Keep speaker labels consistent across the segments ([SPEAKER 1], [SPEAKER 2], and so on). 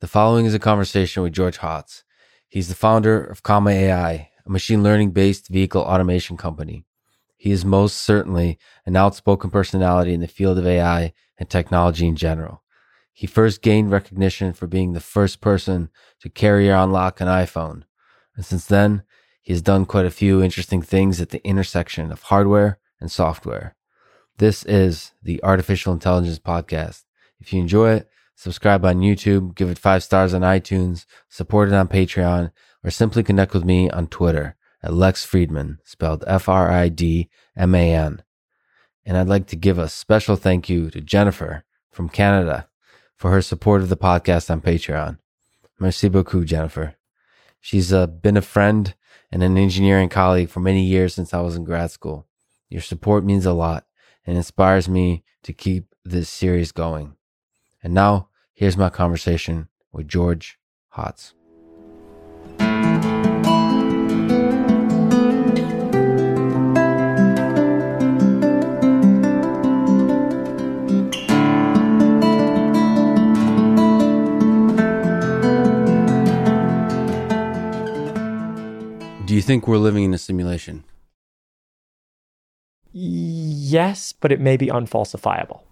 [SPEAKER 1] The following is a conversation with George Hotz. He's the founder of Comma AI, a machine learning based vehicle automation company. He is most certainly an outspoken personality in the field of AI and technology in general. He first gained recognition for being the first person to carrier unlock an iPhone. And since then, he has done quite a few interesting things at the intersection of hardware and software. This is the Artificial Intelligence Podcast. If you enjoy it, subscribe on YouTube, give it five stars on iTunes, support it on Patreon, or simply connect with me on Twitter at Lex Fridman, spelled F R I D M A N. And I'd like to give a special thank you to Jennifer from Canada for her support of the podcast on Patreon. Merci beaucoup, Jennifer. She's uh, been a friend and an engineering colleague for many years since I was in grad school. Your support means a lot and inspires me to keep this series going. And now, here's my conversation with George Hotz. Do you think we're living in a simulation?
[SPEAKER 2] Yes, but it may be unfalsifiable.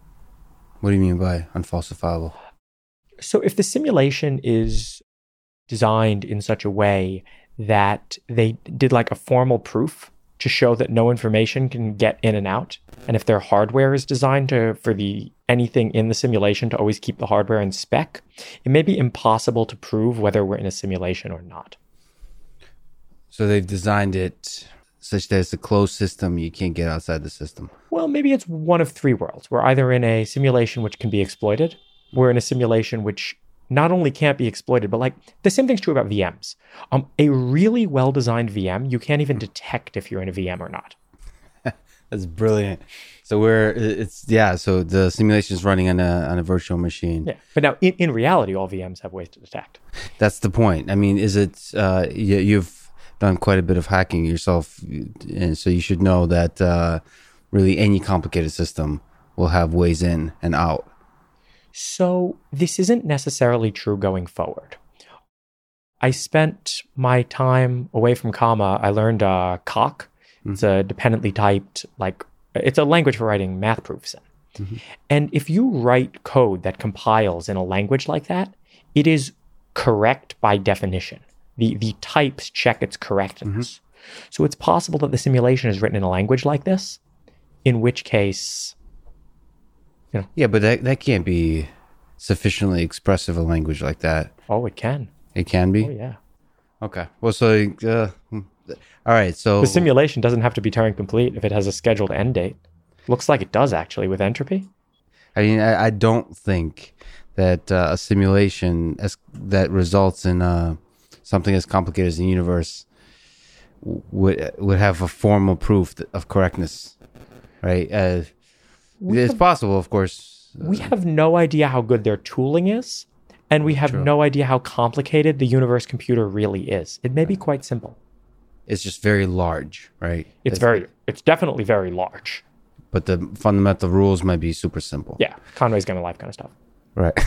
[SPEAKER 1] What do you mean by unfalsifiable?
[SPEAKER 2] So if the simulation is designed in such a way that they did like a formal proof to show that no information can get in and out, and if their hardware is designed to for the anything in the simulation to always keep the hardware in spec, it may be impossible to prove whether we're in a simulation or not.
[SPEAKER 1] So they've designed it such that it's a closed system. You can't get outside the system.
[SPEAKER 2] Well, maybe it's one of three worlds. We're either in a simulation which can be exploited, we're in a simulation which not only can't be exploited, but like the same thing's true about VMs. Um, a really well designed VM, you can't even detect if you're in a VM or not.
[SPEAKER 1] That's brilliant. So we're it's yeah. So the simulation is running on a on a virtual machine.
[SPEAKER 2] Yeah, but now in, in reality, all VMs have ways to detect.
[SPEAKER 1] That's the point. I mean, is it uh, you, you've done quite a bit of hacking yourself, and so you should know that uh, really any complicated system will have ways in and out.
[SPEAKER 2] So this isn't necessarily true going forward. I spent my time away from comma. I learned uh, Coq. It's a dependently typed like it's a language for writing math proofs in.
[SPEAKER 1] Mm-hmm.
[SPEAKER 2] And if you write code that compiles in a language like that, it is correct by definition. The the types check its correctness. So it's possible that the simulation is written in a language like this, in which case
[SPEAKER 1] Yeah, but that that can't be sufficiently expressive a language like that.
[SPEAKER 2] oh it can.
[SPEAKER 1] It can be.
[SPEAKER 2] Oh yeah.
[SPEAKER 1] Okay. Well, so uh, all right. So
[SPEAKER 2] The simulation doesn't have to be Turing complete if it has a scheduled end date. Looks like it does actually with entropy.
[SPEAKER 1] I mean, I, I don't think that uh, a simulation as that results in uh, something as complicated as the universe would would have a formal proof of correctness, right? Uh, it's possible, of course.
[SPEAKER 2] We have no idea how good their tooling is, and we have
[SPEAKER 1] True.
[SPEAKER 2] no idea how complicated the universe computer really is. It may be quite simple.
[SPEAKER 1] It's just very large, right?
[SPEAKER 2] It's very, it's definitely very large.
[SPEAKER 1] but the fundamental rules might be super simple.
[SPEAKER 2] Yeah, Conway's Game of Life kind of stuff.
[SPEAKER 1] Right.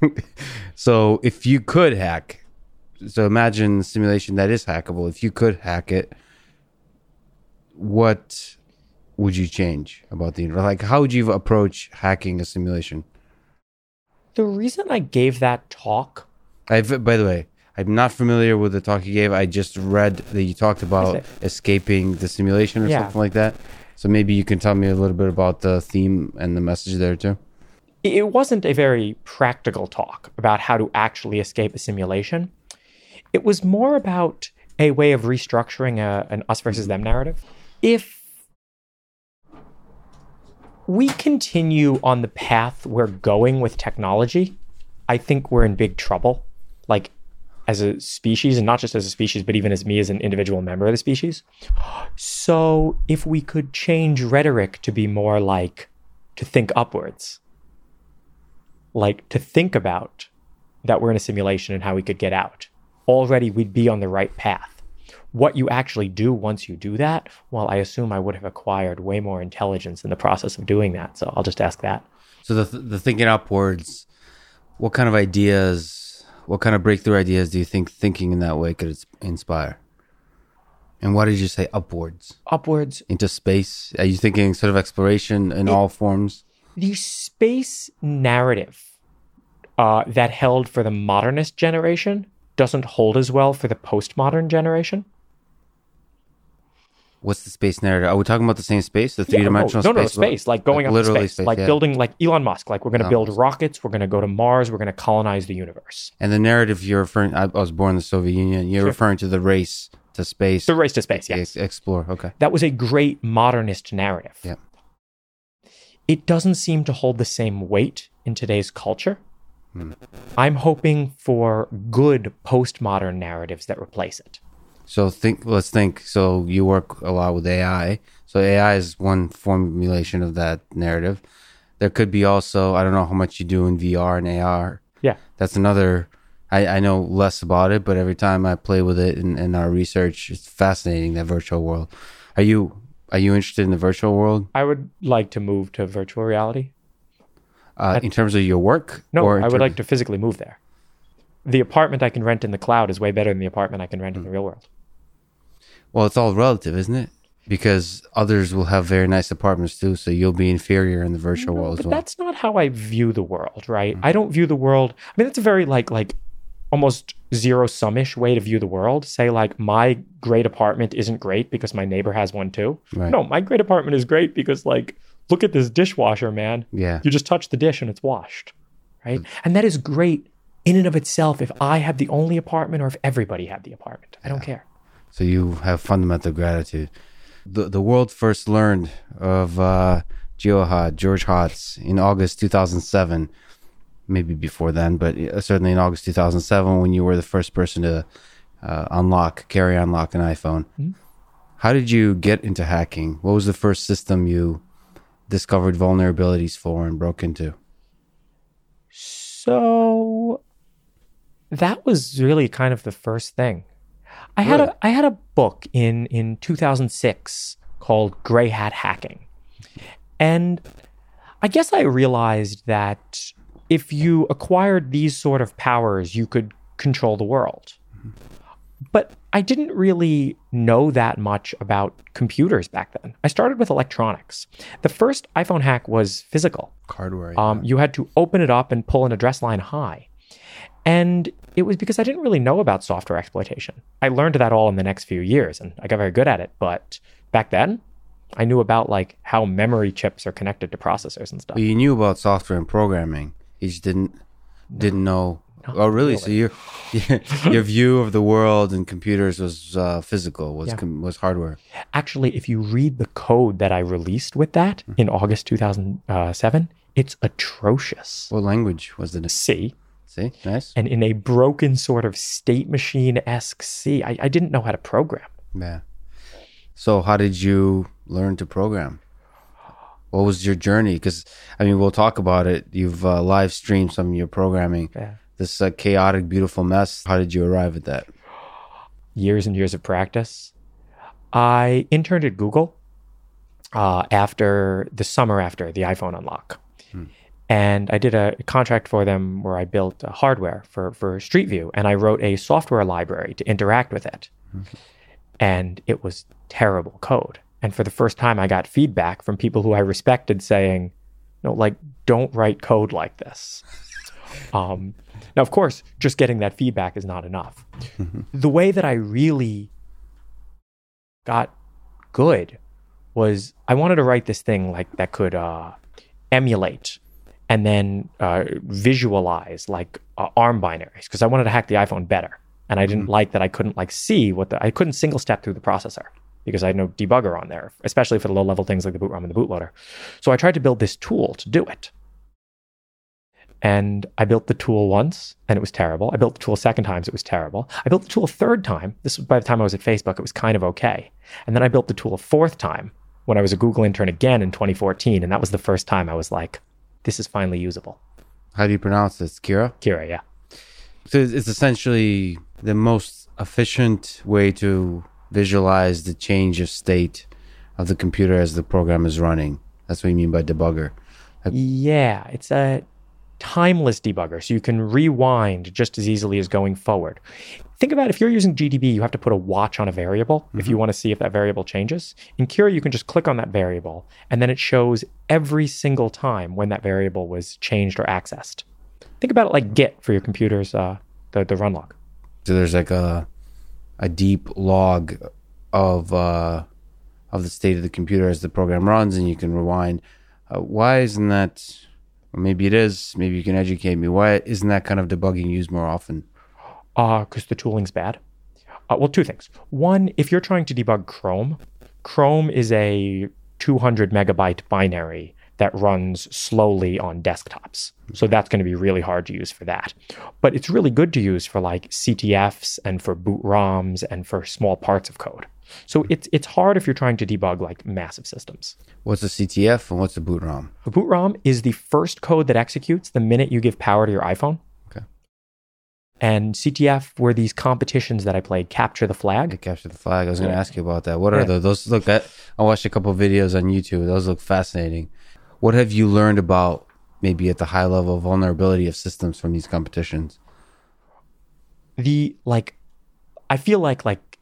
[SPEAKER 1] so if you could hack, so imagine simulation that is hackable. If you could hack it, what would you change about the universe? Like, how would you approach hacking a simulation?
[SPEAKER 2] The reason I gave that talk,
[SPEAKER 1] I've, by the way, I'm not familiar with the talk you gave. I just read that you talked about escaping the simulation or
[SPEAKER 2] Yeah.
[SPEAKER 1] something like that. So maybe you can tell me a little bit about the theme and the message there too.
[SPEAKER 2] it wasn't a very practical talk about how to actually escape a simulation. It was more about a way of restructuring a, an us versus them narrative. If we continue on the path we're going with technology, I think we're in big trouble. Like as a species, and not just as a species, but even as me as an individual member of the species. So if we could change rhetoric to be more like to think upwards, like to think about that we're in a simulation and how we could get out, already we'd be on the right path. What you actually do once you do that, well, I assume I would have acquired way more intelligence in the process of doing that. So I'll just ask that.
[SPEAKER 1] So the the thinking upwards, what kind of ideas what kind of breakthrough ideas do you think thinking in that way could inspire? And why did you say upwards
[SPEAKER 2] Upwards,
[SPEAKER 1] into space? Are you thinking sort of exploration in all forms?
[SPEAKER 2] the space narrative uh, that held for the modernist generation doesn't hold as well for the postmodern generation.
[SPEAKER 1] What's the space narrative? Are we talking about the same space, the three dimensional
[SPEAKER 2] no, no,
[SPEAKER 1] space?
[SPEAKER 2] no, space, like going up to
[SPEAKER 1] literally
[SPEAKER 2] space, like
[SPEAKER 1] yeah.
[SPEAKER 2] building, like Elon Musk, like we're going to build
[SPEAKER 1] Musk.
[SPEAKER 2] rockets, we're going to go to Mars, we're going to colonize the universe.
[SPEAKER 1] And the narrative you're referring, I, I was born in the Soviet Union. You're
[SPEAKER 2] Sure.
[SPEAKER 1] referring to the race to space,
[SPEAKER 2] The race to space, yes.
[SPEAKER 1] explore. Okay.
[SPEAKER 2] That was a great modernist narrative.
[SPEAKER 1] Yeah.
[SPEAKER 2] It doesn't seem to hold the same weight in today's culture.
[SPEAKER 1] Hmm.
[SPEAKER 2] I'm hoping for good postmodern narratives that replace it.
[SPEAKER 1] So think. Let's think. So you work a lot with AI. So AI is one formulation of that narrative. There could be also. I don't know how much you do in VR and AR.
[SPEAKER 2] Yeah.
[SPEAKER 1] That's another. I, I know less about it, but every time I play with it in, in our research, it's fascinating that virtual world. Are you are you interested in the virtual world
[SPEAKER 2] I would like to move to virtual reality.
[SPEAKER 1] uh, in terms of your work?
[SPEAKER 2] No, I would
[SPEAKER 1] ter-
[SPEAKER 2] like to physically move there. The apartment I can rent in the cloud is way better than the apartment I can rent
[SPEAKER 1] Hmm.
[SPEAKER 2] in the real world.
[SPEAKER 1] Well, it's all relative, isn't it? Because others will have very nice apartments too, so you'll be inferior in the virtual world as
[SPEAKER 2] But
[SPEAKER 1] well.
[SPEAKER 2] that's not how I view the world,
[SPEAKER 1] Mm-hmm.
[SPEAKER 2] right? I don't view the world. I mean, that's a very like like almost zero summish way to view the world. Say like my great apartment isn't great because my neighbor has one too.
[SPEAKER 1] Right.
[SPEAKER 2] No, my great apartment is great because like look at this dishwasher, man.
[SPEAKER 1] Yeah.
[SPEAKER 2] You just touch the dish and it's washed, right? And that is great in and of itself if I have the only apartment or if everybody had the apartment. I don't care.
[SPEAKER 1] So you have fundamental gratitude. The the world first learned of uh, Geohot, George Hotz, in August 2007. Maybe before then, but uh, certainly in August 2007, when you were the first person to uh, unlock, carry unlock an iPhone. How did you get into hacking? What was the first system you discovered vulnerabilities for and broke into?
[SPEAKER 2] So that was really kind of the first thing. I had a I had a book in in 2006 called Gray Hat Hacking. And I guess I realized that if you acquired these sort of powers, you could control the world. But I didn't really know that much about computers back then. I started with electronics. The first iPhone hack was physical.
[SPEAKER 1] Hardware.
[SPEAKER 2] Um, you had to open it up and pull an address line high. And it was because I didn't really know about software exploitation. I learned that all in the next few years and I got very good at it. But back then, I knew about like how memory chips are connected to processors and stuff.
[SPEAKER 1] Well, you knew about software and programming. You just didn't didn't know. oh, really? So your your view of the world and computers was uh, physical, was
[SPEAKER 2] Yeah.
[SPEAKER 1] com- was hardware.
[SPEAKER 2] Actually, if you read the code that I released with that in August 2007, it's atrocious.
[SPEAKER 1] What language was it?
[SPEAKER 2] C.
[SPEAKER 1] C, nice.
[SPEAKER 2] And in a broken sort of state machine esque C, I, I didn't know how to program.
[SPEAKER 1] Yeah. So how did you learn to program? What was your journey? Because I mean, we'll talk about it. You've uh, live streamed some of your programming.
[SPEAKER 2] Yeah.
[SPEAKER 1] This uh, chaotic, beautiful mess. How did you arrive at that?
[SPEAKER 2] years and years of practice. I interned at Google uh, after the summer after the iPhone unlock. And I did a contract for them where I built hardware for, for Street View and I wrote a software library to interact with it. And it was terrible code. And for the first time, I got feedback from people who I respected saying, no, like, don't write code like this. Um, now, of course, just getting that feedback is not enough. The way that I really got good was I wanted to write this thing like that could uh, emulate and then uh, visualize like uh, ARM binaries because I wanted to hack the iPhone better, and I didn't like that I couldn't like see what the I couldn't single step through the processor because I had no debugger on there, especially for the low level things like the boot ROM and the bootloader. So I tried to build this tool to do it. And I built the tool once and it was terrible. I built the tool a second times, it was terrible. I built the tool a third time. This was by the time I was at Facebook, it was kind of okay. And then I built the tool a fourth time when I was a Google intern again in 2014. And that was the first time I was like, this is finally usable.
[SPEAKER 1] How do you pronounce this, QIRA?
[SPEAKER 2] QIRA, yeah.
[SPEAKER 1] So it's essentially the most efficient way to visualize the change of state of the computer as the program is running. That's what you mean by debugger.
[SPEAKER 2] Yeah, it's a timeless debugger, so you can rewind just as easily as going forward. Think about if you're using GDB, you have to put a watch on a variable mm-hmm. if you want to see if that variable changes. In QIRA, you can just click on that variable, and then it shows every single time when that variable was changed or accessed. Think about it like Git for your computer's uh, the the run log.
[SPEAKER 1] So there's like a a deep log of uh, of the state of the computer as the program runs, and you can rewind. Uh, why isn't that? Maybe it is. Maybe you can educate me. Why isn't that kind of debugging used more often?
[SPEAKER 2] Uh, because the tooling's bad. Uh, well, two things. One, if you're trying to debug Chrome, Chrome is a 200 megabyte binary that runs slowly on desktops. So that's going to be really hard to use for that. But it's really good to use for like CTFs and for boot ROMs and for small parts of code. So it's it's hard if you're trying to debug like massive systems.
[SPEAKER 1] What's a CTF and what's a boot ROM?
[SPEAKER 2] A boot ROM is the first code that executes the minute you give power to your iPhone.
[SPEAKER 1] Okay.
[SPEAKER 2] And CTF were these competitions that I played, Capture the Flag.
[SPEAKER 1] Yeah, capture the Flag. I was going to ask you about that. What are yeah. those? Those look. I, I watched a couple videos on YouTube. Those look fascinating. What have you learned about maybe at the high level vulnerability of systems from these competitions?
[SPEAKER 2] The like, I feel like like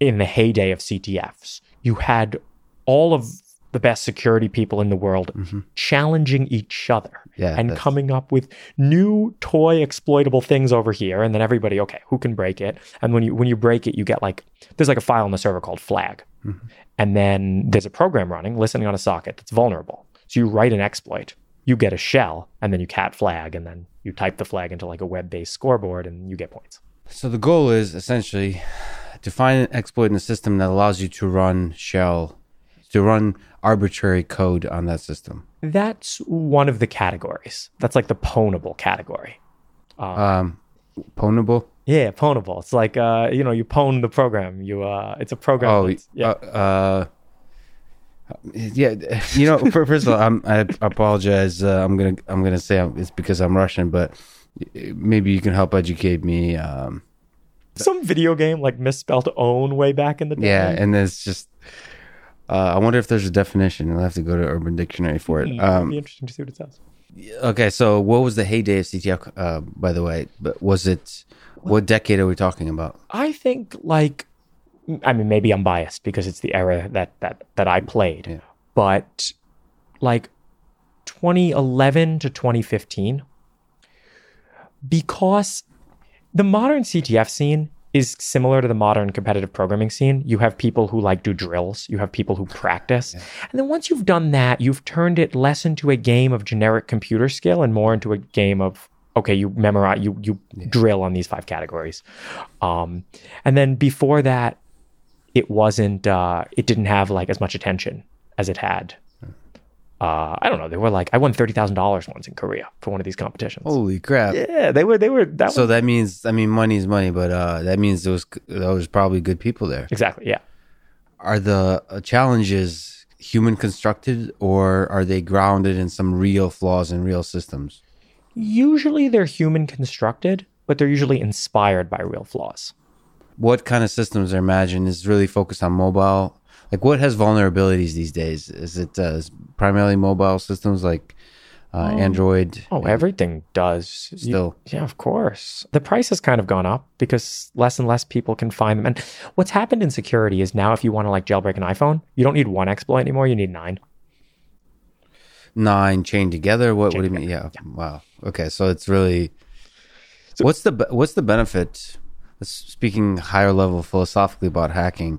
[SPEAKER 2] in the heyday of CTFs, you had all of the best security people in the world mm-hmm. challenging each other
[SPEAKER 1] yeah,
[SPEAKER 2] and coming up with new toy exploitable things over here and then everybody okay who can break it and when you when you break it you get like there's like a file on the server called flag mm-hmm. and then there's a program running listening on a socket that's vulnerable so you write an exploit, you get a shell, and then you cat flag, and then you type the flag into like a web based scoreboard and you get points.
[SPEAKER 1] So the goal is essentially to find an exploit in a system that allows you to run shell, to run arbitrary code on that system.
[SPEAKER 2] That's one of the categories. That's like the pwnable category.
[SPEAKER 1] Um, um pwnable?
[SPEAKER 2] Yeah, pwnable. It's like uh, you know, you pwn the program. You uh, it's a program.
[SPEAKER 1] Oh, yeah. Uh, uh, yeah, you know, first of all, I'm, i apologize. Uh, I'm gonna I'm gonna say it's because I'm Russian, but maybe you can help educate me. Um,
[SPEAKER 2] Some video game like misspelled own way back in the day.
[SPEAKER 1] Yeah, and it's just. Uh, I wonder if there's a definition. I'll have to go to Urban Dictionary for it.
[SPEAKER 2] Hmm, um, It'd be interesting to see what it says.
[SPEAKER 1] Okay, so what was the heyday of CTF? Uh, by the way, but was it? What decade are we talking about?
[SPEAKER 2] I think like I mean, maybe I'm biased because it's the era that that that I played, yeah. but like 2011 to 2015, because the modern CTF scene is similar to the modern competitive programming scene. You have people who like do drills, you have people who practice. Yeah. And then once you've done that, you've turned it less into a game of generic computer skill and more into a game of okay, you memorize, you you yeah. drill on these five categories. Um, and then before that, it wasn't uh, it didn't have like as much attention as it had. Uh, I don't know. They were like I won thirty thousand dollars once in Korea for one of these competitions.
[SPEAKER 1] Holy crap!
[SPEAKER 2] Yeah, they were. They were. That
[SPEAKER 1] so was, that means I mean money is money, but uh, that means there was there was probably good people there.
[SPEAKER 2] Exactly. Yeah.
[SPEAKER 1] Are the uh, challenges human constructed or are they grounded in some real flaws in real systems?
[SPEAKER 2] Usually they're human constructed, but they're usually inspired by real flaws
[SPEAKER 1] what kind of systems are imagined is really focused on mobile? Like, what has vulnerabilities these days? Is it uh, primarily mobile systems like uh, um, Android?
[SPEAKER 2] Oh, everything does.
[SPEAKER 1] Still.
[SPEAKER 2] You, yeah, of course. The price has kind of gone up because less and less people can find them. And what's happened in security is now if you want to like jailbreak an iPhone, you don't need one exploit anymore, you need nine.
[SPEAKER 1] Nine chained together? What, chained what do you mean? Yeah. yeah. Wow. Okay. So it's really. So, what's the what's the benefit speaking higher level philosophically about hacking,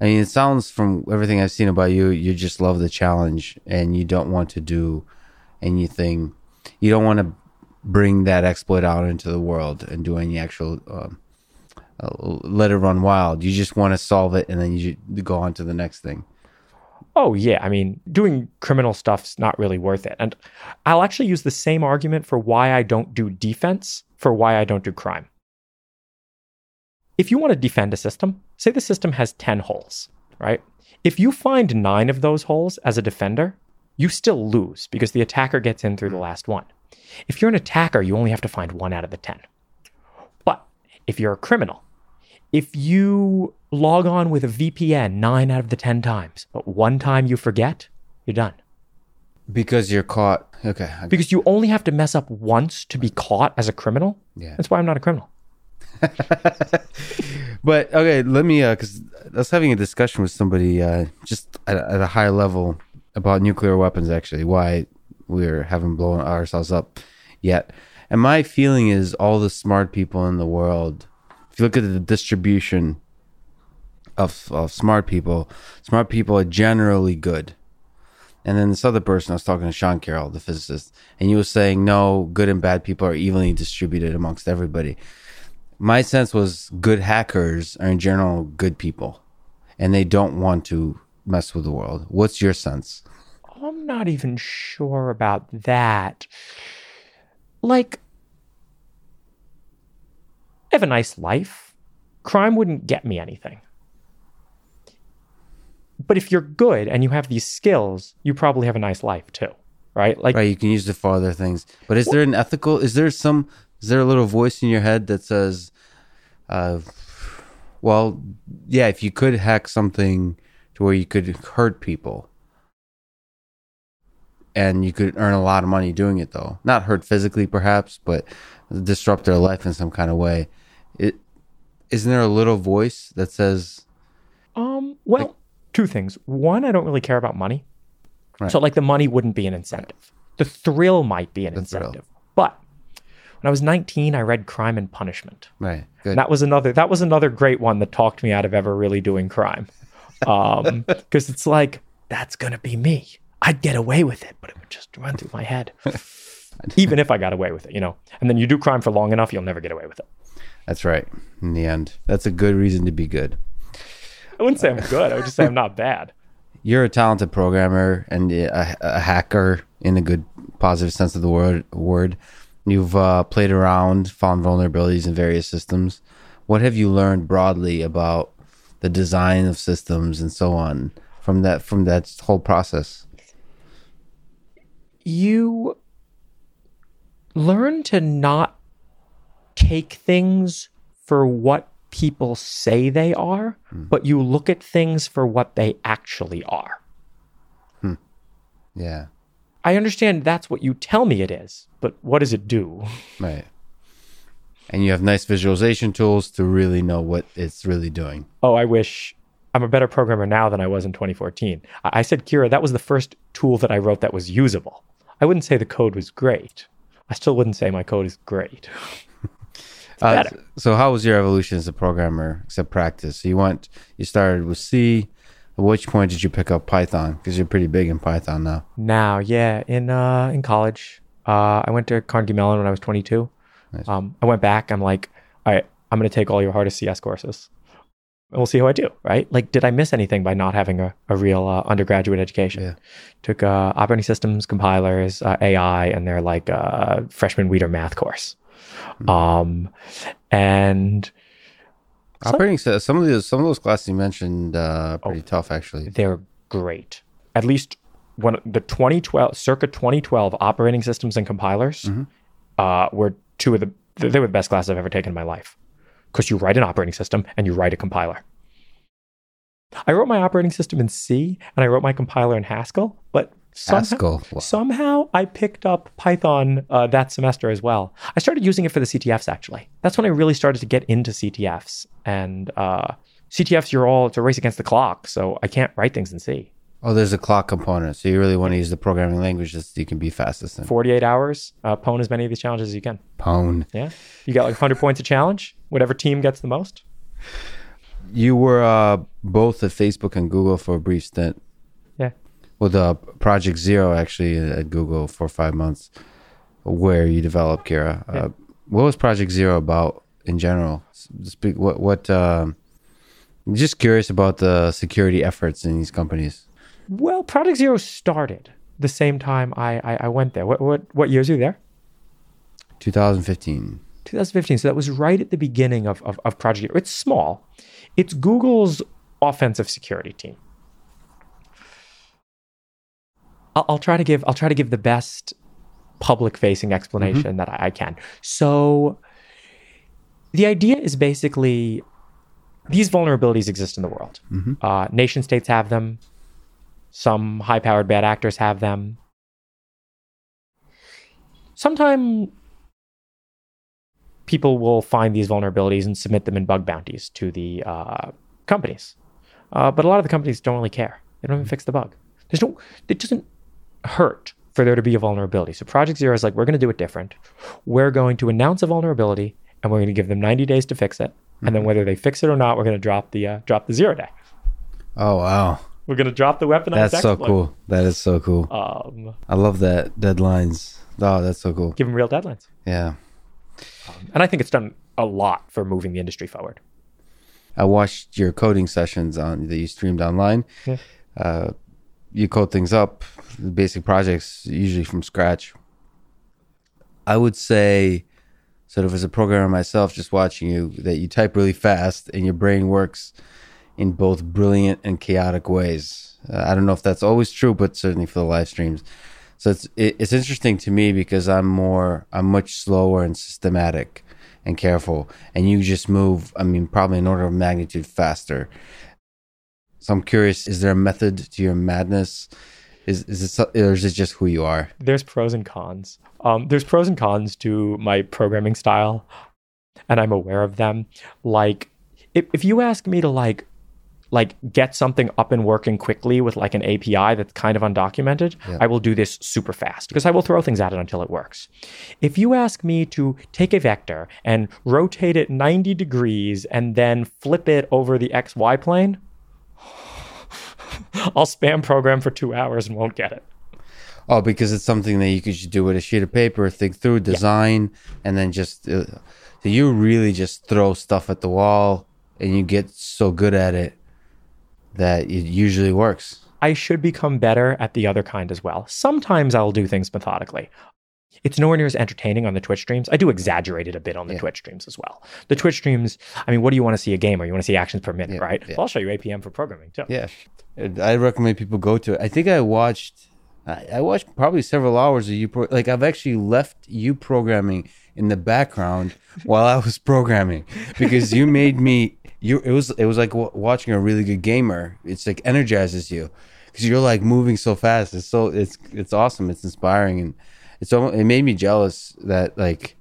[SPEAKER 1] I mean, it sounds from everything I've seen about you, you just love the challenge and you don't want to do anything. You don't want to bring that exploit out into the world and do any actual, um, uh, let it run wild. You just want to solve it and then you go on to the next thing.
[SPEAKER 2] Oh, yeah. I mean, doing criminal stuff's not really worth it. And I'll actually use the same argument for why I don't do defense for why I don't do crime. If you want to defend a system, say the system has 10 holes, right? If you find nine of those holes as a defender, you still lose because the attacker gets in through the last one. If you're an attacker, you only have to find one out of the 10. But if you're a criminal, if you log on with a VPN nine out of the 10 times, but one time you forget, you're done.
[SPEAKER 1] Because you're caught. Okay.
[SPEAKER 2] Because you only have to mess up once to be caught as a criminal.
[SPEAKER 1] Yeah.
[SPEAKER 2] That's why I'm not a criminal.
[SPEAKER 1] But okay, let me because I was having a discussion with somebody uh, just at, at a high level about nuclear weapons. Actually, why we're haven't blown ourselves up yet. And my feeling is all the smart people in the world. If you look at the distribution of of smart people, smart people are generally good. And then this other person, I was talking to Sean Carroll, the physicist, and he was saying, no, good and bad people are evenly distributed amongst everybody my sense was good hackers are in general good people and they don't want to mess with the world. What's your sense?
[SPEAKER 2] I'm not even sure about that. Like, I have a nice life. Crime wouldn't get me anything. But if you're good and you have these skills, you probably have a nice life too, right? Like,
[SPEAKER 1] Right, you can use it for other things. But is there an ethical is there some is there a little voice in your head that says uh well, yeah, if you could hack something to where you could hurt people and you could earn a lot of money doing it though. Not hurt physically perhaps, but disrupt their life in some kind of way. It isn't there a little voice that says
[SPEAKER 2] Um, well, two things. One, I don't really care about money.
[SPEAKER 1] Right.
[SPEAKER 2] So like the money wouldn't be an incentive. The thrill might be an
[SPEAKER 1] The
[SPEAKER 2] incentive. But when I was 19, I read Crime and Punishment.
[SPEAKER 1] right, good.
[SPEAKER 2] That was another that was another great one that talked me out of ever really doing crime. Um because it's like that's going to be me. I'd get away with it, but it would just run through my head. Even if I got away with it, you know. And then you do crime for long enough, you'll never get away with it.
[SPEAKER 1] That's right. In the end, that's a good reason to be good.
[SPEAKER 2] I wouldn't say I'm good. I would just say I'm not bad.
[SPEAKER 1] You're a talented programmer and a, a hacker in a good, positive sense of the word. Word. You've uh, played around, found vulnerabilities in various systems. What have you learned broadly about the design of systems and so on from that from that whole process?
[SPEAKER 2] you learn to not take things for what people say they are, but you look at things for what they actually are. Hmm.
[SPEAKER 1] Yeah,
[SPEAKER 2] I understand that's what you tell me it is, but what does it do?
[SPEAKER 1] right. And you have nice visualization tools to really know what it's really doing.
[SPEAKER 2] Oh, I wish I'm a better programmer now than I was in 2014. I I said, QIRA, that was the first tool that I wrote that was usable. I wouldn't say the code was great. I still wouldn't say my code is great.
[SPEAKER 1] Uh, so how was your evolution as a programmer except practice so you went you started with c at which point did you pick up python because you're pretty big in python now
[SPEAKER 2] Now, yeah, in uh, in college, uh, I went to Carnegie Mellon when I was 22.
[SPEAKER 1] Nice.
[SPEAKER 2] Um, I went back. I'm like, all right, I'm going to take all your hardest CS courses, and we'll see how I do. Right? Like, did I miss anything by not having a, a real uh, undergraduate education?
[SPEAKER 1] Yeah.
[SPEAKER 2] Took uh, operating systems, compilers, uh, AI, and their like uh, freshman Weeder math course.
[SPEAKER 1] Hmm.
[SPEAKER 2] Um, and
[SPEAKER 1] operating sy- some of those some of those classes you mentioned uh
[SPEAKER 2] Oh.
[SPEAKER 1] pretty tough actually
[SPEAKER 2] they're great. At least when the 2012, circa 2012 operating systems and compilers
[SPEAKER 1] Mm-hmm.
[SPEAKER 2] uh, were two of the they were the best classes I've ever taken in my life because you write an operating system and you write a compiler. I wrote my operating system in C and I wrote my compiler in Haskell, somehow, somehow I picked up Python uh, that semester as well. I started using it for the CTFs actually. That's when I really started to get into CTFs. And uh, CTFs, you're all it's a race against the clock, so I can't write things in C.
[SPEAKER 1] oh there's a clock component so you really want to use the programming language that you can be fastest in
[SPEAKER 2] 48 hours, uh, pwn as many of these challenges as you can.
[SPEAKER 1] pwn
[SPEAKER 2] Yeah, you got like 100 points a challenge. Whatever team gets the most.
[SPEAKER 1] you were uh both at facebook and google for a brief stint. With uh project zero actually at google for five months where you developed QIRA uh, what was project zero about in general speak what what um just curious about the security efforts in these companies
[SPEAKER 2] Well, Project Zero started the same time I I, I went there. What what what years were you there?
[SPEAKER 1] 2015
[SPEAKER 2] 2015. So that was right at the beginning of, of, of Project Zero. It's small. It's Google's offensive security team. I'll, I'll try to give I'll try to give the best public facing explanation that I, I can. So the idea is basically these vulnerabilities exist in the world. Uh, nation states have them. Some high powered bad actors have them. Sometime people will find these vulnerabilities and submit them in bug bounties to the uh, companies. Uh, but a lot of the companies don't really care. They don't even fix the bug. There's no. It doesn't hurt for there to be a vulnerability. So Project Zero is like, we're going to do it different. We're going to announce a vulnerability and we're going to give them 90 days to fix it. And then whether they fix it or not, we're going to drop the uh, drop the zero day.
[SPEAKER 1] Oh wow,
[SPEAKER 2] We're going to drop the weapon.
[SPEAKER 1] that's so
[SPEAKER 2] exploit.
[SPEAKER 1] cool. That is so cool.
[SPEAKER 2] Um,
[SPEAKER 1] I love that deadlines. Oh, that's so cool.
[SPEAKER 2] give them real deadlines.
[SPEAKER 1] Yeah.
[SPEAKER 2] And I think it's done a lot for moving the industry forward.
[SPEAKER 1] I watched your coding sessions on that you streamed online.
[SPEAKER 2] Yeah.
[SPEAKER 1] Uh, you code things up, basic projects usually from scratch. I would say, sort of as a programmer myself, just watching you, that you type really fast and your brain works in both brilliant and chaotic ways. Uh, I don't know if that's always true, but certainly for the live streams. So it's it, it's interesting to me because I'm more I'm much slower and systematic and careful, and you just move. I mean, probably an order of magnitude faster. So I'm curious: is there a method to your madness? Is is it or is it just who you are?
[SPEAKER 2] There's pros and cons. Um, there's pros and cons to my programming style, and I'm aware of them. Like, if, if you ask me to like like get something up and working quickly with like an API that's kind of undocumented,
[SPEAKER 1] Yeah.
[SPEAKER 2] I will do this super fast because I will throw things at it until it works. If you ask me to take a vector and rotate it 90 degrees and then flip it over the XY plane, I'll spam program for two hours and won't get it.
[SPEAKER 1] Oh, because it's something that you could just do with a sheet of paper, think through, design, and then just. Uh, so you really just throw stuff at the wall, and you get so good at it that it usually works.
[SPEAKER 2] I should become better at the other kind as well. Sometimes I'll do things methodically. It's nowhere near as entertaining on the Twitch streams. I do exaggerate it a bit on the
[SPEAKER 1] Yeah.
[SPEAKER 2] Twitch streams as well. The Twitch streams, I mean, what do you want to see a game or you want to see actions per minute,
[SPEAKER 1] Yeah,
[SPEAKER 2] right?
[SPEAKER 1] yeah.
[SPEAKER 2] Well, I'll show you APM for programming too.
[SPEAKER 1] Yeah, I recommend people go to it. I think I watched, I I watched probably several hours of you. Pro- like I've actually left you programming in the background while I was programming because you made me. You it was it was like w- watching a really good gamer. It's like energizes you because you're like moving so fast. It's so it's it's awesome. It's inspiring and it's almost, it made me jealous that like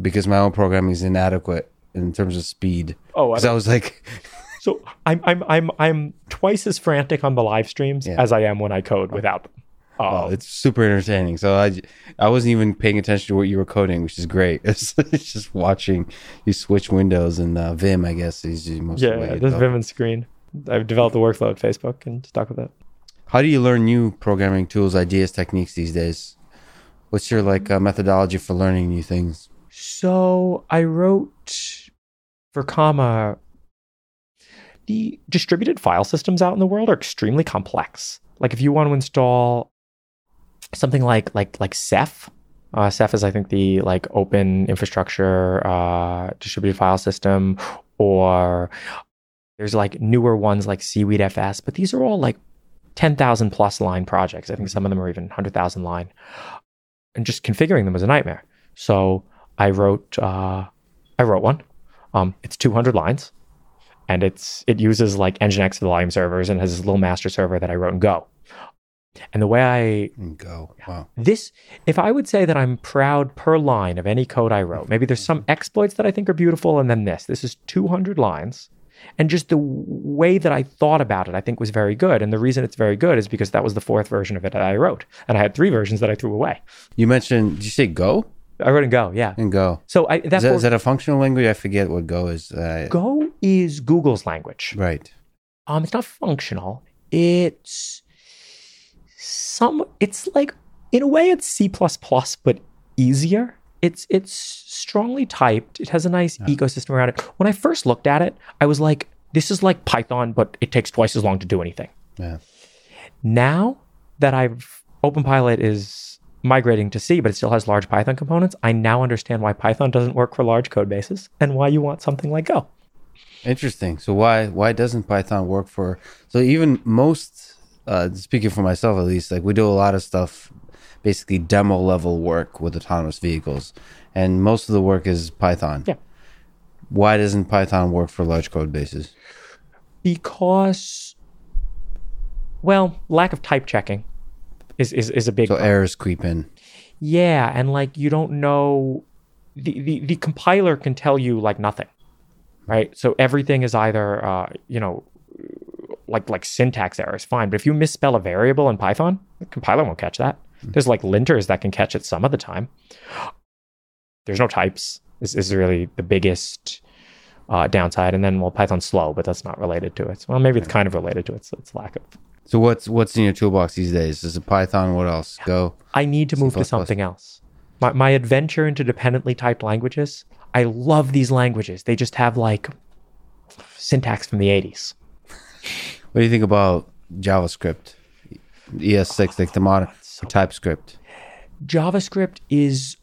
[SPEAKER 1] because my own programming is inadequate in terms of speed.
[SPEAKER 2] Oh, I
[SPEAKER 1] I was like.
[SPEAKER 2] So I'm I'm I'm I'm twice as frantic on the live streams
[SPEAKER 1] Yeah.
[SPEAKER 2] as I am when I code without them.
[SPEAKER 1] Oh,
[SPEAKER 2] Um,
[SPEAKER 1] it's super entertaining. So I, I wasn't even paying attention to what you were coding, which is great. It's, it's just watching you switch windows and uh, Vim. I guess is the most.
[SPEAKER 2] yeah, this Vim and screen. I've developed the workflow at Facebook and stuck with it.
[SPEAKER 1] How do you learn new programming tools, ideas, techniques these days? What's your like uh, methodology for learning new things?
[SPEAKER 2] So I wrote for comma the distributed file systems out in the world are extremely complex. Like if you want to install something like like like Ceph, uh, Ceph is I think the like open infrastructure uh, distributed file system, or there's like newer ones like Seaweed FS, but these are all like ten thousand plus line projects. I think some of them are even hundred thousand line, and just configuring them was a nightmare. So I wrote uh, I wrote one. Um, it's 200 lines, and it's it uses like Nginx for the volume servers and has this little master server that I wrote in Go. And the way I
[SPEAKER 1] go. Wow.
[SPEAKER 2] this, if I would say that I'm proud per line of any code I wrote, maybe there's some exploits that I think are beautiful, and then this. This is 200 lines. And just the way that I thought about it, I think was very good. And the reason it's very good is because that was the fourth version of it that I wrote. And I had three versions that I threw away.
[SPEAKER 1] You mentioned. Did you say Go
[SPEAKER 2] I wrote in Go, yeah.
[SPEAKER 1] and Go?
[SPEAKER 2] So I,
[SPEAKER 1] Is
[SPEAKER 2] that's
[SPEAKER 1] that, is that a functional language? I forget what Go is. Uh,
[SPEAKER 2] Go is Google's language.
[SPEAKER 1] Right.
[SPEAKER 2] Um, it's not functional. It's some. It's like in a way, it's C but easier. It's it's strongly typed. It has a nice ecosystem around it. When I first looked at it, I was like, "This is like Python, but it takes twice as long to do anything."
[SPEAKER 1] Yeah.
[SPEAKER 2] Now that I've OpenPilot is migrating to C, but it still has large Python components, I now understand why Python doesn't work for large code bases and why you want something like Go.
[SPEAKER 1] Interesting. So why why doesn't Python work for? So even most, uh, speaking for myself at least, like we do a lot of stuff, basically demo level work with autonomous vehicles, and most of the work is Python.
[SPEAKER 2] Yeah.
[SPEAKER 1] Why doesn't Python work for large code bases?
[SPEAKER 2] because well lack of type checking is is, is a big
[SPEAKER 1] So
[SPEAKER 2] problem.
[SPEAKER 1] errors creep in.
[SPEAKER 2] Yeah, and like you don't know the, the the compiler can tell you like nothing. Right? So everything is either uh, you know like like syntax errors, fine, but if you misspell a variable in Python, the compiler won't catch that. There's like linters that can catch it some of the time. There's no types. This is really the biggest uh, downside. And then well, Python's slow, but that's not related to it. Well, maybe it's kind of related to it. So it's lack of.
[SPEAKER 1] So what's what's in your toolbox these days? Is it Python? What else? Go.
[SPEAKER 2] I need to move to something else. My my adventure into dependently typed languages. I love these languages. They just have like syntax from the 80s.
[SPEAKER 1] What do you think about JavaScript? ES6, like the oh, modern TypeScript.
[SPEAKER 2] JavaScript is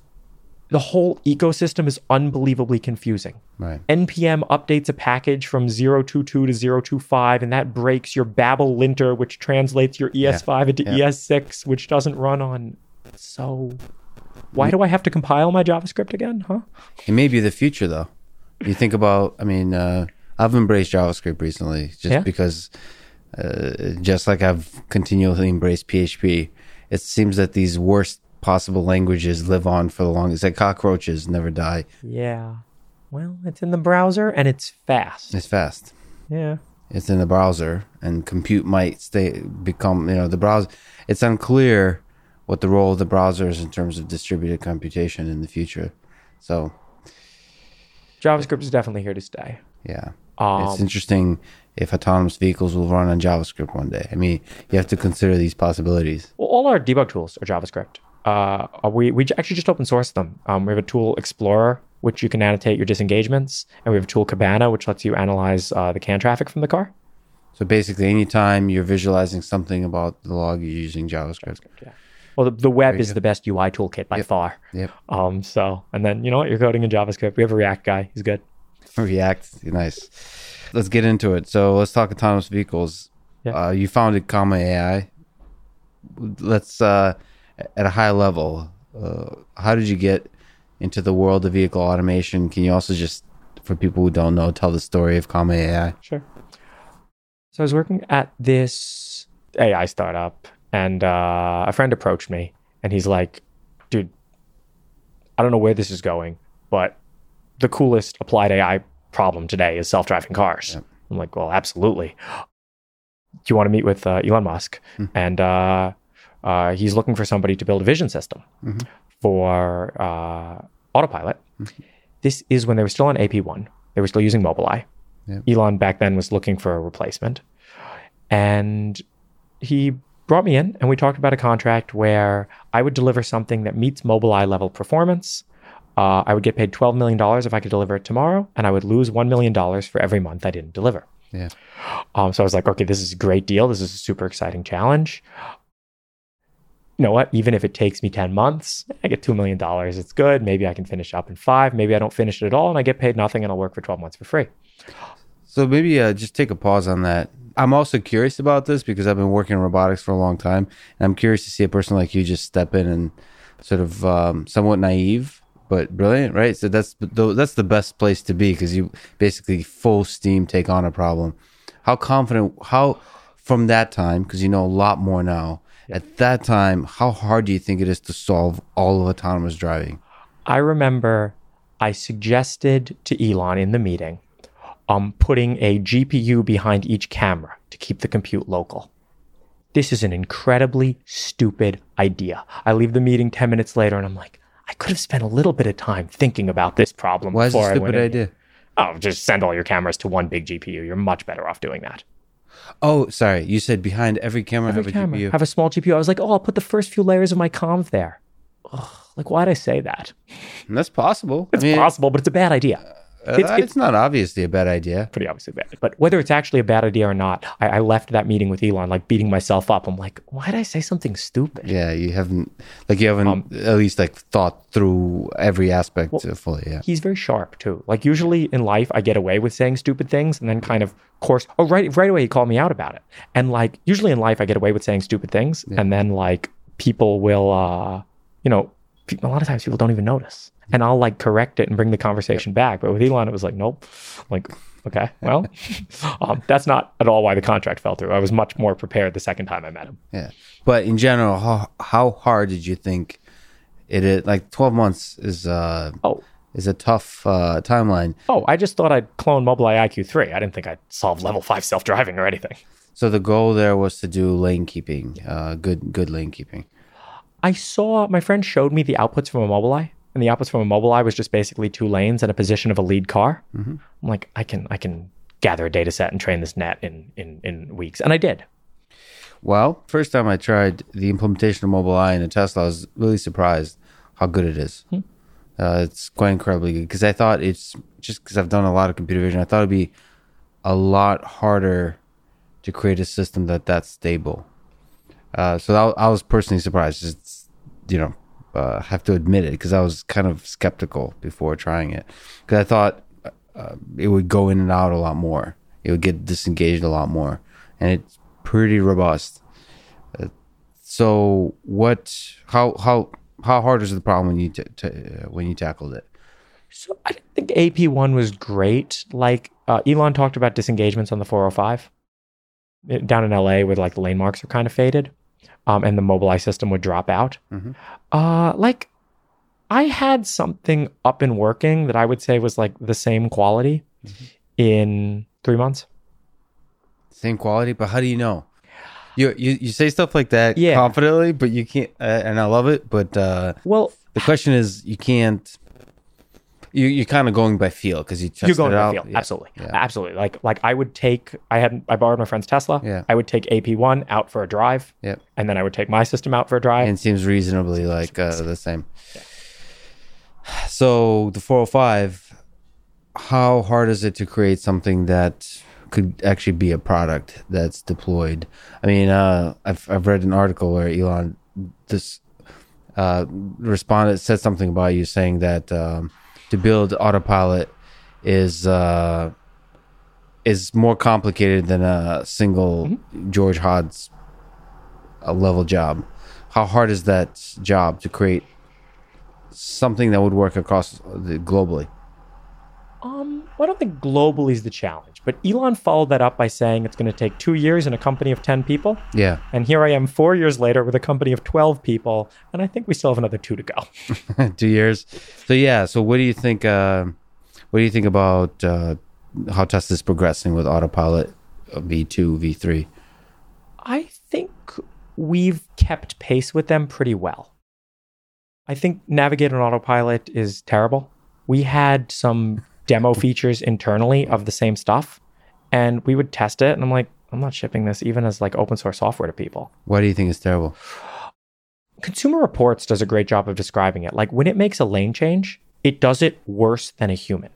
[SPEAKER 2] the whole ecosystem is unbelievably confusing.
[SPEAKER 1] Right.
[SPEAKER 2] npm updates a package from 022 to 025 and that breaks your babel linter which translates your es5 into
[SPEAKER 1] Yeah.
[SPEAKER 2] es6 which doesn't run on so why do i have to compile my javascript again huh
[SPEAKER 1] It may be the future, though. You think about, I mean, uh, I've embraced JavaScript recently just
[SPEAKER 2] Yeah?
[SPEAKER 1] because, uh, just like I've continually embraced PHP, it seems that these worst possible languages live on for the longest. Like cockroaches never die.
[SPEAKER 2] yeah well it's in the browser and it's fast
[SPEAKER 1] It's fast.
[SPEAKER 2] yeah
[SPEAKER 1] It's in the browser, and compute might stay become, you know, the browser. It's unclear what the role of the browser is in terms of distributed computation in the future. So,
[SPEAKER 2] javascript is definitely here to stay
[SPEAKER 1] yeah.
[SPEAKER 2] um,
[SPEAKER 1] it's interesting if autonomous vehicles will run on JavaScript one day. I mean, you have to consider these possibilities.
[SPEAKER 2] Well, all our debug tools are JavaScript. Uh, we we actually just open source them. Um, we have a tool Explorer, which you can annotate your disengagements, and we have a tool Cabana, which lets you analyze uh, the CAN traffic from the car.
[SPEAKER 1] So basically, anytime you're visualizing something about the log, you're using JavaScript.
[SPEAKER 2] Yeah. Well, the, the web is the best UI toolkit by far.
[SPEAKER 1] Yep.
[SPEAKER 2] Um. So, and then you know what? You're coding in JavaScript. We have a React guy. He's good.
[SPEAKER 1] React, nice. Let's get into it. So let's talk autonomous vehicles.
[SPEAKER 2] Yeah.
[SPEAKER 1] Uh, you founded Comma AI. Let's uh, at a high level. Uh, how did you get into the world of vehicle automation? Can you also just, for people who don't know, tell the story of Comma AI?
[SPEAKER 2] Sure. So I was working at this AI startup, and uh, a friend approached me, and he's like, "Dude, I don't know where this is going, but the coolest applied AI problem today is self-driving cars."
[SPEAKER 1] Yep.
[SPEAKER 2] I'm like, "Well, absolutely." Do you want to meet with uh, Elon Musk? And uh, uh, he's looking for somebody to build a vision system
[SPEAKER 1] Mhm.
[SPEAKER 2] For uh, autopilot. This is when they were still on AP1. They were still using Mobileye. Elon back then was looking for a replacement. And he brought me in and we talked about a contract where I would deliver something that meets Mobileye level performance. Uh, I would get paid $12 million if I could deliver it tomorrow, and I would lose $1 million for every month I didn't deliver.
[SPEAKER 1] Yeah.
[SPEAKER 2] Um, so I was like, okay, this is a great deal. This is a super exciting challenge. You know what? Even if it takes me 10 months, I get $2 million. It's good. Maybe I can finish up in five. Maybe I don't finish it at all and I get paid nothing and I'll work for 12 months for free.
[SPEAKER 1] So maybe uh, just take a pause on that. I'm also curious about this because I've been working in robotics for a long time, and I'm curious to see a person like you just step in and sort of um, somewhat naive but brilliant, right? So that's the, that's the best place to be because you basically full steam take on a problem. How confident? How from that time because you know a lot more now. At that time, how hard do you think it is to solve all of autonomous driving?
[SPEAKER 2] I remember I suggested to Elon in the meeting um, putting a GPU behind each camera to keep the compute local. This is an incredibly stupid idea. I leave the meeting 10 minutes later and I'm like, I could have spent a little bit of time thinking about this problem
[SPEAKER 1] Why is it a stupid
[SPEAKER 2] in.
[SPEAKER 1] idea?
[SPEAKER 2] Oh, just send all your cameras to one big GPU. You're much better off doing that.
[SPEAKER 1] Oh, sorry. You said behind every camera
[SPEAKER 2] Every
[SPEAKER 1] have a
[SPEAKER 2] camera,
[SPEAKER 1] GPU.
[SPEAKER 2] have a small GPU. I was like, oh, I'll put the first few layers of my convs there. Ugh, like, why'd I say that?
[SPEAKER 1] That's possible.
[SPEAKER 2] It's
[SPEAKER 1] I mean,
[SPEAKER 2] possible, but it's a bad idea.
[SPEAKER 1] Uh,
[SPEAKER 2] it's-
[SPEAKER 1] it's, not obviously a bad idea.
[SPEAKER 2] pretty obviously bad. But whether it's actually a bad idea or not, I, I left that meeting with Elon like beating myself up. I'm like, why did I say something stupid?
[SPEAKER 1] Yeah, you haven't like you haven't
[SPEAKER 2] Um,
[SPEAKER 1] at least like thought through every aspect uh, fully. Yeah.
[SPEAKER 2] He's very sharp too. Like usually in life, I get away with saying stupid things and then kind of course. Oh, right, right away he called me out about it. And like usually in life, I get away with saying stupid things, and then like people will, uh, you know, a lot of times people don't even notice, and I'll like correct it and bring the conversation back. But with Elon, it was like, nope. Like, okay, well, um, that's not at all why the contract fell through. I was much more prepared the second time I met him.
[SPEAKER 1] Yeah. But in general, how how hard did you think it is like 12 months is uh
[SPEAKER 2] Oh,
[SPEAKER 1] is a tough uh, timeline.
[SPEAKER 2] oh, I just thought I'd clone Mobileye EyeQ3. I didn't think I'd solve level five self driving or anything.
[SPEAKER 1] So the goal there was to do lane keeping, uh, good good lane keeping.
[SPEAKER 2] I saw my friend showed me the outputs from a Mobileye, and the outputs from a Mobileye was just basically two lanes and a position of a lead car. I'm like, I can I can gather a data set and train this net in in in weeks, and I did.
[SPEAKER 1] Well, first time I tried the implementation of Mobileye in a Tesla, I was really surprised how good it is. Uh, it's quite incredibly good because I thought it's just because I've done a lot of computer vision. I thought it'd be a lot harder to create a system that that's stable. Uh, so that, I was personally surprised. It's you know uh, have to admit it because I was kind of skeptical before trying it because I thought uh, it would go in and out a lot more. It would get disengaged a lot more, and it's pretty robust. Uh, so what? How how how hard was the problem when you t- t- uh, when you tackled it?
[SPEAKER 2] So I think AP1 was great. Like uh, Elon talked about disengagements on the 405 down in LA where like the lane marks are kind of faded um, and the Mobileye system would drop out.
[SPEAKER 1] Mhm.
[SPEAKER 2] Uh, like I had something up and working that I would say was like the same quality in three months.
[SPEAKER 1] Same quality, but how do you know? You you, you say stuff like that
[SPEAKER 2] Yeah.
[SPEAKER 1] confidently, but you can't. Uh, and I love it, but uh,
[SPEAKER 2] Well,
[SPEAKER 1] the question is, you can't. You you're kind of going by feel because you
[SPEAKER 2] you're going
[SPEAKER 1] it
[SPEAKER 2] by
[SPEAKER 1] out.
[SPEAKER 2] feel.
[SPEAKER 1] Yeah.
[SPEAKER 2] Absolutely.
[SPEAKER 1] Yeah.
[SPEAKER 2] Absolutely. Like like I would take I had I borrowed my friend's Tesla.
[SPEAKER 1] Yeah.
[SPEAKER 2] I would take AP1 out for a drive.
[SPEAKER 1] Yep.
[SPEAKER 2] And then I would take my system out for a drive.
[SPEAKER 1] and seems reasonably like uh, the same. So the 405, how hard is it to create something that could actually be a product that's deployed? I mean, uh, I've I've read an article where Elon this uh, responded said something about you saying that um, to build autopilot is uh, is more complicated than a single George Hotz a level job. How hard is that job to create something that would work across the, globally?
[SPEAKER 2] Um, well, I don't think globally is the challenge, but Elon followed that up by saying it's going to take two years in a company of 10 people.
[SPEAKER 1] Yeah,
[SPEAKER 2] And here I am four years later with a company of 12 people, and I think we still have another two to go.
[SPEAKER 1] two years. So yeah. So what do you think? Uh, what do you think about uh, how Tesla's progressing with autopilot V two, V three?
[SPEAKER 2] I think we've kept pace with them pretty well. I think Navigate on Autopilot is terrible. We had some demo features internally of the same stuff, and we would test it, and I'm like, I'm not shipping this even as like open source software to people.
[SPEAKER 1] Why do you think it's terrible?
[SPEAKER 2] Consumer Reports does a great job of describing it. Like when it makes a lane change, it does it worse than a human.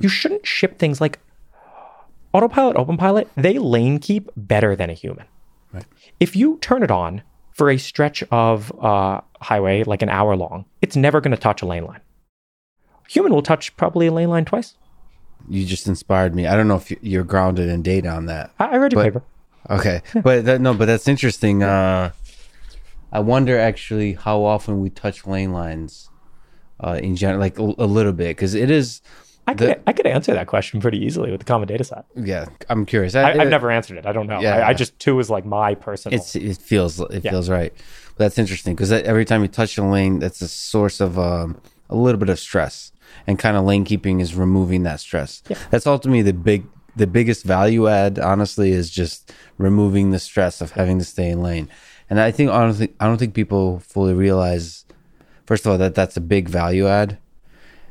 [SPEAKER 2] You shouldn't ship things like Autopilot, OpenPilot, they lane keep better than a human.
[SPEAKER 1] Right.
[SPEAKER 2] If you turn it on for a stretch of uh, highway, like an hour long, it's never going to touch a lane line. Human will touch probably a lane line twice.
[SPEAKER 1] You just inspired me. I don't know if you- you're grounded in data on that.
[SPEAKER 2] I, I read your
[SPEAKER 1] But-
[SPEAKER 2] paper.
[SPEAKER 1] Okay, but that, no, but that's interesting. Uh, I wonder actually how often we touch lane lines uh, in general, like a, a little bit, because it is.
[SPEAKER 2] I could, I could answer that question pretty easily with the comma data set.
[SPEAKER 1] Yeah, I'm curious.
[SPEAKER 2] I, I've never answered it. I don't know.
[SPEAKER 1] Yeah,
[SPEAKER 2] I. I just two is like my personal.
[SPEAKER 1] It's it feels it
[SPEAKER 2] Yeah.
[SPEAKER 1] feels right. But that's interesting because every time you touch a lane, that's a source of um, a little bit of stress, and kind of lane keeping is removing that stress. That's ultimately the big the biggest value add. Honestly, is just removing the stress of having to stay in lane. And I think honestly, I don't think people fully realize. First of all, that that's a big value add,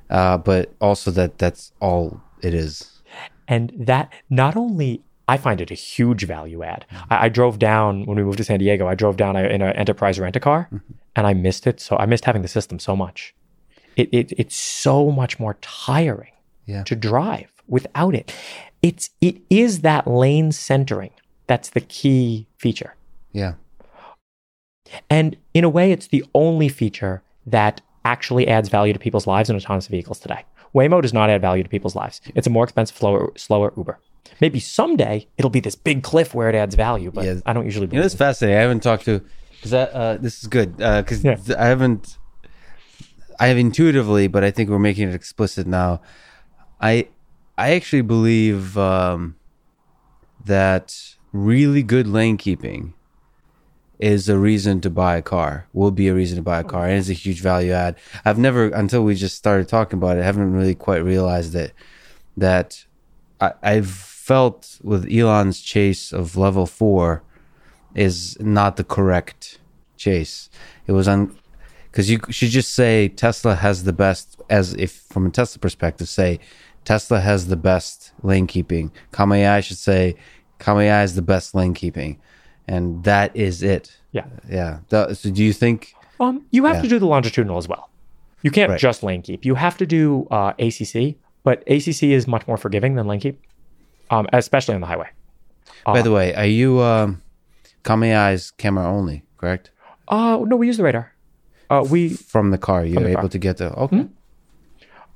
[SPEAKER 1] uh, but also that that's all it is.
[SPEAKER 2] And that not only I find it a huge value add. Mm-hmm. I, I drove down when we moved to San Diego. I drove down uh, in an enterprise rent a car, mm-hmm. and I missed it. So I missed having the system so much. It, it it's so much more tiring
[SPEAKER 1] Yeah.
[SPEAKER 2] to drive without it. It's it is that lane centering that's the key feature.
[SPEAKER 1] Yeah.
[SPEAKER 2] And in a way, it's the only feature that actually adds value to people's lives in autonomous vehicles today. Waymo does not add value to people's lives. It's a more expensive, slower, slower Uber. Maybe someday it'll be this big cliff where it adds value, but
[SPEAKER 1] Yeah.
[SPEAKER 2] I don't usually
[SPEAKER 1] You know, it's fascinating. I haven't talked to because uh, this is good because
[SPEAKER 2] Yeah.
[SPEAKER 1] I haven't. I have intuitively, but I think we're making it explicit now. I I actually believe um, that really good lane keeping is a reason to buy a car. Will be a reason to buy a car, and it's a huge value add. I've never until we just started talking about it. I haven't really quite realized that that I, I've felt with Elon's chase of level four is not the correct chase. It was on because you should just say Tesla has the best as if from a Tesla perspective say Tesla has the best lane keeping. AI should say AI is the best lane keeping, and that is it.
[SPEAKER 2] Yeah.
[SPEAKER 1] Yeah. So do you think?
[SPEAKER 2] Um, you have
[SPEAKER 1] Yeah.
[SPEAKER 2] to do the longitudinal as well. You can't
[SPEAKER 1] Right.
[SPEAKER 2] just lane keep. You have to do uh, ACC, but ACC is much more forgiving than lane keep, um, especially on the highway.
[SPEAKER 1] By the way, are you um, AI's camera only? Correct.
[SPEAKER 2] Uh, no, we use the radar. Uh, we
[SPEAKER 1] From the car, you're
[SPEAKER 2] the
[SPEAKER 1] able
[SPEAKER 2] car.
[SPEAKER 1] to get the okay.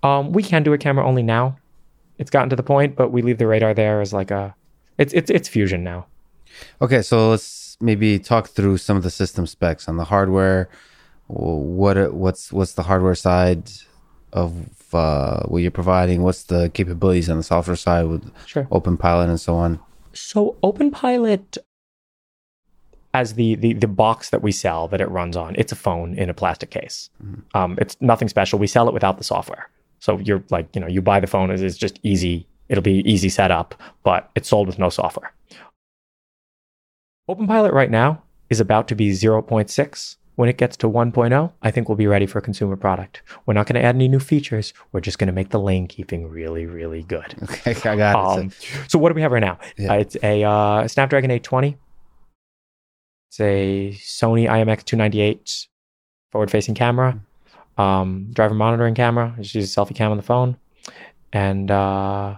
[SPEAKER 2] um, we can do a camera only now. It's gotten to the point, but we leave the radar there as like a. It's it's it's fusion now.
[SPEAKER 1] Okay, so let's maybe talk through some of the system specs on the hardware. What are- what's what's the hardware side of uh, what you're providing? What's the capabilities on the software side with
[SPEAKER 2] Sure.
[SPEAKER 1] Open Pilot and so on?
[SPEAKER 2] So OpenPilot, as the, the the box that we sell that it runs on, it's a phone in a plastic case. Um, it's nothing special. We sell it without the software. So you're like, you know, you buy the phone, it's it's just easy. It'll be easy setup, but it's sold with no software. OpenPilot right now is about to be 0.6. When it gets to 1.0, I think we'll be ready for a consumer product. We're not going to add any new features. We're just going to make the lane keeping really, really good.
[SPEAKER 1] Okay, I got it.
[SPEAKER 2] Um, so what do we have right now?
[SPEAKER 1] Yeah.
[SPEAKER 2] Uh, it's a uh, Snapdragon 820. It's a Sony IMX298 forward-facing camera, um, driver monitoring camera. Just use a selfie cam on the phone, and uh,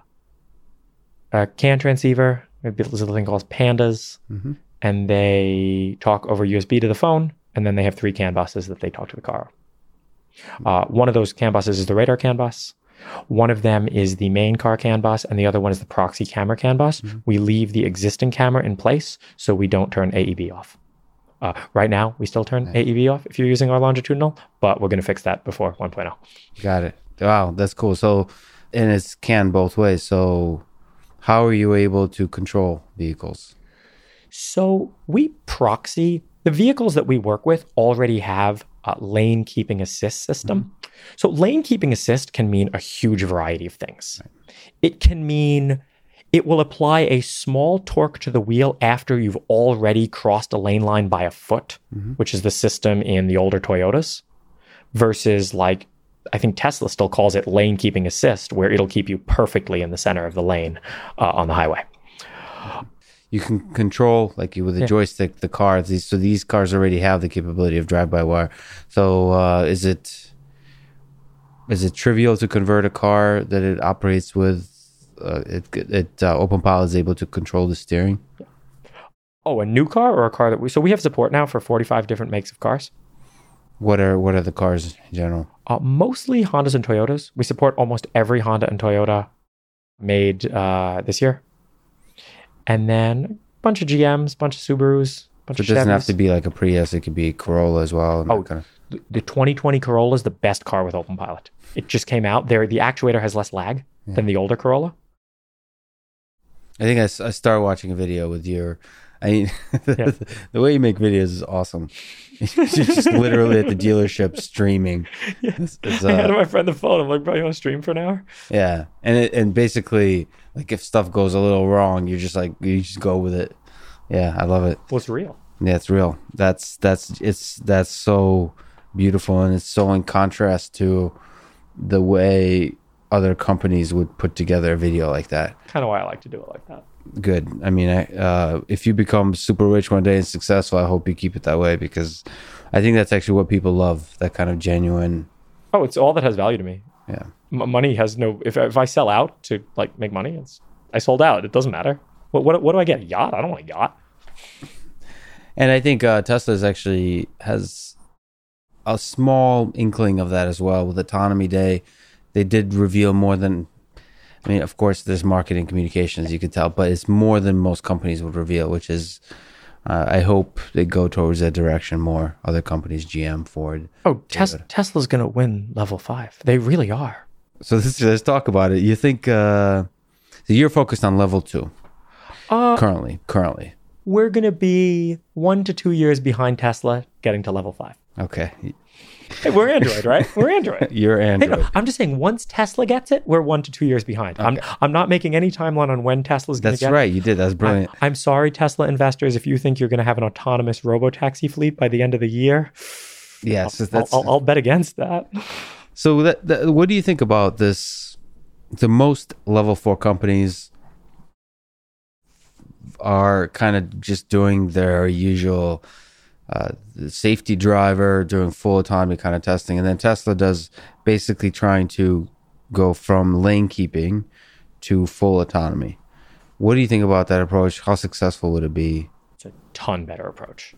[SPEAKER 2] a CAN transceiver. Maybe There's a thing called Pandas,
[SPEAKER 1] Mhm.
[SPEAKER 2] and they talk over USB to the phone, and then they have three CAN buses that they talk to the car. Uh, one of those CAN buses is the radar CAN bus. One of them is the main car CAN bus, and the other one is the proxy camera CAN bus. We leave the existing camera in place so we don't turn AEB off. Uh, right now, we still turn AEB off if you're using our longitudinal, but we're going to fix that before oh. 1.0.
[SPEAKER 1] Got it. Wow, that's cool. So, and it's can both ways. So, how are you able to control vehicles?
[SPEAKER 2] So we proxy the vehicles that we work with already have a lane keeping assist system. So lane keeping assist can mean a huge variety of things. It can mean it will apply a small torque to the wheel after you've already crossed a lane line by a foot, which is the system in the older Toyotas, versus like I think Tesla still calls it lane keeping assist, where it'll keep you perfectly in the center of the lane uh, on the highway.
[SPEAKER 1] You can control like you with a joystick the cars. These so these cars already have the capability of drive by wire. So uh, is it is it trivial to convert a car that it operates with? Uh, it it uh, Open Pilot is able to control the steering.
[SPEAKER 2] Oh, a new car or a car that we so we have support now for 45 different makes of cars.
[SPEAKER 1] What are what are the cars in general?
[SPEAKER 2] Uh, mostly Hondas and Toyotas. We support almost every Honda and Toyota made uh, this year, and then a bunch of GMs, bunch of Subarus, bunch
[SPEAKER 1] So
[SPEAKER 2] of
[SPEAKER 1] it doesn't have to be like a Prius. It could be Corolla as well. and
[SPEAKER 2] Oh.
[SPEAKER 1] kind of-
[SPEAKER 2] The- the 2020 Corolla is the best car with Open Pilot. It just came out. There, the actuator has less lag than the older Corolla.
[SPEAKER 1] I think I started watching a video with your. I mean, the way you make videos is awesome. You're just literally at the dealership streaming. It's- it's,
[SPEAKER 2] I had
[SPEAKER 1] uh,
[SPEAKER 2] my friend the phone. I'm like, bro, you want to stream for an hour?
[SPEAKER 1] yeah, and it, and basically, like if stuff goes a little wrong, you're just like you just go with it. Yeah, I love it.
[SPEAKER 2] Well, it's real.
[SPEAKER 1] Yeah, it's real. That's that's it's that's so beautiful, and it's so in contrast to the way other companies would put together a video like that.
[SPEAKER 2] Kind of why I like to do it like that.
[SPEAKER 1] good. I mean, I, uh, if you become super rich one day and successful, I hope you keep it that way because I think that's actually what people love. That kind of genuine.
[SPEAKER 2] Oh, it's all that has value to me.
[SPEAKER 1] Yeah.
[SPEAKER 2] M- money has no. If if I sell out to like make money, it's I sold out. It doesn't matter. What what what do I get? A yacht? I don't want a yacht.
[SPEAKER 1] And I think uh, Tesla is actually has a small inkling of that as well with Autonomy Day. They did reveal more than. I mean, of course, there's marketing communications you could tell, but it's more than most companies would reveal, which is. Uh, I hope they go towards that direction more. Other companies, GM, Ford.
[SPEAKER 2] Oh, Tes- Tesla's gonna win level five. They really are.
[SPEAKER 1] So this, let's talk about it. You think uh, so? You're focused on level two
[SPEAKER 2] Uh,
[SPEAKER 1] currently. Currently,
[SPEAKER 2] we're going to be one to two years behind Tesla getting to level five.
[SPEAKER 1] Okay.
[SPEAKER 2] Hey, we're Android, right? We're Android.
[SPEAKER 1] You're
[SPEAKER 2] Hey,
[SPEAKER 1] Android.
[SPEAKER 2] no, I'm just saying, once Tesla gets it, we're one to two years behind. I'm, I'm not making any timeline on when Tesla's going to
[SPEAKER 1] That's
[SPEAKER 2] get it.
[SPEAKER 1] right. You did. That's brilliant.
[SPEAKER 2] I'm sorry, Tesla investors, if you think you're going to have an autonomous robo-taxi fleet by the end of the year,
[SPEAKER 1] yes.
[SPEAKER 2] I'll,
[SPEAKER 1] That's,
[SPEAKER 2] I'll, I'll bet against that.
[SPEAKER 1] So that, that, what do you think about this? The most level four companies are kind of just doing their usual uh, safety driver, doing full autonomy kind of testing, and then Tesla does basically trying to go from lane keeping to full autonomy. What do you think about that approach? How successful would it be?
[SPEAKER 2] It's a ton better approach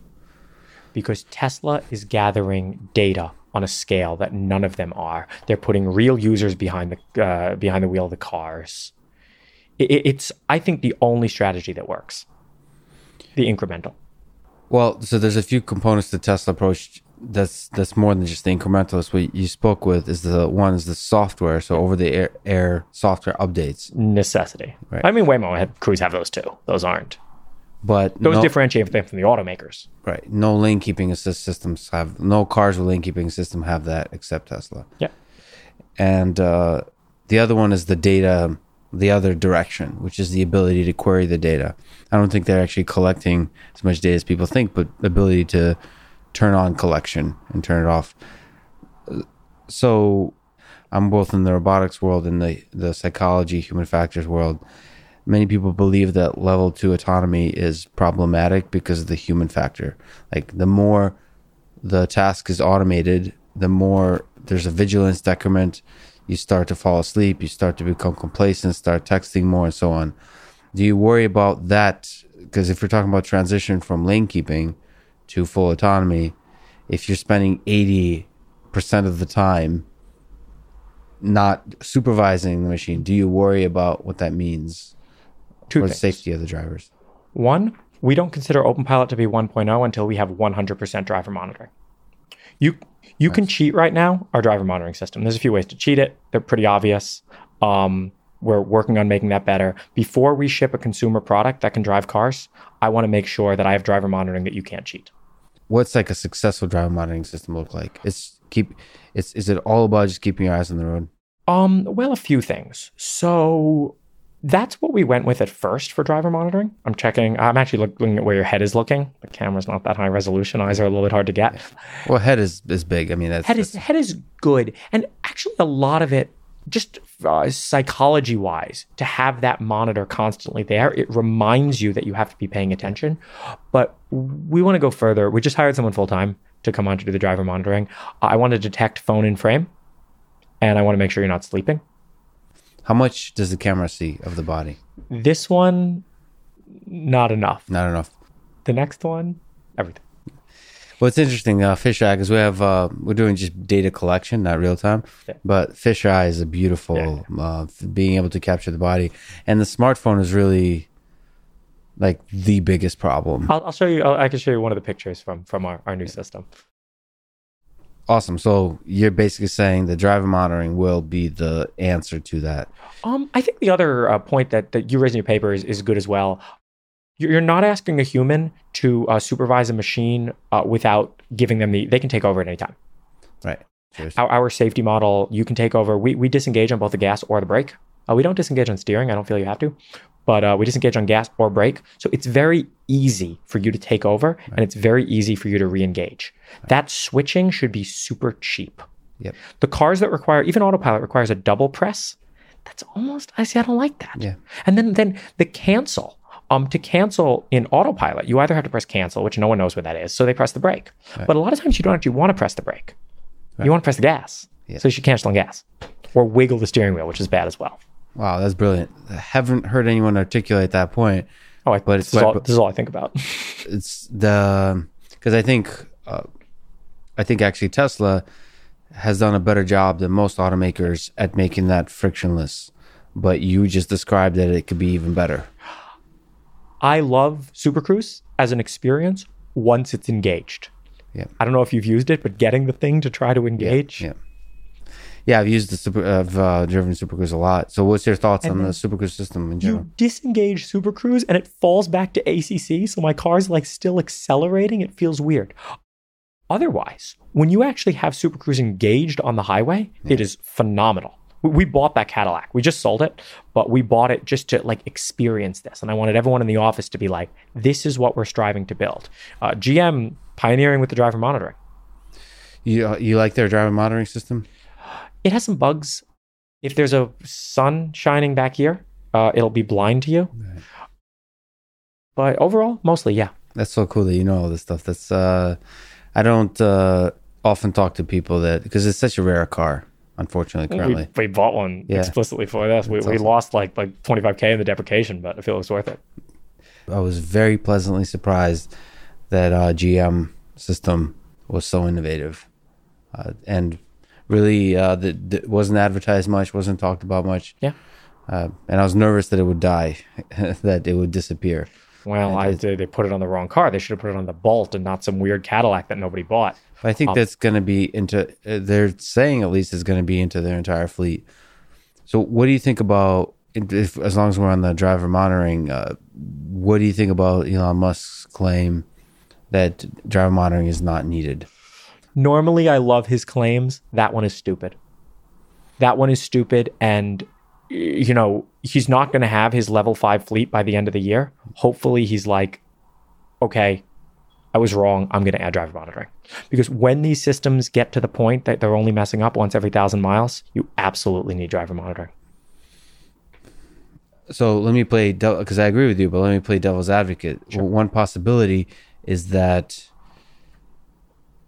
[SPEAKER 2] because Tesla is gathering data on a scale that none of them are. They're putting real users behind the uh, behind the wheel of the cars. It, it- it's, I think, the only strategy that works. The incremental.
[SPEAKER 1] Well, so there's a few components to Tesla approach that's that's more than just the incrementalist. What you spoke with is the one is the software, so over the air, air software updates.
[SPEAKER 2] necessity.
[SPEAKER 1] Right.
[SPEAKER 2] I mean, Waymo had Cruise have those too. Those aren't.
[SPEAKER 1] But
[SPEAKER 2] Those
[SPEAKER 1] no,
[SPEAKER 2] differentiate them from the automakers.
[SPEAKER 1] right, no lane keeping assist systems have no cars with lane keeping system have that except Tesla.
[SPEAKER 2] Yeah.
[SPEAKER 1] And uh, the other one is the data, the other direction, which is the ability to query the data. I don't think they're actually collecting as much data as people think, but ability to turn on collection and turn it off. So I'm both in the robotics world and the, the psychology, human factors world. Many people believe that level two autonomy is problematic because of the human factor. Like the more the task is automated, the more there's a vigilance decrement. You start to fall asleep, you start to become complacent, start texting more, and so on. Do you worry about that? Because if you're talking about transition from lane keeping to full autonomy, if you're spending 80% of the time not supervising the machine, do you worry about what that means
[SPEAKER 2] Two
[SPEAKER 1] for the safety of the drivers?
[SPEAKER 2] One, we don't consider OpenPilot to be 1.0 until we have 100% driver monitoring. You you can cheat right now our driver monitoring system. There's a few ways to cheat it. They're pretty obvious. Um, we're working on making that better. Before we ship a consumer product that can drive cars, I want to make sure that I have driver monitoring that you can't cheat.
[SPEAKER 1] What's like a successful driver monitoring system look like? It's keep it's is it all about just keeping your eyes on the road?
[SPEAKER 2] Um, well, a few things. So that's what we went with at first for driver monitoring. I'm checking. I'm actually looking at where your head is looking. The camera's not that high resolution. Eyes are a little bit hard to get.
[SPEAKER 1] Well, head is is big. I mean, that's,
[SPEAKER 2] Head is
[SPEAKER 1] that's-
[SPEAKER 2] head is good, and actually a lot of it, just uh, psychology wise, to have that monitor constantly there, it reminds you that you have to be paying attention. But we want to go further. We just hired someone full time to come on to do the driver monitoring. I want to detect phone in frame, and I want to make sure you're not sleeping.
[SPEAKER 1] How much does the camera see of the body?
[SPEAKER 2] This one, not enough.
[SPEAKER 1] Not enough.
[SPEAKER 2] The next one, everything.
[SPEAKER 1] Well, it's interesting. Uh, Fisheye, because we have uh, we're doing just data collection, not real time.
[SPEAKER 2] Yeah.
[SPEAKER 1] But Fisheye is a beautiful uh, being able to capture the body, and the smartphone is really like the biggest problem.
[SPEAKER 2] I'll, I'll show you. I'll, I can show you one of the pictures from from our, our new system.
[SPEAKER 1] Awesome. So you're basically saying the driver monitoring will be the answer to that.
[SPEAKER 2] Um, I think the other uh, point that, that you raised in your paper is, is good as well. You're you're not asking a human to uh, supervise a machine uh, without giving them the. They can take over at any time.
[SPEAKER 1] Right.
[SPEAKER 2] Our, our safety model, you can take over. We, we disengage on both the gas or the brake. Uh, we don't disengage on steering. I don't feel you have to, but uh, we disengage on gas or brake. So it's very easy for you to take over, and it's very easy for you to re-engage. That switching should be super cheap.
[SPEAKER 1] Yep.
[SPEAKER 2] The cars that require even autopilot requires a double press. That's almost I see. I don't like that.
[SPEAKER 1] Yeah.
[SPEAKER 2] And then then the cancel. Um, to cancel in autopilot, you either have to press cancel, which no one knows what that is, so they press the brake. But a lot of times you don't actually want to press the brake. You want to press the gas.
[SPEAKER 1] Yeah.
[SPEAKER 2] So you should cancel on gas. Or wiggle the steering wheel, which is bad as well.
[SPEAKER 1] Wow, that's brilliant. I haven't heard anyone articulate that point.
[SPEAKER 2] Oh, I,
[SPEAKER 1] But
[SPEAKER 2] this,
[SPEAKER 1] it's
[SPEAKER 2] is all, this is all I think about.
[SPEAKER 1] It's the because I think uh, I think actually Tesla has done a better job than most automakers at making that frictionless. But you just described that it could be even better.
[SPEAKER 2] I love Super Cruise as an experience once it's engaged.
[SPEAKER 1] Yeah.
[SPEAKER 2] I don't know if you've used it, but getting the thing to try to engage.
[SPEAKER 1] Yeah. Yeah, I've used the super. I've uh, driven Super Cruise a lot. So, what's your thoughts
[SPEAKER 2] And
[SPEAKER 1] on the Super Cruise system in general?
[SPEAKER 2] You disengage Super Cruise and it falls back to ACC, so my car's like still accelerating. It feels weird. Otherwise, when you actually have Super Cruise engaged on the highway, it is phenomenal. We- We bought that Cadillac. We just sold it, but we bought it just to like experience this. And I wanted everyone in the office to be like, this is what we're striving to build. Uh, GM pioneering with the driver monitoring.
[SPEAKER 1] You uh, you like their driver monitoring system?
[SPEAKER 2] It has some bugs. If there's a sun shining back here, uh, it'll be blind to you. But overall, mostly, yeah.
[SPEAKER 1] That's so cool that you know all this stuff. That's uh, I don't uh, often talk to people that because it's such a rare car. Unfortunately, currently,
[SPEAKER 2] We, we bought one
[SPEAKER 1] Yeah.
[SPEAKER 2] explicitly for this. We,
[SPEAKER 1] That's
[SPEAKER 2] we
[SPEAKER 1] awesome.
[SPEAKER 2] lost like like 25k in the deprecation, but I feel it was worth it.
[SPEAKER 1] I was very pleasantly surprised that uh, GM system was so innovative, uh, and really uh, that that wasn't advertised much, wasn't talked about much.
[SPEAKER 2] Yeah.
[SPEAKER 1] Uh, and I was nervous that it would die, that it would disappear.
[SPEAKER 2] Well, I,
[SPEAKER 1] it's-
[SPEAKER 2] they, put it on the wrong car. They should have put it on the Bolt and not some weird Cadillac that nobody bought.
[SPEAKER 1] I think
[SPEAKER 2] Um,
[SPEAKER 1] that's going to be into. Uh, they're saying at least is going to be into their entire fleet. So, what do you think about? If, as long as we're on the driver monitoring, uh, what do you think about Elon Musk's claim that driver monitoring is not needed?
[SPEAKER 2] Normally, I love his claims. That one is stupid. That one is stupid. And, you know, he's not going to have his level five fleet by the end of the year. Hopefully, he's like, okay, I was wrong. I'm going to add driver monitoring. Because when these systems get to the point that they're only messing up once every thousand miles, you absolutely need driver monitoring.
[SPEAKER 1] So let me play because I agree with you, but let me play devil's advocate. Well, one possibility is that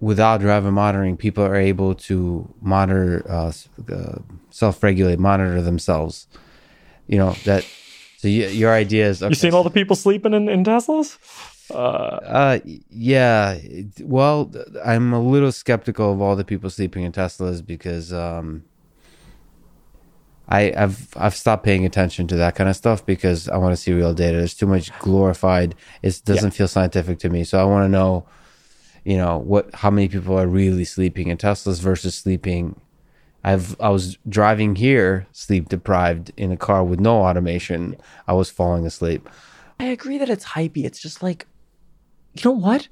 [SPEAKER 1] without driver monitoring, people are able to monitor, uh, uh, self-regulate, monitor themselves. You know that. So y- your idea is okay,
[SPEAKER 2] You seen all the people sleeping in, in Teslas?
[SPEAKER 1] Uh, yeah. Well, I'm a little skeptical of all the people sleeping in Teslas because um, I, I've I've stopped paying attention to that kind of stuff because I want to see real data. There's too much glorified. It doesn't feel scientific to me. So I want to know, you know, what how many people are really sleeping in Teslas versus sleeping. I've I was driving here sleep deprived in a car with no automation. I was falling asleep.
[SPEAKER 2] I agree that it's hypey. It's just like, you know what?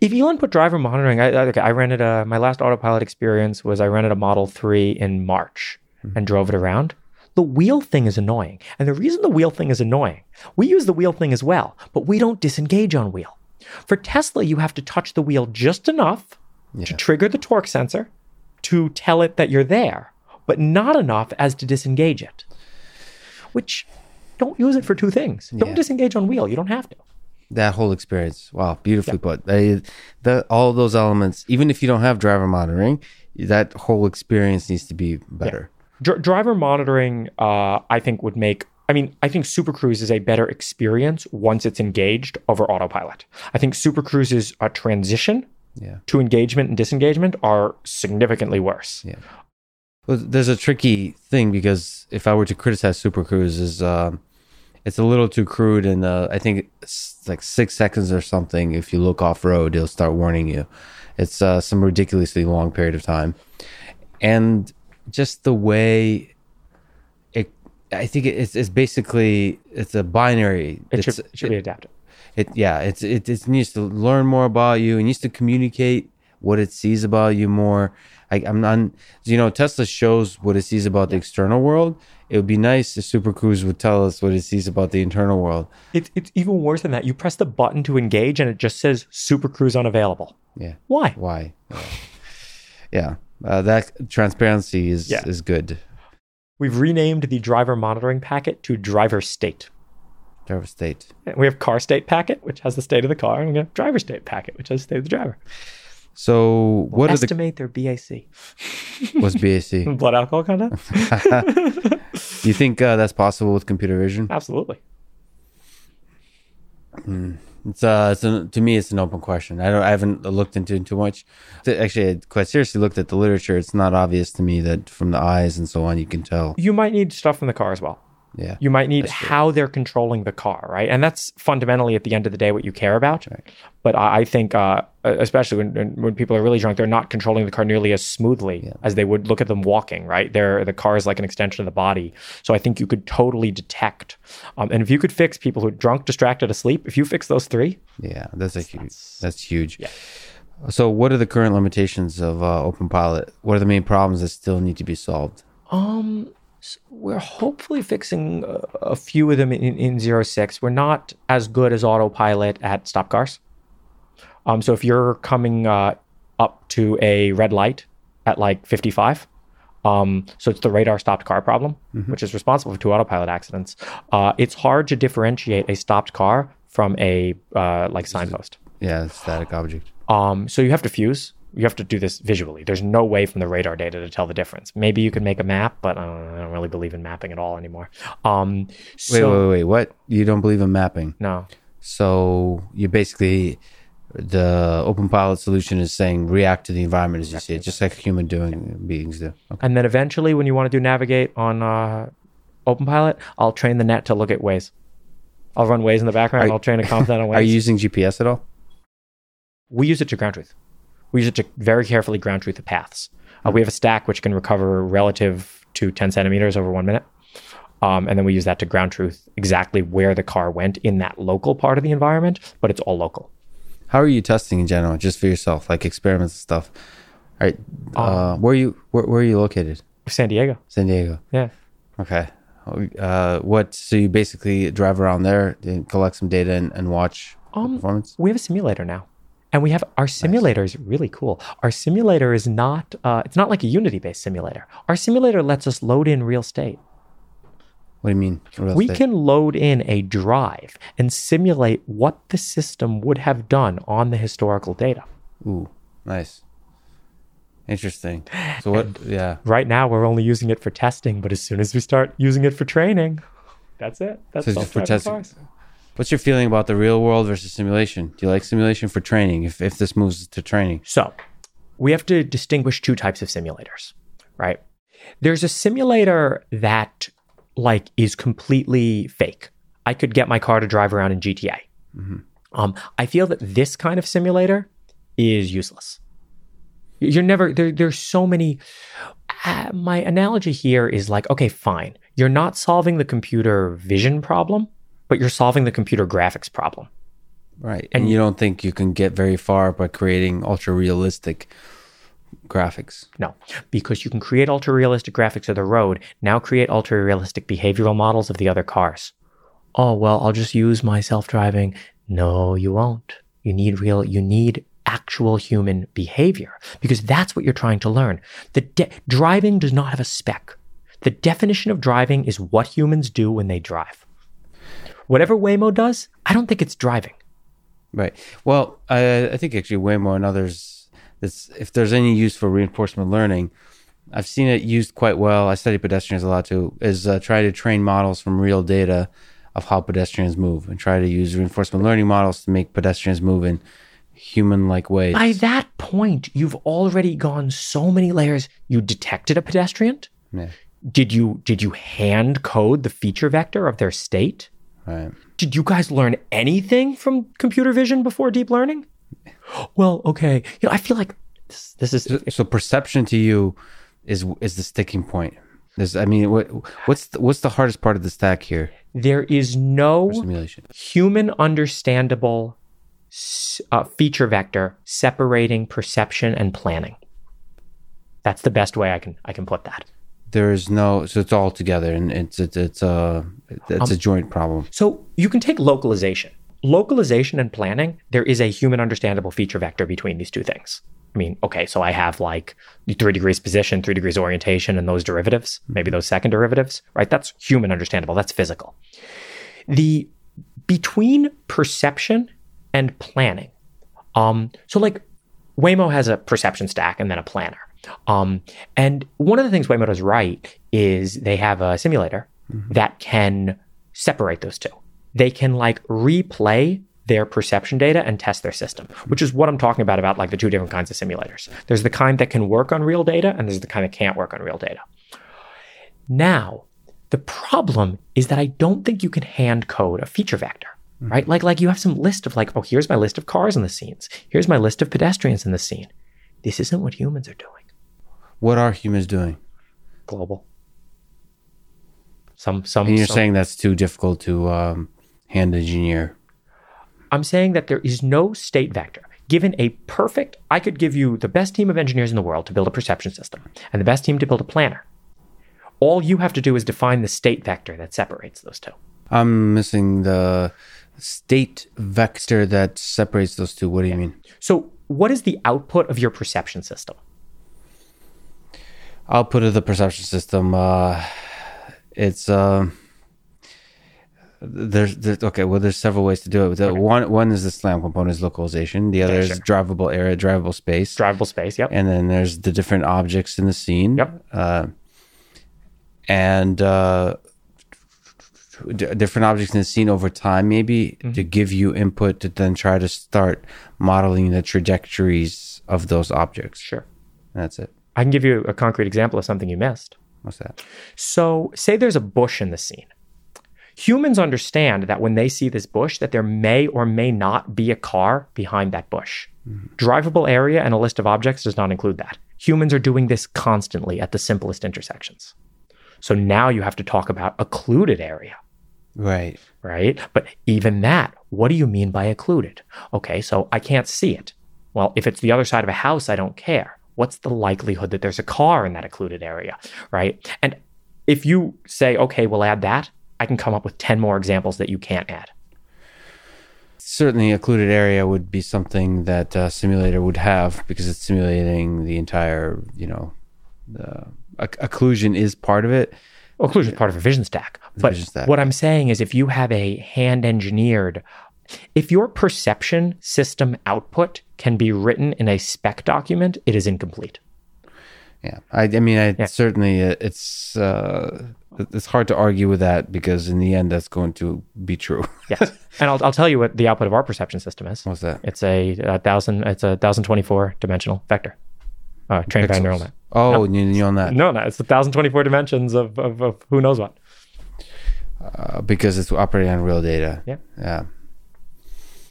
[SPEAKER 2] If Elon put driver monitoring, I, I, okay, I rented a, my last autopilot experience was I rented a Model 3 in March mm-hmm. and drove it around. The wheel thing is annoying. And the reason the wheel thing is annoying, we use the wheel thing as well, but we don't disengage on wheel. For Tesla, you have to touch the wheel just enough to trigger the torque sensor to tell it that you're there, but not enough as to disengage it. Which don't use it for two things. Don't
[SPEAKER 1] Yeah.
[SPEAKER 2] disengage on wheel. You don't have to.
[SPEAKER 1] that whole experience wow beautifully put they, the, all those elements even if you don't have driver monitoring that whole experience needs to be better
[SPEAKER 2] Dr- driver monitoring, uh, I think, would make. I mean, I think Super Cruise is a better experience once it's engaged over autopilot. I think Super Cruise's uh, transition
[SPEAKER 1] yeah
[SPEAKER 2] to engagement and disengagement are significantly worse.
[SPEAKER 1] Yeah. well, there's a tricky thing because if i were to criticize super cruise is um, it's a little too crude and uh, i think it's like six seconds or something if you look off road it'll start warning you it's uh, some ridiculously long period of time and just the way i think it's, it's basically it's a binary
[SPEAKER 2] It should, it should be adapted.
[SPEAKER 1] it yeah it's it, it needs to learn more about you it needs to communicate what it sees about you more I, i'm not you know tesla shows what it sees about the external world it would be nice if super cruise would tell us what it sees about the internal world
[SPEAKER 2] It's, it's even worse than that. You press the button to engage and it just says Super Cruise unavailable.
[SPEAKER 1] yeah
[SPEAKER 2] Why?
[SPEAKER 1] why yeah, yeah. Uh, that transparency is
[SPEAKER 2] Yeah.
[SPEAKER 1] is good
[SPEAKER 2] We've renamed the driver monitoring packet to driver state.
[SPEAKER 1] driver state
[SPEAKER 2] We have car state packet, which has the state of the car, and we have driver state packet, which has the state of the driver.
[SPEAKER 1] so what are the
[SPEAKER 2] Estimate their BAC,
[SPEAKER 1] what's bac
[SPEAKER 2] blood alcohol content.
[SPEAKER 1] do you think uh, that's possible with computer vision
[SPEAKER 2] Absolutely.
[SPEAKER 1] It's uh, it's an, to me, it's an open question. I don't, I haven't looked into it too much. Actually, I quite seriously looked at the literature. It's not obvious to me that from the eyes and so on, you can tell.
[SPEAKER 2] You might need stuff from the car as well.
[SPEAKER 1] Yeah.
[SPEAKER 2] You might need how they're controlling the car, right? And that's fundamentally at the end of the day what you care about. But I, I think, uh, especially when, when when people are really drunk, they're not controlling the car nearly as smoothly as they would look at them walking, right? They're, the car is like an extension of the body. So I think you could totally detect. Um, and if you could fix people who are drunk, distracted, asleep, if you fix those three,
[SPEAKER 1] Yeah, that's a huge. That's huge.
[SPEAKER 2] Yeah.
[SPEAKER 1] So, what are the current limitations of uh, Open Pilot? What are the main problems that still need to be solved?
[SPEAKER 2] Um, we're hopefully fixing a, a few of them in, in zero six. We're not as good as autopilot at stop cars. Um, so if you're coming uh, up to a red light at like 55, um, so it's the radar stopped car problem, which is responsible for two autopilot accidents. Uh, it's hard to differentiate a stopped car from a uh, like signpost.
[SPEAKER 1] Yeah, static object.
[SPEAKER 2] Um, so you have to fuse. You have to do this visually. There's no way from the radar data to tell the difference. Maybe you can make a map, but uh, I don't really believe in mapping at all anymore. Um,
[SPEAKER 1] Wait,
[SPEAKER 2] so
[SPEAKER 1] wait, wait. What? You don't believe in mapping?
[SPEAKER 2] no,
[SPEAKER 1] So you basically the Open Pilot solution is saying react to the environment as you see it, just like human doing beings do. Okay.
[SPEAKER 2] and then eventually, when you want to do navigate on uh, OpenPilot, I'll train the net to look at Waze. I'll run Waze in the background.
[SPEAKER 1] Are-
[SPEAKER 2] I'll train a convnet on Waze.
[SPEAKER 1] Are you using GPS at all?
[SPEAKER 2] we use it to ground truth. We use it to very carefully ground truth the paths. Uh, we have a stack which can recover relative to 10 centimeters over one minute. Um, and then we use that to ground truth exactly where the car went in that local part of the environment, but it's all local.
[SPEAKER 1] How are you testing in general, just for yourself, like experiments and stuff? All right. Uh, where are you? Where, where are you located?
[SPEAKER 2] San Diego.
[SPEAKER 1] San Diego.
[SPEAKER 2] Yeah.
[SPEAKER 1] Okay. Uh, what? So you basically drive around there, and collect some data, and, and watch the
[SPEAKER 2] Um,
[SPEAKER 1] performance.
[SPEAKER 2] We have a simulator now. And we have our simulator is really cool. Our simulator is not uh, it's not like a Unity based simulator. Our simulator lets us load in real state.
[SPEAKER 1] What do you mean? Real
[SPEAKER 2] We
[SPEAKER 1] estate?
[SPEAKER 2] can load in a drive and simulate what the system would have done on the historical data.
[SPEAKER 1] Ooh, nice. Interesting. So what? Yeah.
[SPEAKER 2] Right now, we're only using it for testing, but as soon as we start using it for training, that's it. That's
[SPEAKER 1] So for testing.
[SPEAKER 2] cars.
[SPEAKER 1] What's your feeling about the real world versus simulation? Do you like simulation for training? If if this moves to training,
[SPEAKER 2] So, we have to distinguish two types of simulators, right? There's a simulator that like is completely fake. I could get my car to drive around in GTA. Um, I feel that this kind of simulator is useless. You're never there. There's so many. Uh, my analogy here is like, okay, fine. You're not solving the computer vision problem, but you're solving the computer graphics problem.
[SPEAKER 1] right? And you don't think you can get very far by creating ultra realistic graphics?
[SPEAKER 2] No, because you can create ultra realistic graphics of the road. Now create ultra realistic behavioral models of the other cars. Oh, well, I'll just use my self driving. No, you won't. You need real, you need actual human behavior because that's what you're trying to learn. The de- driving does not have a spec. The definition of driving is what humans do when they drive. Whatever Waymo does, I don't think it's driving.
[SPEAKER 1] Right. Well, I, I think actually Waymo and others, this, if there's any use for reinforcement learning, I've seen it used quite well. I study pedestrians a lot too. Is uh, try to train models from real data of how pedestrians move, and try to use reinforcement learning models to make pedestrians move in human-like ways.
[SPEAKER 2] By that point, you've already gone so many layers. You detected a pedestrian.
[SPEAKER 1] yeah.
[SPEAKER 2] Did you did you hand code the feature vector of their state?
[SPEAKER 1] Right.
[SPEAKER 2] Did you guys learn anything from computer vision before deep learning? Well, okay. You know, I feel like this, this is
[SPEAKER 1] So perception to you is is the sticking point. There's, I mean, what what's the, what's the hardest part of the stack here?
[SPEAKER 2] there is no
[SPEAKER 1] Simulation.
[SPEAKER 2] human understandable uh, feature vector separating perception and planning. That's the best way I can I can put that.
[SPEAKER 1] There is no, so it's all together, and it's it's it's a it's a um, joint problem.
[SPEAKER 2] So you can take localization. Localization and planning, there is a human understandable feature vector between these two things. I mean, okay, so I have like three degrees position, three degrees orientation, and those derivatives, maybe mm-hmm. those second derivatives, right? That's human understandable. That's physical. The between perception and planning. Um, so like Waymo has a perception stack and then a planner. Um, and one of the things Waymo does right is they have a simulator that can separate those two. They can like replay their perception data and test their system, which is what I'm talking about about like the two different kinds of simulators. There's the kind that can work on real data and there's the kind that can't work on real data. Now, The problem is that I don't think you can hand code a feature vector, right? Like, like you have some list of like, oh, here's my list of cars in the scenes. Here's my list of pedestrians in the scene. This isn't what humans are doing.
[SPEAKER 1] What are humans doing?
[SPEAKER 2] Global. Some, some.
[SPEAKER 1] And you're
[SPEAKER 2] some-
[SPEAKER 1] saying that's too difficult to um, hand engineer.
[SPEAKER 2] I'm saying that there is no state vector. Given a perfect, I could give you the best team of engineers in the world to build a perception system and the best team to build a planner. All you have to do is define the state vector that separates those two.
[SPEAKER 1] I'm missing the state vector that separates those two. What do you mean?
[SPEAKER 2] So, what is the output of your perception system?
[SPEAKER 1] Output of the perception system. Uh, it's um. there's, there's okay. Well, there's several ways to do it. The One one is the SLAM component is localization. The other
[SPEAKER 2] Okay,
[SPEAKER 1] is
[SPEAKER 2] sure.
[SPEAKER 1] drivable area, drivable space,
[SPEAKER 2] Drivable space, yep.
[SPEAKER 1] and then there's the different objects in the scene.
[SPEAKER 2] Yep.
[SPEAKER 1] Uh, and uh, d- different objects in the scene over time, maybe
[SPEAKER 2] Mm-hmm.
[SPEAKER 1] to give you input to then try to start modeling the trajectories of those objects.
[SPEAKER 2] Sure.
[SPEAKER 1] And that's it.
[SPEAKER 2] I can give you a concrete example of something you missed.
[SPEAKER 1] What's that?
[SPEAKER 2] So, say there's a bush in the scene. Humans understand that when they see this bush that there may or may not be a car behind that bush. Mm-hmm. Drivable area and a list of objects does not include that. Humans are doing this constantly at the simplest intersections. So now you have to talk about occluded area,
[SPEAKER 1] Right.
[SPEAKER 2] right? But even that, what do you mean by occluded? Okay, so I can't see it. Well, if it's the other side of a house, I don't care. What's the likelihood that there's a car in that occluded area, right? And if you say, okay, we'll add that, I can come up with 10 more examples that you can't add.
[SPEAKER 1] Certainly, occluded area would be something that a simulator would have because it's simulating the entire, you know, the occlusion is part of it.
[SPEAKER 2] Occlusion is part of a vision stack. But
[SPEAKER 1] vision stack.
[SPEAKER 2] what I'm saying is if you have a hand engineered, if your perception system output can be written in a spec document, it is incomplete.
[SPEAKER 1] Yeah, I, I mean, I certainly uh, it's uh, it's hard to argue with that because in the end, that's going to be true.
[SPEAKER 2] Yes. and I'll, I'll tell you what the output of our perception system is.
[SPEAKER 1] What's that?
[SPEAKER 2] It's a, a thousand. It's a thousand twenty-four dimensional vector, uh, trained by a neural net.
[SPEAKER 1] Oh, you on that
[SPEAKER 2] No, no, it's the thousand twenty-four dimensions of, of, of who knows what.
[SPEAKER 1] uh, because it's operating on real data.
[SPEAKER 2] Yeah.
[SPEAKER 1] Yeah.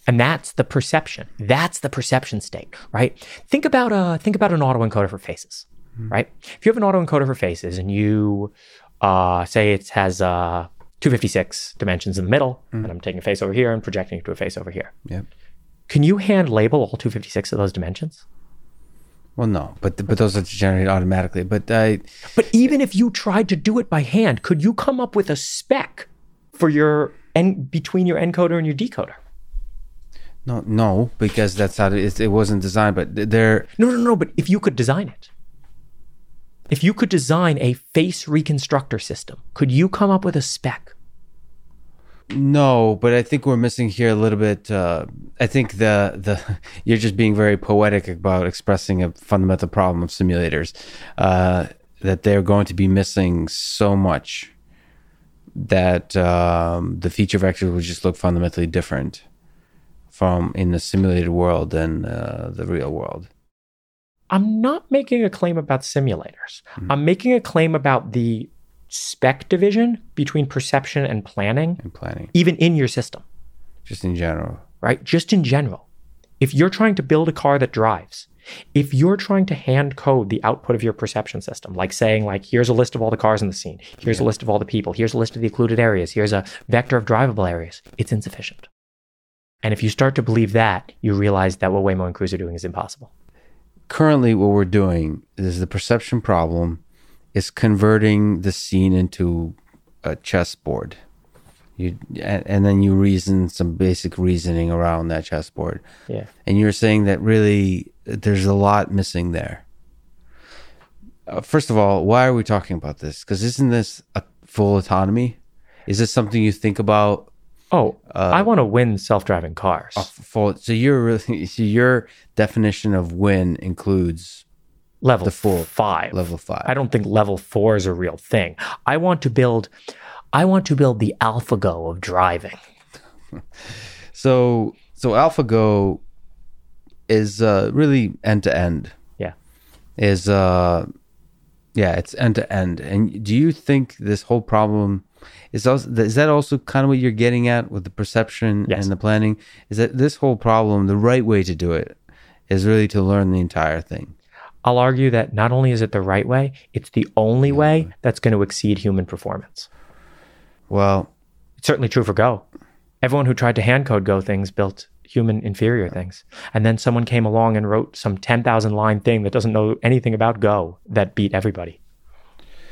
[SPEAKER 2] And that's the perception. That's the perception state, right? Think about uh think about an autoencoder for faces, right? If you have an autoencoder for faces and you uh say it has uh 256 dimensions in the middle, and I'm taking a face over here and projecting it to a face over here.
[SPEAKER 1] Yep.
[SPEAKER 2] Can you hand label all 256 of those dimensions?
[SPEAKER 1] Well, no, but but those are generated automatically. But I
[SPEAKER 2] But even if you tried to do it by hand, could you come up with a spec for your en- between your encoder and your decoder?
[SPEAKER 1] No no because that's how it, it wasn't designed. But they're
[SPEAKER 2] No, no, no. But if you could design it, if you could design a face reconstructor system, could you come up with a spec?
[SPEAKER 1] No, but I think we're missing here a little bit. Uh, I think the the you're just being very poetic about expressing a fundamental problem of simulators. Uh, that they're going to be missing so much that um, the feature vectors would just look fundamentally different from in the simulated world than uh, the real world.
[SPEAKER 2] I'm not making a claim about simulators. I'm making a claim about the spec division between perception and planning,
[SPEAKER 1] And planning,
[SPEAKER 2] even in your system,
[SPEAKER 1] just in general.
[SPEAKER 2] right? Just in general. If you're trying to build a car that drives, if you're trying to hand code the output of your perception system, like saying, like, here's a list of all the cars in the scene, here's a list of all the people, here's a list of the occluded areas, here's a vector of drivable areas, it's insufficient. And if you start to believe that, you realize that what Waymo and Cruise are doing is impossible.
[SPEAKER 1] currently what we're doing is the perception problem is converting the scene into a chessboard. You and, and then you reason some basic reasoning around that chessboard.
[SPEAKER 2] Yeah.
[SPEAKER 1] and you're saying that really there's a lot missing there. Uh, first of all why are we talking about this? Because isn't this a full autonomy? Is this something you think about
[SPEAKER 2] Oh, I want to win self driving cars.
[SPEAKER 1] full so your really so your definition of win includes
[SPEAKER 2] level
[SPEAKER 1] the full
[SPEAKER 2] five.
[SPEAKER 1] level five
[SPEAKER 2] I don't think level four is a real thing. I want to build I want to build the AlphaGo of driving.
[SPEAKER 1] So so AlphaGo is uh, really end to end.
[SPEAKER 2] Yeah.
[SPEAKER 1] Is uh, Yeah, it's end to end. And do you think this whole problem is also is that also kind of what you're getting at with the perception
[SPEAKER 2] Yes.
[SPEAKER 1] and the planning? Is that this whole problem, the right way to do it, is really to learn the entire thing?
[SPEAKER 2] I'll argue that not only is it the right way, it's the only way that's going to exceed human performance.
[SPEAKER 1] Well,
[SPEAKER 2] It's certainly true for Go. Everyone who tried to hand code Go things built human inferior things. And then someone came along and wrote some 10,000 line thing that doesn't know anything about Go that beat everybody.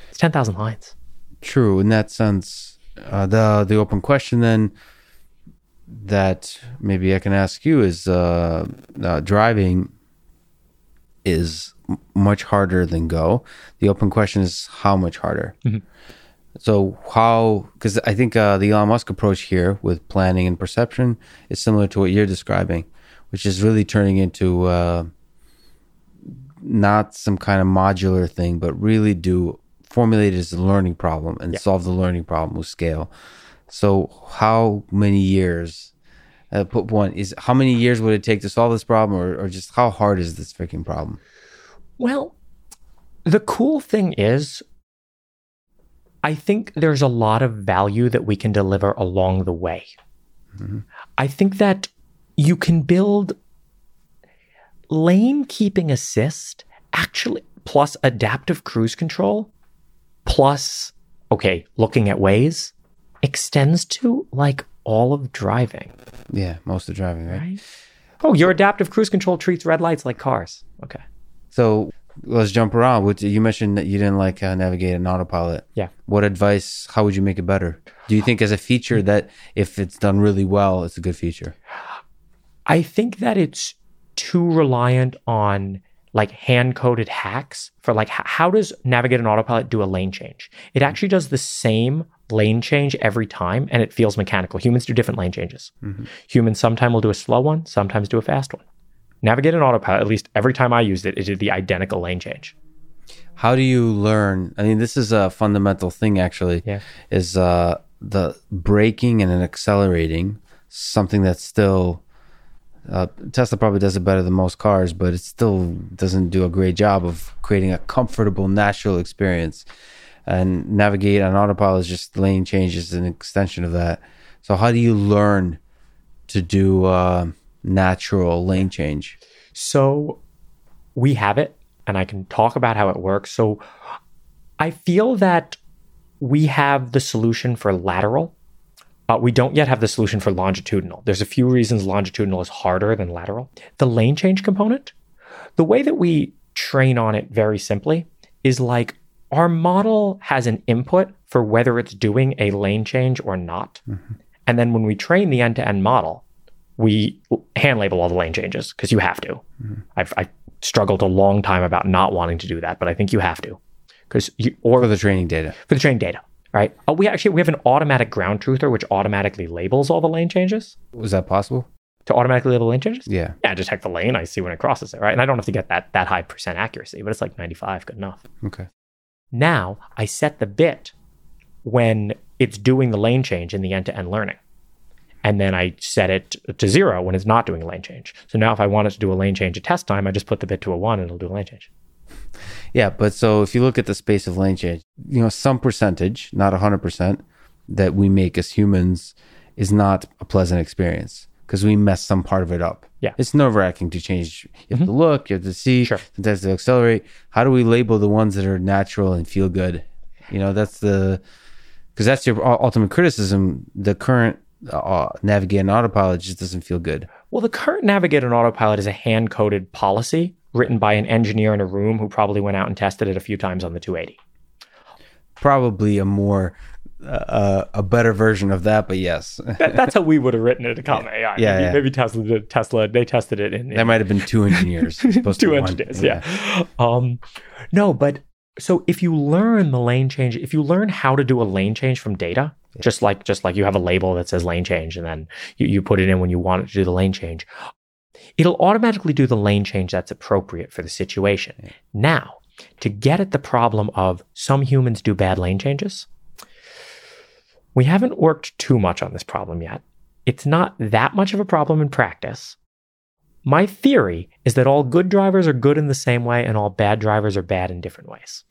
[SPEAKER 2] It's 10,000 lines.
[SPEAKER 1] True in that sense. Uh, the the open question then that maybe I can ask you is uh, uh, driving is m- much harder than Go. The open question is how much harder. So how? Because I think uh, the Elon Musk approach here with planning and perception is similar to what you're describing, which is really turning into uh, not some kind of modular thing, but really do formulate it as a learning problem and solve the learning problem with scale. So how many years? Uh, put one is how many years would it take to solve this problem, or, or just how hard is this freaking problem?
[SPEAKER 2] Well, the cool thing is, I think there's a lot of value that we can deliver along the way. I think that you can build lane keeping assist actually plus adaptive cruise control plus okay looking at ways extends to like all of driving
[SPEAKER 1] Yeah, most of driving, right?
[SPEAKER 2] right oh your adaptive cruise control treats red lights like cars okay
[SPEAKER 1] So let's jump around. You mentioned that you didn't like uh, navigate an autopilot.
[SPEAKER 2] Yeah.
[SPEAKER 1] What advice? How would you make it better? Do you think as a feature that if it's done really well, it's a good feature?
[SPEAKER 2] I think that it's too reliant on like hand coded hacks for like h- how does navigate an autopilot do a lane change? It actually does the same lane change every time and it feels mechanical. Humans do different lane changes. Humans sometimes will do a slow one, sometimes do a fast one. Navigate an autopilot, at least every time I used it, it did the identical lane change.
[SPEAKER 1] How do you learn? I mean, this is a fundamental thing actually.
[SPEAKER 2] Yeah.
[SPEAKER 1] Is uh, the braking and then accelerating something that's still uh, Tesla probably does it better than most cars, but it still doesn't do a great job of creating a comfortable, natural experience. And navigate on autopilot is just lane changes an extension of that. So how do you learn to do uh, natural lane change?
[SPEAKER 2] So we have it, and I can talk about how it works. So I feel that we have the solution for lateral. Uh, we don't yet have the solution for longitudinal. There's a few reasons longitudinal is harder than lateral. The lane change component, the way that we train on it very simply is like our model has an input for whether it's doing a lane change or not. And then when we train the end to end model, we hand label all the lane changes because you have to. I've, I've struggled a long time about not wanting to do that, but I think you have to because you or
[SPEAKER 1] For the training data.
[SPEAKER 2] for the training data, right? Oh, we actually we have an automatic ground truther which automatically labels all the lane changes
[SPEAKER 1] Was that possible?
[SPEAKER 2] to automatically label lane changes.
[SPEAKER 1] Yeah.
[SPEAKER 2] Yeah, I detect the lane, I see when it crosses it, right? And I don't have to get that that high percent accuracy, but it's like 95, good enough.
[SPEAKER 1] Okay.
[SPEAKER 2] Now I set the bit when it's doing the lane change in the end to end learning. And then I set it to zero when it's not doing a lane change. So now if I want it to do a lane change at test time, I just put the bit to a one and it'll do a lane change.
[SPEAKER 1] Yeah, but so if you look at the space of lane change, you know, some percentage, not 100%, that we make as humans is not a pleasant experience because we mess some part of it up.
[SPEAKER 2] Yeah.
[SPEAKER 1] It's nerve wracking to change. You have to look, you have to see,
[SPEAKER 2] Sure.
[SPEAKER 1] sometimes to accelerate. How do we label the ones that are natural and feel good? You know, that's the, because that's your ultimate criticism. The current uh, navigate and autopilot just doesn't feel good.
[SPEAKER 2] Well, the current Navigate and Autopilot is a hand coded policy written by an engineer in a room who probably went out and tested it a few times on the 280.
[SPEAKER 1] Probably a more, uh, a better version of that, but yes.
[SPEAKER 2] That, that's how we would have written it at Comma AI.
[SPEAKER 1] Yeah,
[SPEAKER 2] maybe,
[SPEAKER 1] yeah.
[SPEAKER 2] maybe Tesla did, Tesla they tested it in, in
[SPEAKER 1] That might have been two engineers. supposed to
[SPEAKER 2] two
[SPEAKER 1] be one.
[SPEAKER 2] engineers. Yeah. Um, no, but so if you learn the lane change, if you learn how to do a lane change from data, just like just like you have a label that says lane change, and then you, you put it in when you want it to do the lane change, it'll automatically do the lane change that's appropriate for the situation. Now, to get at the problem of some humans do bad lane changes, we haven't worked too much on this problem yet. It's not that much of a problem in practice. My theory is that all good drivers are good in the same way and all bad drivers are bad in different ways.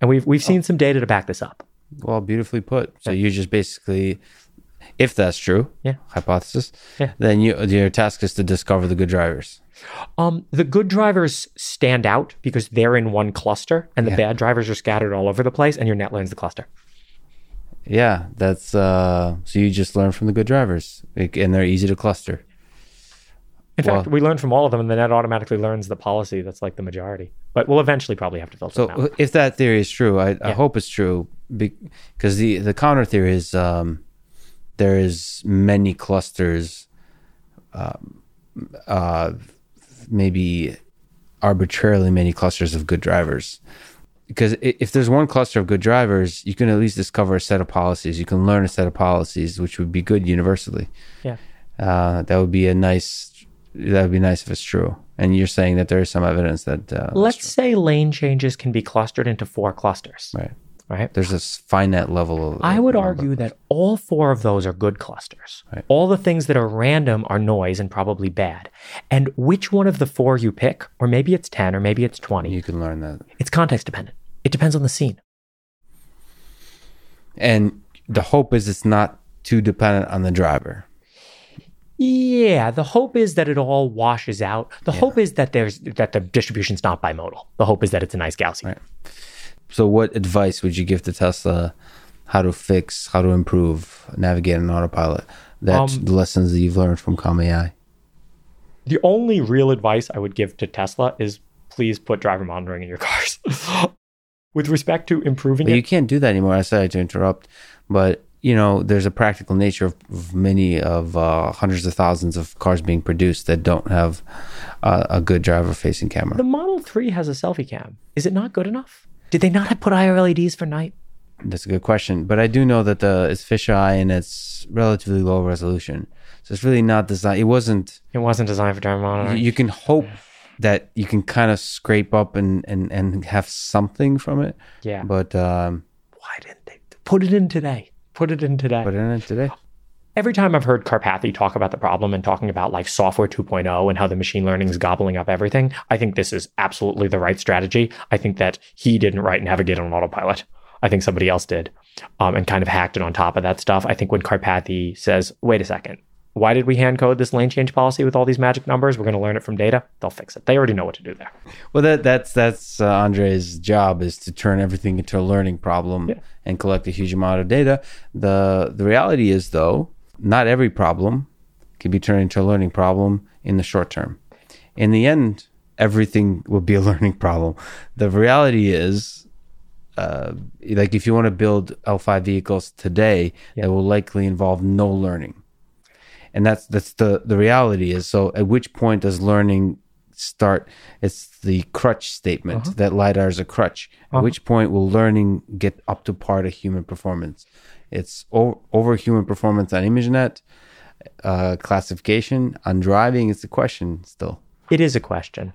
[SPEAKER 2] And we've we've seen oh. some data to back this up.
[SPEAKER 1] Well, beautifully put. So you just basically, if that's true,
[SPEAKER 2] Yeah.
[SPEAKER 1] hypothesis,
[SPEAKER 2] Yeah.
[SPEAKER 1] then you your task is to discover the good drivers.
[SPEAKER 2] Um, the good drivers stand out because they're in one cluster, and the
[SPEAKER 1] Yeah.
[SPEAKER 2] bad drivers are scattered all over the place, and your net learns the cluster.
[SPEAKER 1] Yeah, that's uh. So you just learn from the good drivers, and they're easy to cluster.
[SPEAKER 2] In fact, we learn from all of them, and the net automatically learns the policy that's like the majority. But we'll eventually probably have to filter
[SPEAKER 1] So
[SPEAKER 2] them out.
[SPEAKER 1] if that theory is true, I, I hope it's true because the the counter theory is um, there is many clusters, um, uh, maybe arbitrarily many clusters of good drivers. Because if there's one cluster of good drivers, you can at least discover a set of policies. You can learn a set of policies, which would be good universally.
[SPEAKER 2] Yeah.
[SPEAKER 1] Uh, that would be a nice. That would be nice if it's true. And you're saying that there is some evidence that uh,
[SPEAKER 2] Let's say lane changes can be clustered into four clusters,
[SPEAKER 1] right.
[SPEAKER 2] Right?
[SPEAKER 1] There's this finite level of.
[SPEAKER 2] I would argue that all four of those are good clusters.
[SPEAKER 1] Right.
[SPEAKER 2] All the things that are random are noise and probably bad. And which one of the four you pick, or maybe it's 10 or maybe it's 20,
[SPEAKER 1] you can learn that.
[SPEAKER 2] it's context dependent. It depends on the scene.
[SPEAKER 1] And the hope is it's not too dependent on the driver.
[SPEAKER 2] Yeah, the hope is that it all washes out. The hope is that there's that the distribution's not bimodal. The hope is that it's a nice Gaussian.
[SPEAKER 1] Right. So, what advice would you give to Tesla? How to fix, how to improve, navigate an autopilot? That's
[SPEAKER 2] Um,
[SPEAKER 1] the lessons that you've learned from Comma AI.
[SPEAKER 2] The only real advice I would give to Tesla is please put driver monitoring in your cars. With respect to improving
[SPEAKER 1] But
[SPEAKER 2] it,
[SPEAKER 1] you can't do that anymore. I sorry to interrupt, but you know, there's a practical nature of, many of uh, hundreds of thousands of cars being produced that don't have uh, a good driver-facing camera.
[SPEAKER 2] the Model 3 has a selfie cam. Is it not good enough? Did they not have put IR LEDs for night?
[SPEAKER 1] That's a good question, but I do know that the it's fisheye and it's relatively low resolution, so it's really not designed. It wasn't.
[SPEAKER 2] It wasn't designed for driver monitoring.
[SPEAKER 1] You can hope that you can kind of scrape up and and and have something from it,
[SPEAKER 2] yeah.
[SPEAKER 1] but um,
[SPEAKER 2] Why didn't they put it in today? Put it in today.
[SPEAKER 1] put it in today.
[SPEAKER 2] Every time I've heard Karpathy talk about the problem and talking about like software 2.0 and how the machine learning is gobbling up everything, I think this is absolutely the right strategy. I think that he didn't write Navigate on autopilot. I think somebody else did um, and kind of hacked it on top of that stuff. I think when Karpathy says, wait a second, why did we hand code this lane change policy with all these magic numbers? We're going to learn it from data. They'll fix it. They already know what to do there.
[SPEAKER 1] Well, that that's that's uh, Andrej's job is to turn everything into a learning problem
[SPEAKER 2] Yeah.
[SPEAKER 1] and collect a huge amount of data. the The reality is, though, not every problem can be turned into a learning problem in the short term. In the end, everything will be a learning problem. The reality is. Uh, like if you want to build L5 vehicles today, that will likely involve no learning, and that's that's the the reality is. So, at which point does learning start? It's the crutch statement that lidar is a crutch. At which point will learning get up to par to human performance? It's o- over human performance on ImageNet uh, classification on driving. It's a question still.
[SPEAKER 2] It is a question.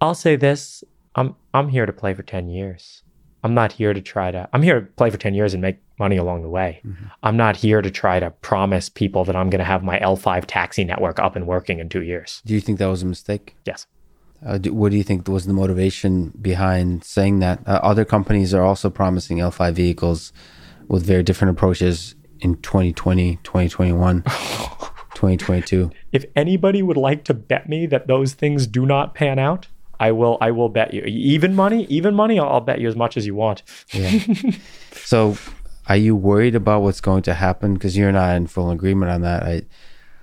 [SPEAKER 2] I'll say this: I'm I'm here to play for ten years. I'm not here to try to. I'm here to play for ten years and make money along the way. I'm not here to try to promise people that I'm going to have my L5 taxi network up and working in two years.
[SPEAKER 1] Do you think that was a mistake?
[SPEAKER 2] Yes.
[SPEAKER 1] Uh, do, what do you think was the motivation behind saying that? Uh, other companies are also promising L5 vehicles with very different approaches in 2020, 2021, 2022.
[SPEAKER 2] If anybody would like to bet me that those things do not pan out, I will. I will bet you even money. Even money. I'll, I'll bet you as much as you want.
[SPEAKER 1] Yeah. so, are you worried about what's going to happen? Because you're not in full agreement on that. I,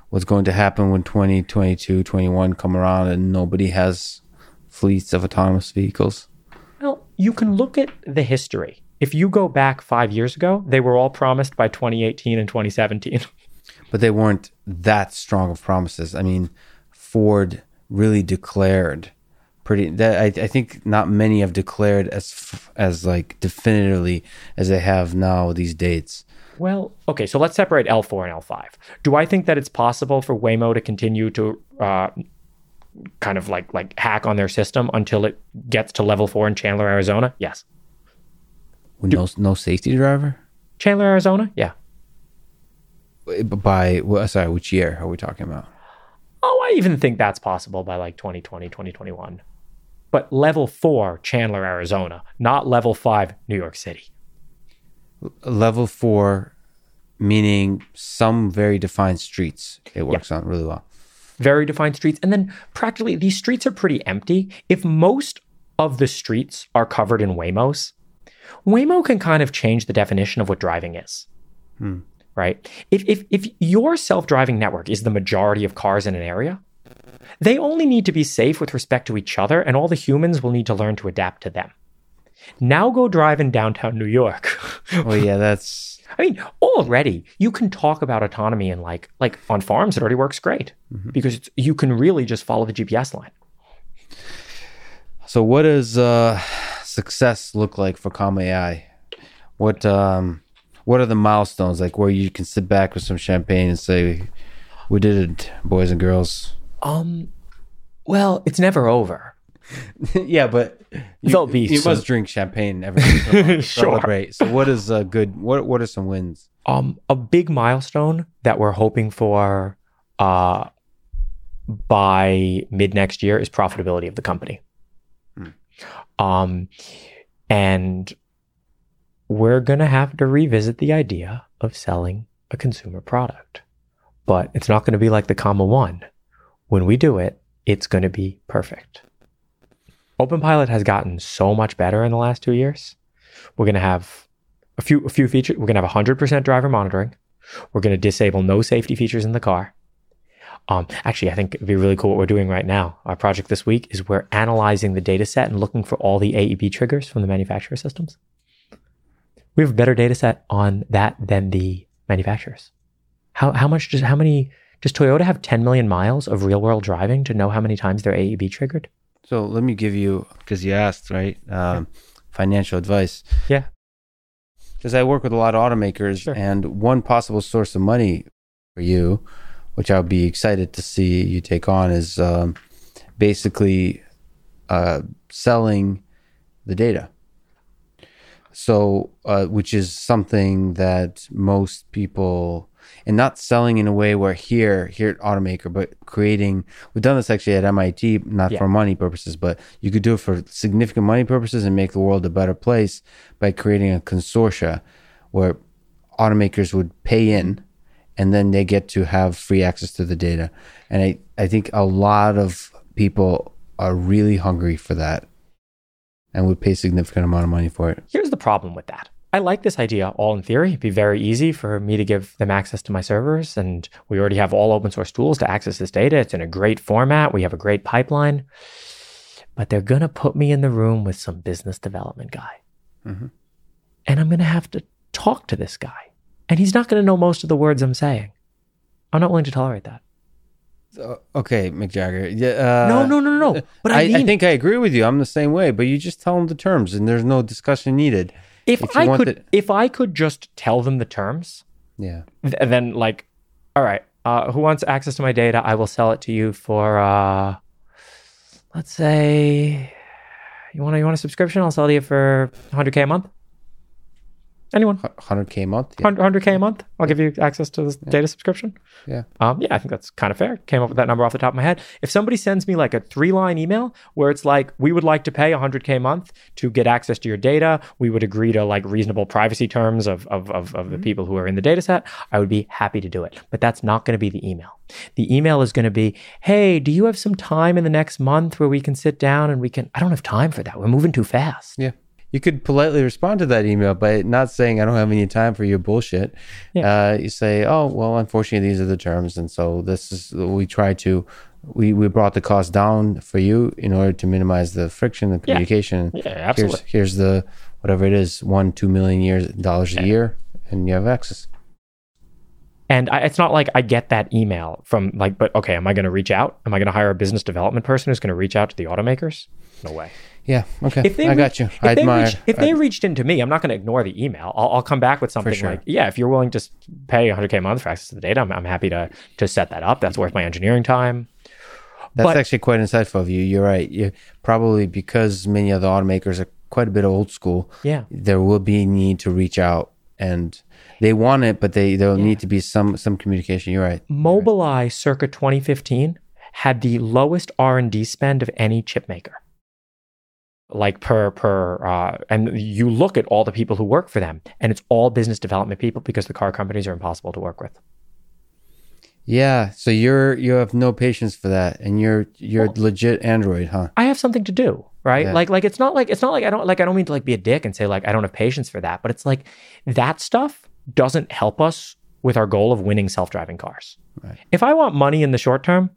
[SPEAKER 1] what's going to happen when 2022, 21 come around and nobody has fleets of autonomous vehicles?
[SPEAKER 2] Well, you can look at the history. If you go back five years ago, they were all promised by 2018 and 2017.
[SPEAKER 1] but they weren't that strong of promises. I mean, Ford really declared pretty. That I, I think not many have declared as as like definitively as they have now these dates.
[SPEAKER 2] Well, okay, so let's separate L4 and L5. Do I think that it's possible for Waymo to continue to uh, kind of like like hack on their system until it gets to level four in Chandler, Arizona? Yes.
[SPEAKER 1] With no no safety driver.
[SPEAKER 2] Chandler, Arizona? Yeah.
[SPEAKER 1] By well, sorry, which year are we talking about?
[SPEAKER 2] Oh, I even think that's possible by like 2020, 2021. but level four, Chandler, Arizona, not level five, New York City.
[SPEAKER 1] Level four, meaning some very defined streets. It works on really well.
[SPEAKER 2] Very defined streets. And then practically these streets are pretty empty. If most of the streets are covered in Waymos, Waymo can kind of change the definition of what driving is. Right? If, if, if your self driving network is the majority of cars in an area, they only need to be safe with respect to each other, and all the humans will need to learn to adapt to them. Now go drive in downtown New York.
[SPEAKER 1] oh, yeah, that's
[SPEAKER 2] I mean, already you can talk about autonomy and like like on farms it already works great because it's, you can really just follow the GPS line.
[SPEAKER 1] so. what is uh, success look like for Comma AI? What um, what are the milestones like where you can sit back with some champagne and say, "We did it, boys and girls."
[SPEAKER 2] Um, well, it's never over.
[SPEAKER 1] yeah, but you,
[SPEAKER 2] There'll be
[SPEAKER 1] you
[SPEAKER 2] some-
[SPEAKER 1] must drink champagne every once in a while.
[SPEAKER 2] Sure.
[SPEAKER 1] Celebrate. So, what is a good? What What are some wins?
[SPEAKER 2] Um, a big milestone that we're hoping for uh, by mid next year is profitability of the company. Um, and we're going to have to revisit the idea of selling a consumer product, but it's not going to be like the comma one. When we do it, it's going to be perfect. OpenPilot has gotten so much better in the last two years. We're going to have a few a few features. We're going to have 100% driver monitoring. We're going to disable no safety features in the car. Um, actually, I think it'd be really cool what we're doing right now. Our project this week is we're analyzing the data set and looking for all the AEB triggers from the manufacturer systems. We have a better data set on that than the manufacturers. How how much does how many does Toyota have 10 million miles of real world driving to know how many times they're AEB triggered?
[SPEAKER 1] So, let me give you because you asked right um, financial advice.
[SPEAKER 2] Yeah.
[SPEAKER 1] Because I work with a lot of automakers,
[SPEAKER 2] Sure.
[SPEAKER 1] and one possible source of money for you, which I'll be excited to see you take on, is um, basically uh, selling the data. So, uh, which is something that most people, and not selling in a way where here, here at Automaker, but creating. We've done this actually at MIT, not
[SPEAKER 2] Yeah.
[SPEAKER 1] for money purposes, but you could do it for significant money purposes and make the world a better place by creating a consortia where automakers would pay in and then they get to have free access to the data. And I, I think a lot of people are really hungry for that and would pay significant amount of money for it.
[SPEAKER 2] Here's the problem with that. I like this idea all in theory. It'd be very easy for me to give them access to my servers. And we already have all open source tools to access this data. It's in a great format. We have a great pipeline. But they're going to put me in the room with some business development guy.
[SPEAKER 1] Mhm.
[SPEAKER 2] And I'm going to have to talk to this guy. And he's not going to know most of the words I'm saying. I'm not willing to tolerate that.
[SPEAKER 1] Uh, okay, Mick Jagger. Yeah, uh,
[SPEAKER 2] no, no, no, no. But I,
[SPEAKER 1] I,
[SPEAKER 2] mean,
[SPEAKER 1] I think I agree with you. I'm the same way, but you just tell them the terms and there's no discussion needed.
[SPEAKER 2] if,
[SPEAKER 1] if
[SPEAKER 2] I could, if I could just tell them the terms,
[SPEAKER 1] Yeah.
[SPEAKER 2] Th- then like all right uh, who wants access to my data i will sell it to you for uh let's say you want a, you want a subscription i'll sell it to you for 100k a month anyone?
[SPEAKER 1] 100K a month. Yeah.
[SPEAKER 2] 100, k a month? I'll give you access to this data subscription?
[SPEAKER 1] Yeah.
[SPEAKER 2] um, yeah i think that's kind of fair. Came up with that number off the top of my head. If somebody sends me like a three line email where it's like we would like to pay 100k a month to get access to your data. We would agree to like reasonable privacy terms of, of, of, of the people who are in the data set i would be happy to do it. But that's not going to be the email. The email is going to be hey do you have some time in the next month where we can sit down and we can i don't have time for that. We're moving too fast.
[SPEAKER 1] Yeah. You could politely respond to that email by not saying, I don't have any time for your bullshit.
[SPEAKER 2] Yeah.
[SPEAKER 1] Uh, you say, oh, well, unfortunately, these are the terms. And so this is, we try to, we, we brought the cost down for you in order to minimize the friction
[SPEAKER 2] the
[SPEAKER 1] communication.
[SPEAKER 2] Yeah, absolutely.
[SPEAKER 1] Here's, here's the, whatever it is, one, two million years, dollars a year, and you have access.
[SPEAKER 2] And I, it's not like I get that email from like, but okay, am I going to reach out? Am I going to hire a business development person who's going to reach out to the automakers? No way.
[SPEAKER 1] Yeah. Okay.
[SPEAKER 2] If they
[SPEAKER 1] I
[SPEAKER 2] reach-
[SPEAKER 1] got you.
[SPEAKER 2] If
[SPEAKER 1] I
[SPEAKER 2] they,
[SPEAKER 1] admire.
[SPEAKER 2] reach, if they reached into me, I'm not going to ignore the email. I'll, I'll come back with something
[SPEAKER 1] sure.
[SPEAKER 2] like, yeah, if you're willing to pay 100k a month for access to the data, I'm, I'm happy to to set that up. That's worth my engineering time.
[SPEAKER 1] That's
[SPEAKER 2] But-
[SPEAKER 1] actually quite insightful of you. You're right. You probably because many of the automakers are quite a bit old school.
[SPEAKER 2] Yeah.
[SPEAKER 1] There will be need to reach out and they want it, but they there'll need to be some some communication. You're right.
[SPEAKER 2] Mobileye circa 2015 had the lowest R&D spend of any chip maker. Like per per uh, and you look at all the people who work for them and it's all business development people because the car companies are impossible to work with
[SPEAKER 1] Yeah. So you're you have no patience for that, and you're you're legit Android, huh?
[SPEAKER 2] i have something to do right
[SPEAKER 1] Yeah.
[SPEAKER 2] like like it's not like it's not like i don't like i don't mean to like be a dick and say like i don't have patience for that but it's like that stuff doesn't help us with our goal of winning self-driving cars
[SPEAKER 1] Right.
[SPEAKER 2] if i want money in the short term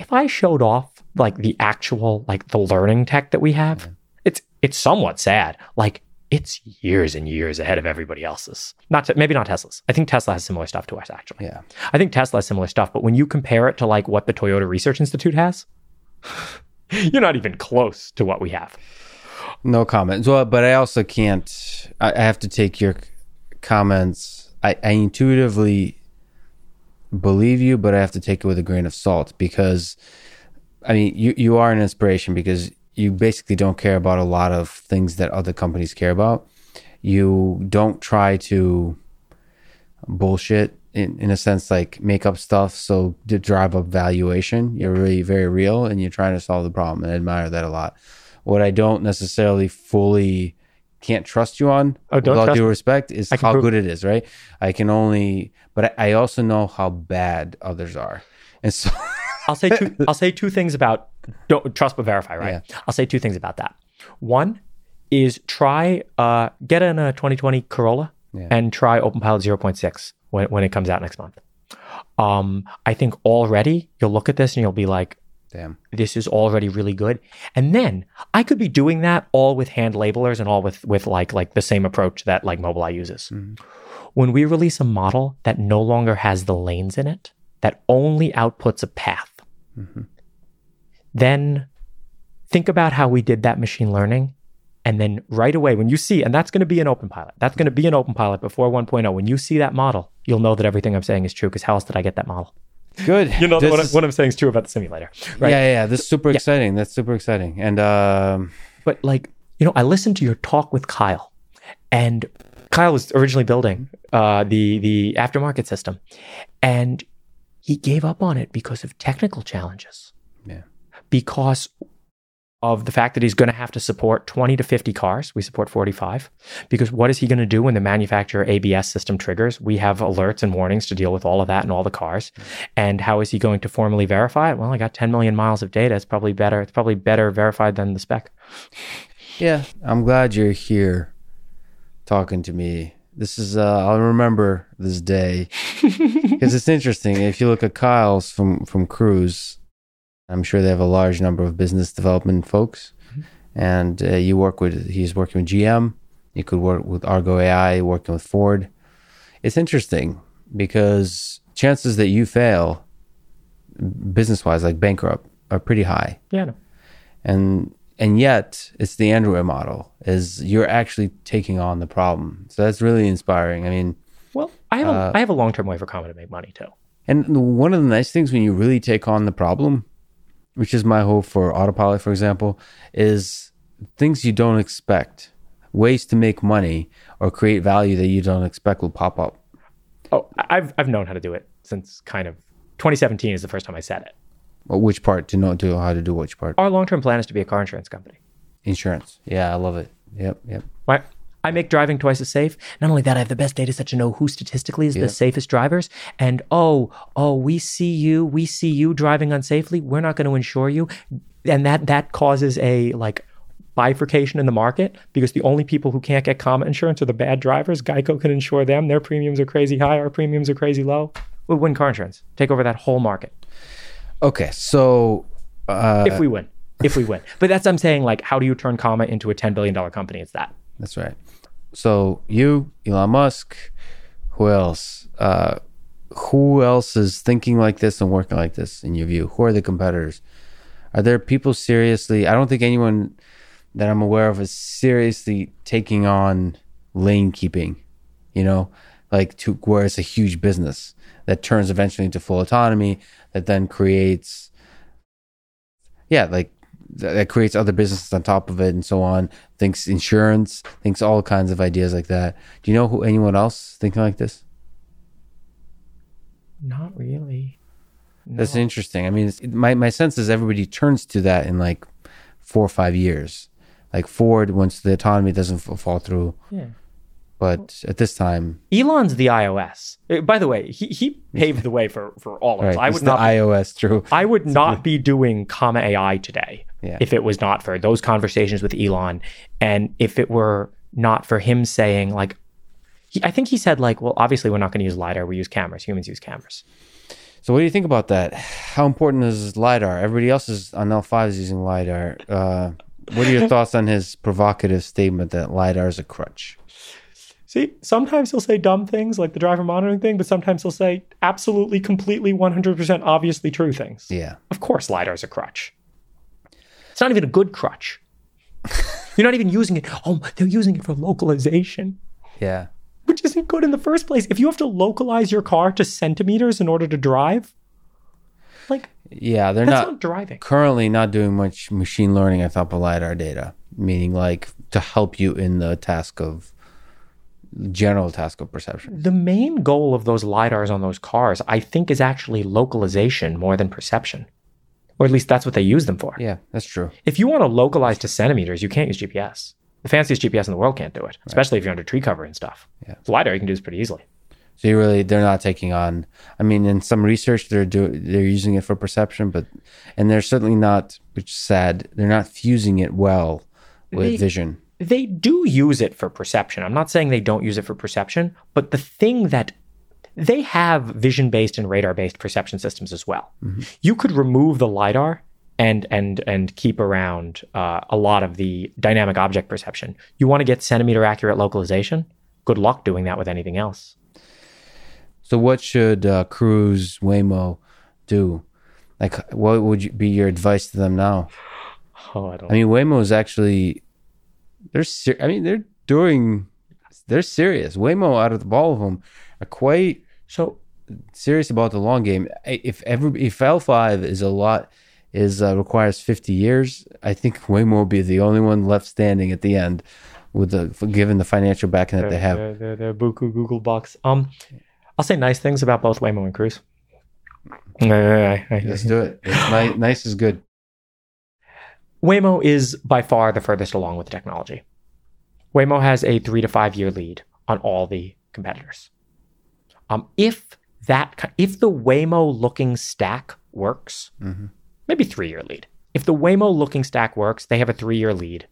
[SPEAKER 2] if i showed off like the actual like the learning tech that we have mm-hmm. it's it's somewhat sad like it's years and years ahead of everybody else's not te- maybe not tesla's i think tesla has similar stuff to us actually
[SPEAKER 1] Yeah.
[SPEAKER 2] I think Tesla has similar stuff, but when you compare it to like what the Toyota Research Institute has, you're not even close to what we have.
[SPEAKER 1] No comments. Well, but I also can't. I, I have to take your comments. I, I intuitively believe you, but I have to take it with a grain of salt because, I mean, you you are an inspiration because you basically don't care about a lot of things that other companies care about. You don't try to bullshit in, in a sense like make up stuff so to drive up valuation you're really very real and you're trying to solve the problem and I admire that a lot what i don't necessarily fully can't trust you on
[SPEAKER 2] Oh, don't
[SPEAKER 1] with all due
[SPEAKER 2] me.
[SPEAKER 1] respect is how
[SPEAKER 2] prove-
[SPEAKER 1] good it is right i can only but I, also know how bad others are and so
[SPEAKER 2] I'll say two. I'll say two things about don't trust but verify. Right. I'll say two things about that. One is try uh, get in a 2020 Corolla
[SPEAKER 1] Yeah.
[SPEAKER 2] and try OpenPilot 0.6 when when it comes out next month. Um, I think already you'll look at this and you'll be like,
[SPEAKER 1] damn.
[SPEAKER 2] This is already really good. And then i could be doing that all with hand labelers and all with with like like the same approach that like mobileye uses. Mm-hmm. When we release a model that no longer has the lanes in it that only outputs a path mm-hmm. then think about how we did that machine learning. And then right away when you see and that's going to be an open pilot that's going to be an open pilot before 1.0 when you see that model you'll know that everything i'm saying is true because how else did i get that model
[SPEAKER 1] good.
[SPEAKER 2] You know
[SPEAKER 1] This
[SPEAKER 2] what,
[SPEAKER 1] is-
[SPEAKER 2] what i'm saying is true about the simulator right?
[SPEAKER 1] Yeah, yeah yeah. This is super exciting. That's super exciting. And um
[SPEAKER 2] but like you know i listened to your talk with kyle and kyle was originally building uh, the the aftermarket system and he gave up on it because of technical challenges.
[SPEAKER 1] Yeah.
[SPEAKER 2] because of the fact that he's going to have to support 20 to 50 cars we support 45 because what is he going to do when the manufacturer abs system triggers? We have alerts and warnings to deal with all of that in all the cars. And how is he going to formally verify it? Well i got 10 million miles of data. It's probably better it's probably better verified than the spec.
[SPEAKER 1] Yeah, I'm glad you're here talking to me. This is uh I'll remember this day. Because it's interesting. If you look at Kyle's from from Cruise, I'm sure they have a large number of business development folks, and uh, you work with he's working with GM. You could work with Argo AI, working with Ford. It's interesting because chances that you fail, business wise, like bankrupt, are pretty high
[SPEAKER 2] yeah
[SPEAKER 1] and and yet it's the android model is you're actually taking on the problem so that's really inspiring i mean
[SPEAKER 2] Well, I have a,
[SPEAKER 1] Uh,
[SPEAKER 2] I have a long term way for Comma to make money too.
[SPEAKER 1] and one of the nice things when you really take on the problem which is my hope for autopilot for example is things you don't expect ways to make money or create value that you don't expect will pop up
[SPEAKER 2] Oh, I've I've known how to do it since kind of 2017 is the first time I said it.
[SPEAKER 1] Well, which part to know to how to do which part
[SPEAKER 2] Our long term plan is to be a car insurance company.
[SPEAKER 1] insurance yeah i love it yep yep
[SPEAKER 2] Right. I make driving twice as safe. Not only that, I have the best data set to know who statistically is the safest drivers. And oh, oh, we see you, we see you driving unsafely. We're not going to insure you, and that that causes a like bifurcation in the market because the only people who can't get comma insurance are the bad drivers. Geico can insure them. Their premiums are crazy high. Our premiums are crazy low. We'll win car insurance. Take over that whole market
[SPEAKER 1] okay so uh
[SPEAKER 2] if we win. If we win. But that's I'm saying like how do you turn comma into a 10 billion dollar company? It's that.
[SPEAKER 1] That's right. So you, Elon Musk, who else? Uh, who else is thinking like this and working like this in your view? Who are the competitors? Are there people seriously? I don't think anyone that I'm aware of is seriously taking on lane keeping. You know, like to where it's a huge business that turns eventually into full autonomy that then creates, yeah, like that creates other businesses on top of it and so on. Thinks insurance, thinks all kinds of ideas like that. Do you know who anyone else thinking like this?
[SPEAKER 2] Not really.
[SPEAKER 1] That's interesting. I mean, it's, my my sense is everybody turns to that in like four or five years. Like Ford, once the autonomy doesn't f- fall through.
[SPEAKER 2] Yeah.
[SPEAKER 1] But at this time,
[SPEAKER 2] Elon's the iOS. Uh, By the way, he, he paved the way for, for all of us.
[SPEAKER 1] right?
[SPEAKER 2] I
[SPEAKER 1] it's
[SPEAKER 2] would
[SPEAKER 1] the iOS true.
[SPEAKER 2] I would not be doing comma AI today
[SPEAKER 1] Yeah.
[SPEAKER 2] if it was not for those conversations with Elon and if it were not for him saying like he, I think he said like, well, obviously we're not going to use lidar. We use cameras. Humans use cameras.
[SPEAKER 1] So what do you think about that? How important is lidar? Everybody else is on L5 is using lidar. Uh, what are your thoughts on his provocative statement that lidar is a crutch?
[SPEAKER 2] See, sometimes he'll say dumb things like the driver monitoring thing, but sometimes he'll say absolutely, completely, 100% obviously true things.
[SPEAKER 1] Yeah.
[SPEAKER 2] Of course, LiDAR's a crutch. It's not even a good crutch. You're not even using it. Oh, they're using it for localization,
[SPEAKER 1] Yeah.
[SPEAKER 2] which isn't good in the first place. If you have to localize your car to centimeters in order to drive, like,
[SPEAKER 1] Yeah, they're not
[SPEAKER 2] not driving.
[SPEAKER 1] currently not doing much machine learning on top of lidar data, meaning like to help you in the task of general task of perception.
[SPEAKER 2] The main goal of those LiDARs on those cars, I think, is actually localization more than perception. Or at least that's what they use them for.
[SPEAKER 1] Yeah, that's true.
[SPEAKER 2] If you want to localize to centimeters, you can't use GPS. The fanciest GPS in the world can't do it, especially if you're under tree cover and stuff.
[SPEAKER 1] Yeah.
[SPEAKER 2] The LiDAR, you can do this pretty easily.
[SPEAKER 1] So you really they're not taking on. I mean, in some research they're do they're using it for perception, but and they're certainly not, which is sad. They're not fusing it well with
[SPEAKER 2] They-
[SPEAKER 1] vision.
[SPEAKER 2] They do use it for perception. I'm not saying they don't use it for perception, but the thing that they have vision based and radar based perception systems as well. You could remove the LiDAR and and and keep around uh, a lot of the dynamic object perception. You want to get centimeter accurate localization? Good luck doing that with anything else.
[SPEAKER 1] So what should uh, Cruise Waymo do? Like, what would you, be your advice to them now?
[SPEAKER 2] Oh, I don't.
[SPEAKER 1] I mean, Waymo is actually they're. Ser- I mean, they're doing. They're serious. Waymo, out of the ball of them, are quite
[SPEAKER 2] so
[SPEAKER 1] serious about the long game. If every if L five is a lot is uh, requires fifty years, I think Waymo will be the only one left standing at the end, with the given the financial backing that they have.
[SPEAKER 2] The, the, the Buku Google box. Um, I'll say nice things about both Waymo and Cruise.
[SPEAKER 1] Let's do it. Nice, nice is good.
[SPEAKER 2] Waymo is by far the furthest along with the technology. Waymo has a three to five year lead on all the competitors. Um, if that, if the Waymo looking stack works,
[SPEAKER 1] Mhm.
[SPEAKER 2] maybe three year lead. If the Waymo looking stack works, they have a three year lead.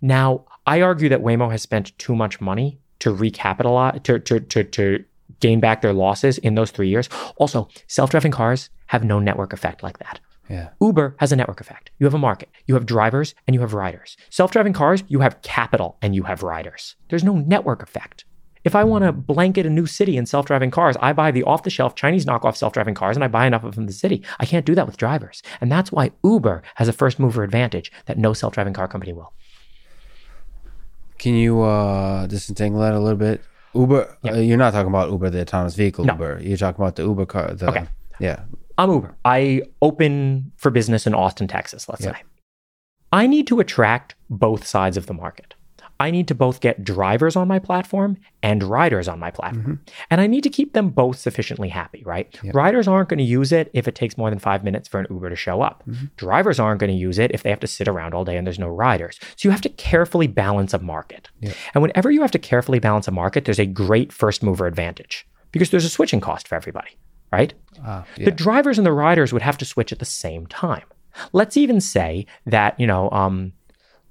[SPEAKER 2] Now, I argue that Waymo has spent too much money to recapitalize, to, to, to, to gain back their losses in those three years. Also, self driving cars have no network effect like that.
[SPEAKER 1] Yeah.
[SPEAKER 2] Uber has a network effect. You have a market, you have drivers, and you have riders. Self driving cars, you have capital and you have riders. There's no network effect. If I want to blanket a new city in self driving cars, I buy the off the shelf Chinese knockoff self driving cars and I buy enough of them in the city. I can't do that with drivers. And that's why Uber has a first mover advantage that no self driving car company will.
[SPEAKER 1] Can you uh disentangle that a little bit? Uber,
[SPEAKER 2] Yeah.
[SPEAKER 1] uh, you're not talking about Uber, the autonomous vehicle
[SPEAKER 2] No.
[SPEAKER 1] Uber. You're talking about the Uber car. The,
[SPEAKER 2] Okay.
[SPEAKER 1] Yeah.
[SPEAKER 2] I'm Uber. I open for business in Austin, Texas, let's
[SPEAKER 1] Yeah.
[SPEAKER 2] say. I need to attract both sides of the market. I need to both get drivers on my platform and riders on my platform. And I need to keep them both sufficiently happy, right?
[SPEAKER 1] Yeah.
[SPEAKER 2] Riders aren't going to use it if it takes more than five minutes for an Uber to show up. Drivers aren't going to use it if they have to sit around all day and there's no riders. So you have to carefully balance a market.
[SPEAKER 1] Yeah.
[SPEAKER 2] And whenever you have to carefully balance a market, there's a great first mover advantage because there's a switching cost for everybody, right?
[SPEAKER 1] Ah,
[SPEAKER 2] the drivers and the riders would have to switch at the same time. Let's even say that, you know, um,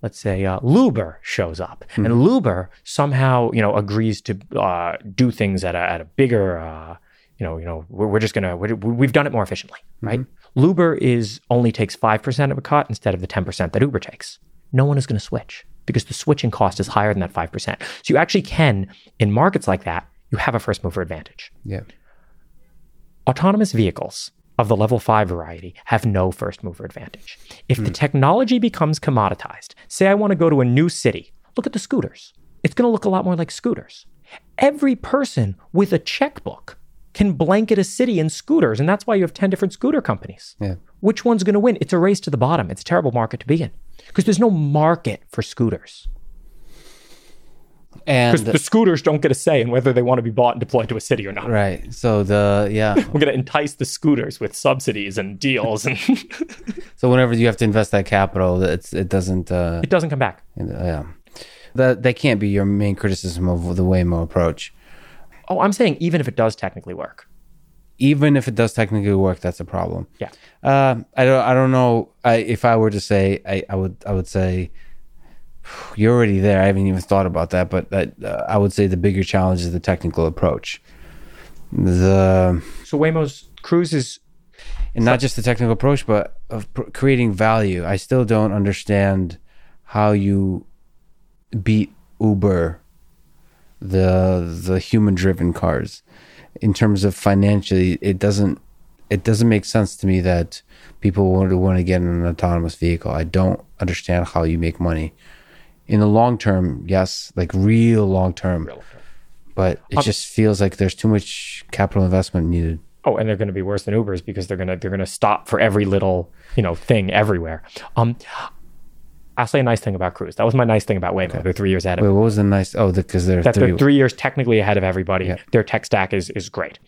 [SPEAKER 2] let's say uh, Luber shows up and Luber somehow, you know, agrees to uh, do things at a, at a bigger, uh, you know, you know, we're, we're just gonna, we're, we've done it more efficiently, right? Luber is only takes five percent of a cut instead of the ten percent that Uber takes. No one is going to switch because the switching cost is higher than that five percent. So you actually can, in markets like that, you have a first mover advantage.
[SPEAKER 1] yeah.
[SPEAKER 2] Autonomous vehicles of the level 5 variety have no first mover advantage. If the hmm. technology becomes commoditized, say I want to go to a new city, look at the scooters. It's going to look a lot more like scooters. Every person with a checkbook can blanket a city in scooters, and that's why you have 10 different scooter companies.
[SPEAKER 1] Yeah.
[SPEAKER 2] Which one's going to win? It's a race to the bottom. It's a terrible market to be in because there's no market for scooters. Because
[SPEAKER 1] And
[SPEAKER 2] the scooters don't get a say in whether they want to be bought and deployed to a city or not.
[SPEAKER 1] right, so the yeah,
[SPEAKER 2] We're going to entice the scooters with subsidies and deals, and
[SPEAKER 1] so whenever you have to invest that capital, it's it doesn't. Uh,
[SPEAKER 2] it doesn't come back.
[SPEAKER 1] yeah, that that can't be your main criticism of the Waymo approach.
[SPEAKER 2] Oh, I'm saying even if it does technically work.
[SPEAKER 1] Even if it does technically work, that's a problem.
[SPEAKER 2] Yeah.
[SPEAKER 1] Uh, I don't. I don't know. I, if I were to say, I, I would. I would say you're already there. I haven't even thought about that, but that, uh, I would say the bigger challenge is the technical approach. The
[SPEAKER 2] So Waymo's Cruise is
[SPEAKER 1] and not just the technical approach, but of pr- creating value. I still don't understand how you beat Uber, the the human driven cars, in terms of financially. It doesn't it doesn't make sense to me that people want to want to get in an autonomous vehicle. I don't understand how you make money. In the long term, yes, like real long term, but it just feels like there's too much capital investment needed.
[SPEAKER 2] oh, and they're going to be worse than Ubers because they're going to they're going to stop for every little you know thing everywhere. Um, I'll say a nice thing about Cruise. That was my nice thing about Waymo. They're three years ahead of
[SPEAKER 1] Wait, what was the nice? Oh, because they're
[SPEAKER 2] that
[SPEAKER 1] three.
[SPEAKER 2] they're three years technically ahead of everybody. Their tech stack is is great.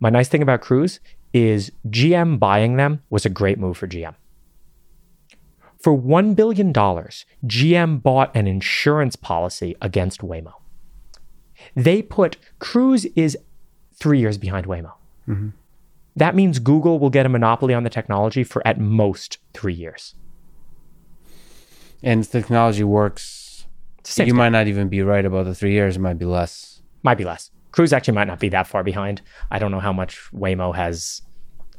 [SPEAKER 2] My nice thing about Cruise is GM buying them was a great move for GM. For $1 billion, GM bought an insurance policy against Waymo. They put Cruise is three years behind Waymo. Mm-hmm. That means Google will get a monopoly on the technology for at most three years.
[SPEAKER 1] and the technology works. You might not even be right about the three years. It might be less.
[SPEAKER 2] Might be less. Cruise actually might not be that far behind. I don't know how much Waymo has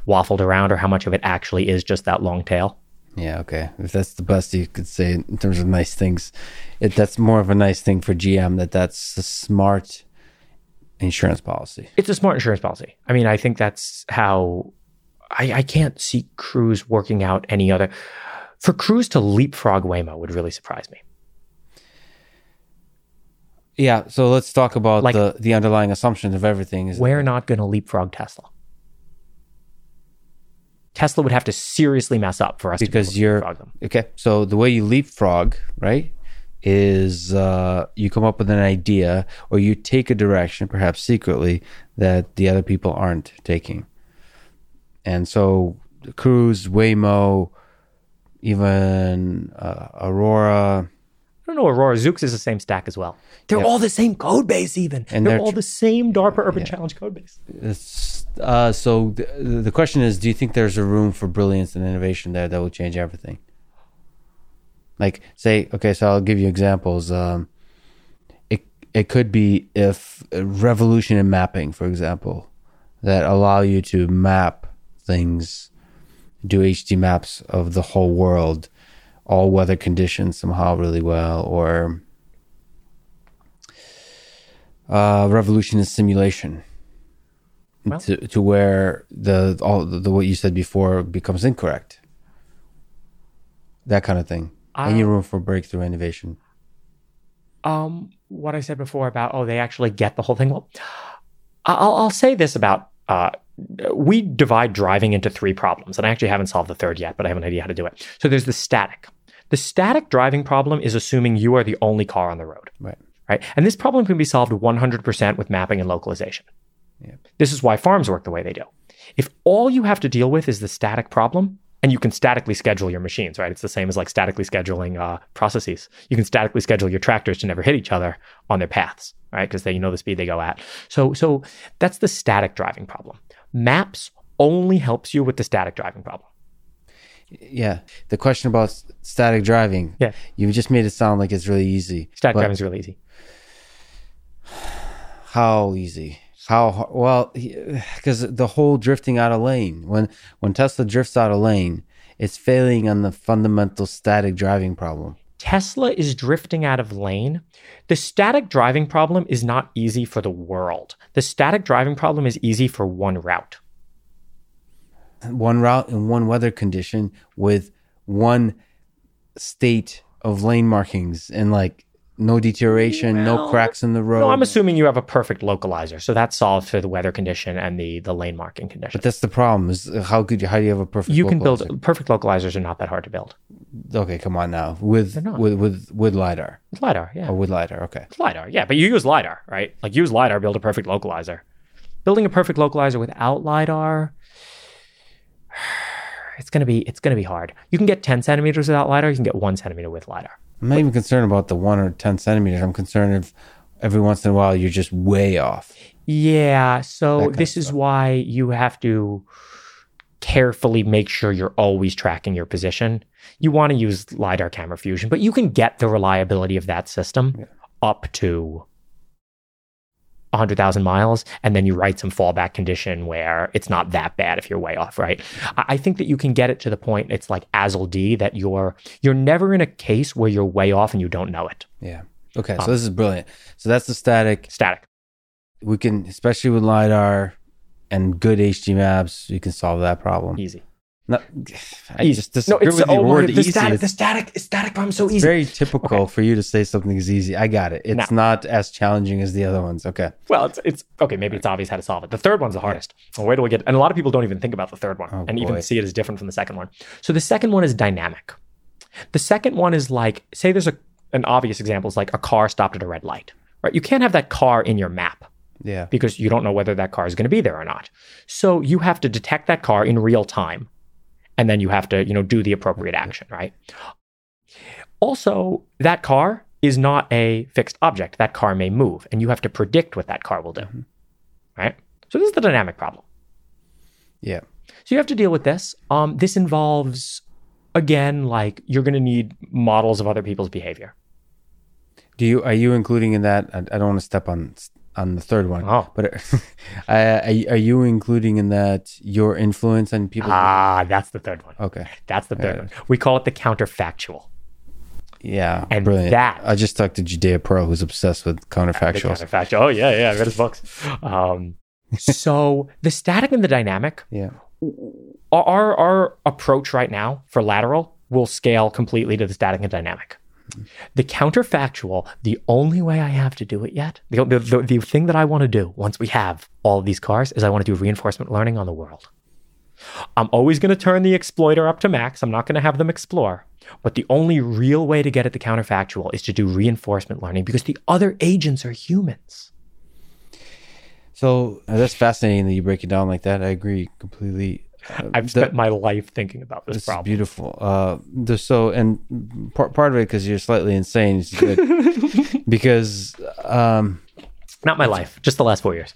[SPEAKER 2] waffled around or how much of it actually is just that long tail.
[SPEAKER 1] Yeah, okay. If that's the best you could say in terms of nice things, it that's more of a nice thing for GM that that's a smart insurance policy.
[SPEAKER 2] It's a smart insurance policy. I mean, I think that's how I, I can't see Cruise working out any other. For Cruise to leapfrog Waymo would really surprise me.
[SPEAKER 1] Yeah, so let's talk about
[SPEAKER 2] Like-
[SPEAKER 1] the the underlying assumptions of everything. Is
[SPEAKER 2] We're not going to leapfrog Tesla. Tesla would have to seriously mess up for us
[SPEAKER 1] because
[SPEAKER 2] to be able to
[SPEAKER 1] you're
[SPEAKER 2] leapfrog them.
[SPEAKER 1] okay. So the way you leapfrog, right, is uh, you come up with an idea or you take a direction, perhaps secretly, that the other people aren't taking. And so, Cruise, Waymo, even uh, Aurora,
[SPEAKER 2] I don't know, Aurora Zoox is the same stack as well. They're all the same code base, even.
[SPEAKER 1] And
[SPEAKER 2] they're,
[SPEAKER 1] they're
[SPEAKER 2] all
[SPEAKER 1] tr-
[SPEAKER 2] the same DARPA Urban Challenge code base.
[SPEAKER 1] It's, uh, so the, the question is, do you think there's a room for brilliance and innovation there that will change everything? Like, say, okay, so I'll give you examples. Um, it it could be if revolution in mapping, for example, that allow you to map things, do HD maps of the whole world, all weather conditions somehow really well, or uh, revolution in simulation
[SPEAKER 2] Well-
[SPEAKER 1] to, to where the all the, what you said before becomes incorrect. That kind of thing. Any room for breakthrough innovation?
[SPEAKER 2] um, what I said before about oh they actually get the whole thing. Well, I'll, I'll say this about uh, we divide driving into three problems, and I actually haven't solved the third yet, but I have an idea how to do it. So there's the static. The static driving problem is assuming you are the only car on the road,
[SPEAKER 1] Right.
[SPEAKER 2] right? And this problem can be solved 100% with mapping and localization. This is why farms work the way they do. If all you have to deal with is the static problem, and you can statically schedule your machines, right? It's the same as like statically scheduling uh, processes. You can statically schedule your tractors to never hit each other on their paths, right? Because they you know the speed they go at. So so that's the static driving problem. Maps only helps you with the static driving problem.
[SPEAKER 1] Yeah. The question about static driving.
[SPEAKER 2] Yeah.
[SPEAKER 1] You just made it sound like it's really easy.
[SPEAKER 2] Static driving is really easy.
[SPEAKER 1] How easy? How well? Because the whole drifting out of lane. When when Tesla drifts out of lane, it's failing on the fundamental static driving problem.
[SPEAKER 2] Tesla is drifting out of lane. The static driving problem is not easy for the world. The static driving problem is easy for one route.
[SPEAKER 1] One route in one weather condition with one state of lane markings and like no deterioration, no cracks in the road.
[SPEAKER 2] No, I'm assuming you have a perfect localizer, so that's solved for the weather condition and the the lane marking condition.
[SPEAKER 1] But that's the problem. Is uh, how could you? How do you have a perfect?
[SPEAKER 2] You can build perfect localizers are not that hard to build.
[SPEAKER 1] Okay, come on now. With with with with lidar
[SPEAKER 2] It's lidar, yeah.
[SPEAKER 1] or with lidar. Okay.
[SPEAKER 2] It's lidar, yeah. But you use lidar, right? Like use lidar, build a perfect localizer. Building a perfect localizer without lidar, it's gonna be it's gonna be hard. You can get 10 centimeters without lidar. You can get one centimeter with lidar.
[SPEAKER 1] I'm not even concerned about the one or ten centimeters. I'm concerned if every once in a while you're just way off.
[SPEAKER 2] Yeah. So this is why you have to carefully make sure you're always tracking your position. You want to use LiDAR camera fusion, but you can get the reliability of that system
[SPEAKER 1] Yeah.
[SPEAKER 2] up to 100,000 miles. And then you write some fallback condition where it's not that bad if you're way off, right? I think that you can get it to the point it's like ASIL D that you're you're never in a case where you're way off and you don't know it.
[SPEAKER 1] Yeah. Okay.
[SPEAKER 2] Um,
[SPEAKER 1] So this is brilliant. So that's the static.
[SPEAKER 2] Static.
[SPEAKER 1] We can, especially with lidar and good HD maps, you can solve that problem.
[SPEAKER 2] Easy.
[SPEAKER 1] Not, I just disagree with
[SPEAKER 2] oh
[SPEAKER 1] word
[SPEAKER 2] the
[SPEAKER 1] easy.
[SPEAKER 2] static,
[SPEAKER 1] It's-
[SPEAKER 2] the static, the static problem so
[SPEAKER 1] It's
[SPEAKER 2] easy.
[SPEAKER 1] very typical for you to say something is easy. I got it. It's
[SPEAKER 2] No.
[SPEAKER 1] not as challenging as the other ones. Okay.
[SPEAKER 2] Well, it's it's okay. Maybe it's obvious how to solve it. The third one's the hardest. Well, where do we get? And a lot of people don't even think about the third one,
[SPEAKER 1] Oh,
[SPEAKER 2] and even see it as different from the second one. So the second one is dynamic. The second one is like, say, there's a an obvious example is like a car stopped at a red light, right? You can't have that car in your map
[SPEAKER 1] Yeah.
[SPEAKER 2] because you don't know whether that car is going to be there or not. So you have to detect that car in real time, and then you have to you know do the appropriate action, right? Also, that car is not a fixed object. That car may move, and you have to predict what that car will do, right? So this is the dynamic problem.
[SPEAKER 1] Yeah.
[SPEAKER 2] So you have to deal with this. Um, this involves, again, like you're going to need models of other people's behavior.
[SPEAKER 1] Do you are you including in that? I, I don't want to step on on the third one.
[SPEAKER 2] Oh.
[SPEAKER 1] But uh, are, are you including in that your influence on people?
[SPEAKER 2] Ah, that's the third one.
[SPEAKER 1] okay.
[SPEAKER 2] That's the third one. We call it the counterfactual.
[SPEAKER 1] Yeah.
[SPEAKER 2] And
[SPEAKER 1] brilliant.
[SPEAKER 2] that-
[SPEAKER 1] I just talked to Judea Pearl, who's obsessed with counterfactuals.
[SPEAKER 2] counterfactual. Oh yeah, yeah. I read his books. Um, so the static and the dynamic,
[SPEAKER 1] yeah.
[SPEAKER 2] our our approach right now for lateral will scale completely to the static and dynamic. The counterfactual, the only way I have to do it yet, the, the, the, the thing that I want to do once we have all these cars is I want to do reinforcement learning on the world. I'm always going to turn the exploiter up to max. I'm not going to have them explore. But the only real way to get at the counterfactual is to do reinforcement learning because the other agents are humans.
[SPEAKER 1] So uh, that's fascinating that you break it down like that. I agree completely. Uh,
[SPEAKER 2] I've
[SPEAKER 1] the-
[SPEAKER 2] spent my life thinking about this
[SPEAKER 1] This is
[SPEAKER 2] problem.
[SPEAKER 1] beautiful. Uh, the, so, and part part of it because you're slightly insane is good because um,
[SPEAKER 2] Not my life, just the last four years.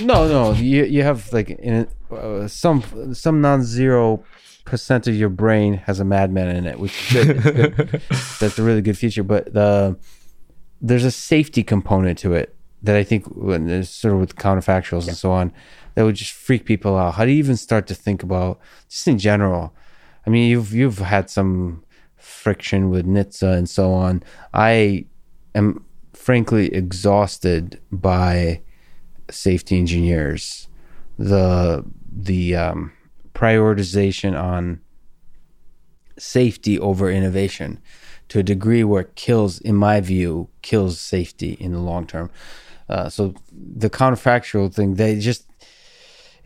[SPEAKER 1] no, no, you you have like in, uh, some some non-zero percent of your brain has a madman in it, which is good. It's good. That's a really good feature. But the there's a safety component to it that I think when there's sort of with counterfactuals and so on that would just freak people out. How do you even start to think about just in general? I mean, you've you've had some friction with NHTSA and so on. I am frankly exhausted by safety engineers. The the um, prioritization on safety over innovation to a degree where it kills, in my view, kills safety in the long term. Uh, so the counterfactual thing, they just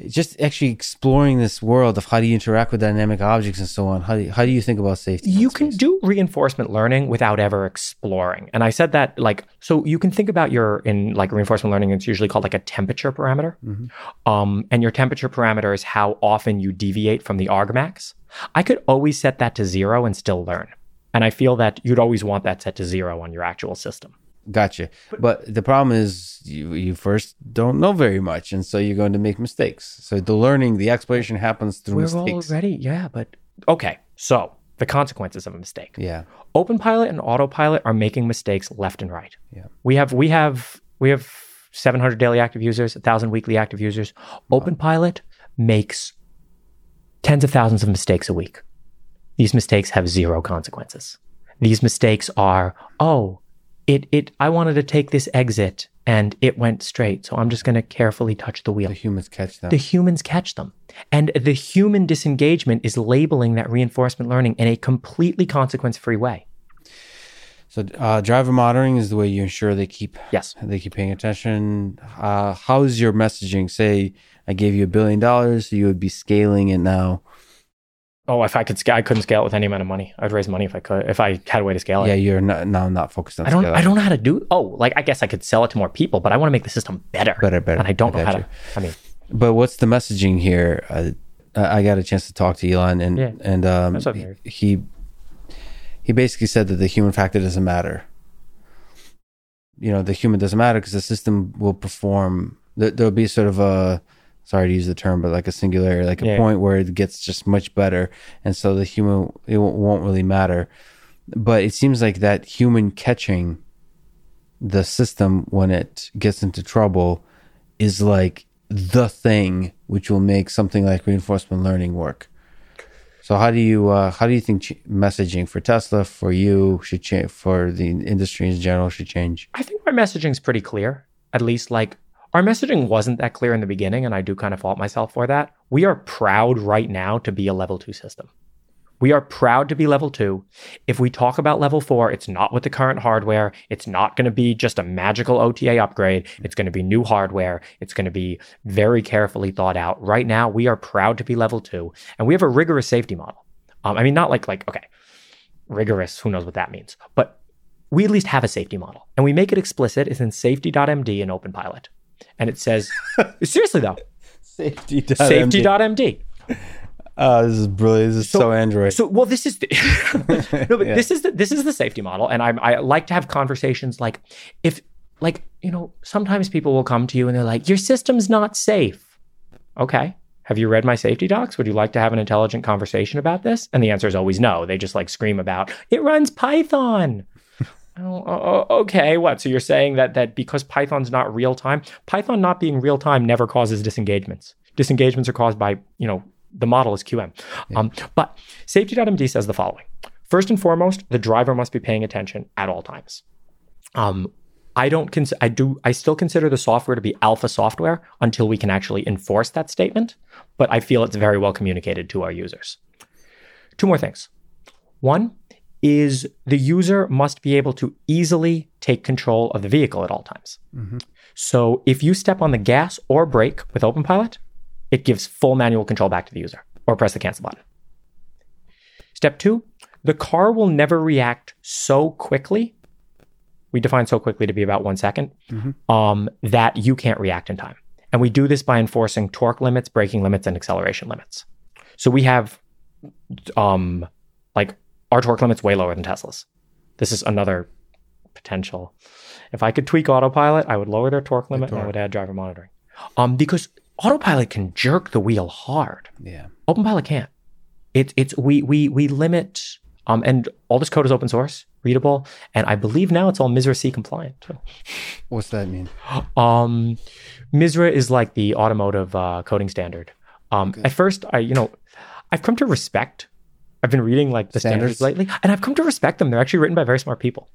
[SPEAKER 1] just actually exploring this world of how do you interact with dynamic objects and so on. How do you, how do you think about safety?
[SPEAKER 2] you can
[SPEAKER 1] space?
[SPEAKER 2] do reinforcement learning without ever exploring. And I said that like so you can think about your in like reinforcement learning, it's usually called like a temperature parameter. Um, and your temperature parameter is how often you deviate from the argmax. I could always set that to zero and still learn. And I feel that you'd always want that set to zero on your actual system.
[SPEAKER 1] Gotcha. But the problem is you, you first don't know very much, and so you're going to make mistakes. So the learning, the exploration happens through
[SPEAKER 2] We're
[SPEAKER 1] mistakes.
[SPEAKER 2] already, yeah, but okay. So the consequences of a mistake.
[SPEAKER 1] Yeah.
[SPEAKER 2] OpenPilot and Autopilot are making mistakes left and right.
[SPEAKER 1] Yeah.
[SPEAKER 2] We have we have we have 700 daily active users, 1000 weekly active users. OpenPilot makes tens of thousands of mistakes a week. These mistakes have zero consequences. These mistakes are, oh, it it I wanted to take this exit and it went straight, so I'm just going to carefully touch the wheel
[SPEAKER 1] The humans catch them.
[SPEAKER 2] the humans catch them. And the human disengagement is labeling that reinforcement learning in a completely consequence free way.
[SPEAKER 1] So uh, driver monitoring is the way you ensure they keep
[SPEAKER 2] Yes.
[SPEAKER 1] they keep paying attention. Uh, how is your messaging? Say I gave you a billion dollars, so you would be scaling it now.
[SPEAKER 2] Oh, if I could scale, I couldn't scale it with any amount of money. I'd raise money if I could, if I had a way to scale it.
[SPEAKER 1] Yeah, you're not, now not focused on
[SPEAKER 2] I don't.
[SPEAKER 1] scale
[SPEAKER 2] I don't know how to do. Oh, like I guess I could sell it to more people, but I want to make the system better.
[SPEAKER 1] Better, better.
[SPEAKER 2] And I don't
[SPEAKER 1] I
[SPEAKER 2] know how
[SPEAKER 1] got
[SPEAKER 2] to. I mean,
[SPEAKER 1] But what's the messaging here? Uh, I I got a chance to talk to Elon, and
[SPEAKER 2] Yeah.
[SPEAKER 1] and um,
[SPEAKER 2] That's what I heard.
[SPEAKER 1] he he basically said that the human factor doesn't matter. You know, the human doesn't matter because the system will perform. There'll be sort of a sorry to use the term, but like a singularity, like a
[SPEAKER 2] Yeah.
[SPEAKER 1] point where it gets just much better, and so the human it won't, really matter. But it seems like that human catching the system when it gets into trouble is like the thing which will make something like reinforcement learning work. So how do you uh, how do you think ch- messaging for Tesla for you should change for the industry in general should change?
[SPEAKER 2] I think my messaging is pretty clear. At least, like our messaging wasn't that clear in the beginning, and I do kind of fault myself for that. We are proud right now to be a level two system. We are proud to be level two. If we talk about level four, it's not with the current hardware. It's not going to be just a magical OTA upgrade. It's going to be new hardware. It's going to be very carefully thought out. Right now, we are proud to be level two, and we have a rigorous safety model. Um, I mean, not like like okay, rigorous. Who knows what that means? But we at least have a safety model, and we make it explicit. It's in safety.md in OpenPilot, and it says seriously though,
[SPEAKER 1] Safety.
[SPEAKER 2] safety.md.
[SPEAKER 1] Oh, uh, this is brilliant. This is so, Android.
[SPEAKER 2] So, well, this is the, no, but
[SPEAKER 1] Yeah.
[SPEAKER 2] this is the, this is the safety model, and I I like to have conversations like if like you know sometimes people will come to you and they're like your system's not safe. Okay, have you read my safety docs? Would you like to have an intelligent conversation about this? And the answer is always no. They just like scream about it runs Python. Oh, okay. What? So you're saying that that because Python's not real time, Python not being real time never causes disengagements. Disengagements are caused by you know the model is QM. Um, but safety.md says the following: First and foremost, the driver must be paying attention at all times. Um, I don't. Cons- I do. I still consider the software to be alpha software until we can actually enforce that statement. But I feel it's very well communicated to our users. Two more things. One is the user must be able to easily take control of the vehicle at all times. So if you step on the gas or brake with OpenPilot, it gives full manual control back to the user or press the cancel button. Step two, the car will never react so quickly. We define so quickly to be about one second, um, that you can't react in time. And we do this by enforcing torque limits, braking limits, and acceleration limits. So we have um, like our torque limit's way lower than Tesla's. This is another potential. If I could tweak autopilot, I would lower their torque limit and I would add driver monitoring. Um, because autopilot can jerk the wheel hard.
[SPEAKER 1] yeah.
[SPEAKER 2] OpenPilot can't. It's it's we we we limit um and all this code is open source, readable, and I believe now it's all MISRA C compliant. too.
[SPEAKER 1] What's that mean?
[SPEAKER 2] Um, MISRA is like the automotive uh, coding standard. Um, At first, I you know, I've come to respect. I've been reading like the standards,
[SPEAKER 1] Standards?
[SPEAKER 2] lately, and I've come to respect them. They're actually written by very smart people.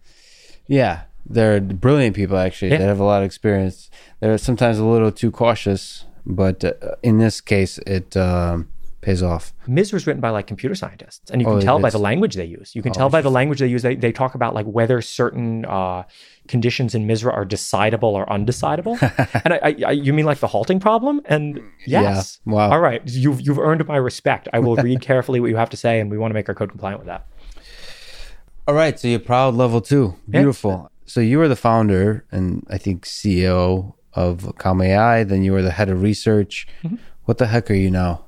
[SPEAKER 1] Yeah, they're brilliant people actually.
[SPEAKER 2] Yeah.
[SPEAKER 1] They have a lot of experience. They're sometimes a little too cautious, but uh, in this case, it um, pays off.
[SPEAKER 2] MISRA is written by like computer scientists, and you
[SPEAKER 1] Oh,
[SPEAKER 2] can tell by the language they use. You can tell by the language they use. They, they talk about like whether certain uh, conditions in MISRA are decidable or undecidable. and I, I, I, you mean like the halting problem? And yes,
[SPEAKER 1] Yeah. Wow.
[SPEAKER 2] All right, you've you've earned my respect. I will read carefully what you have to say, and we want to make our code compliant with that.
[SPEAKER 1] All right, so you're proud level two. Beautiful. So you were the founder and I think CEO of Comma AI. Then you were the head of research.
[SPEAKER 2] Mm-hmm.
[SPEAKER 1] What the heck are you now?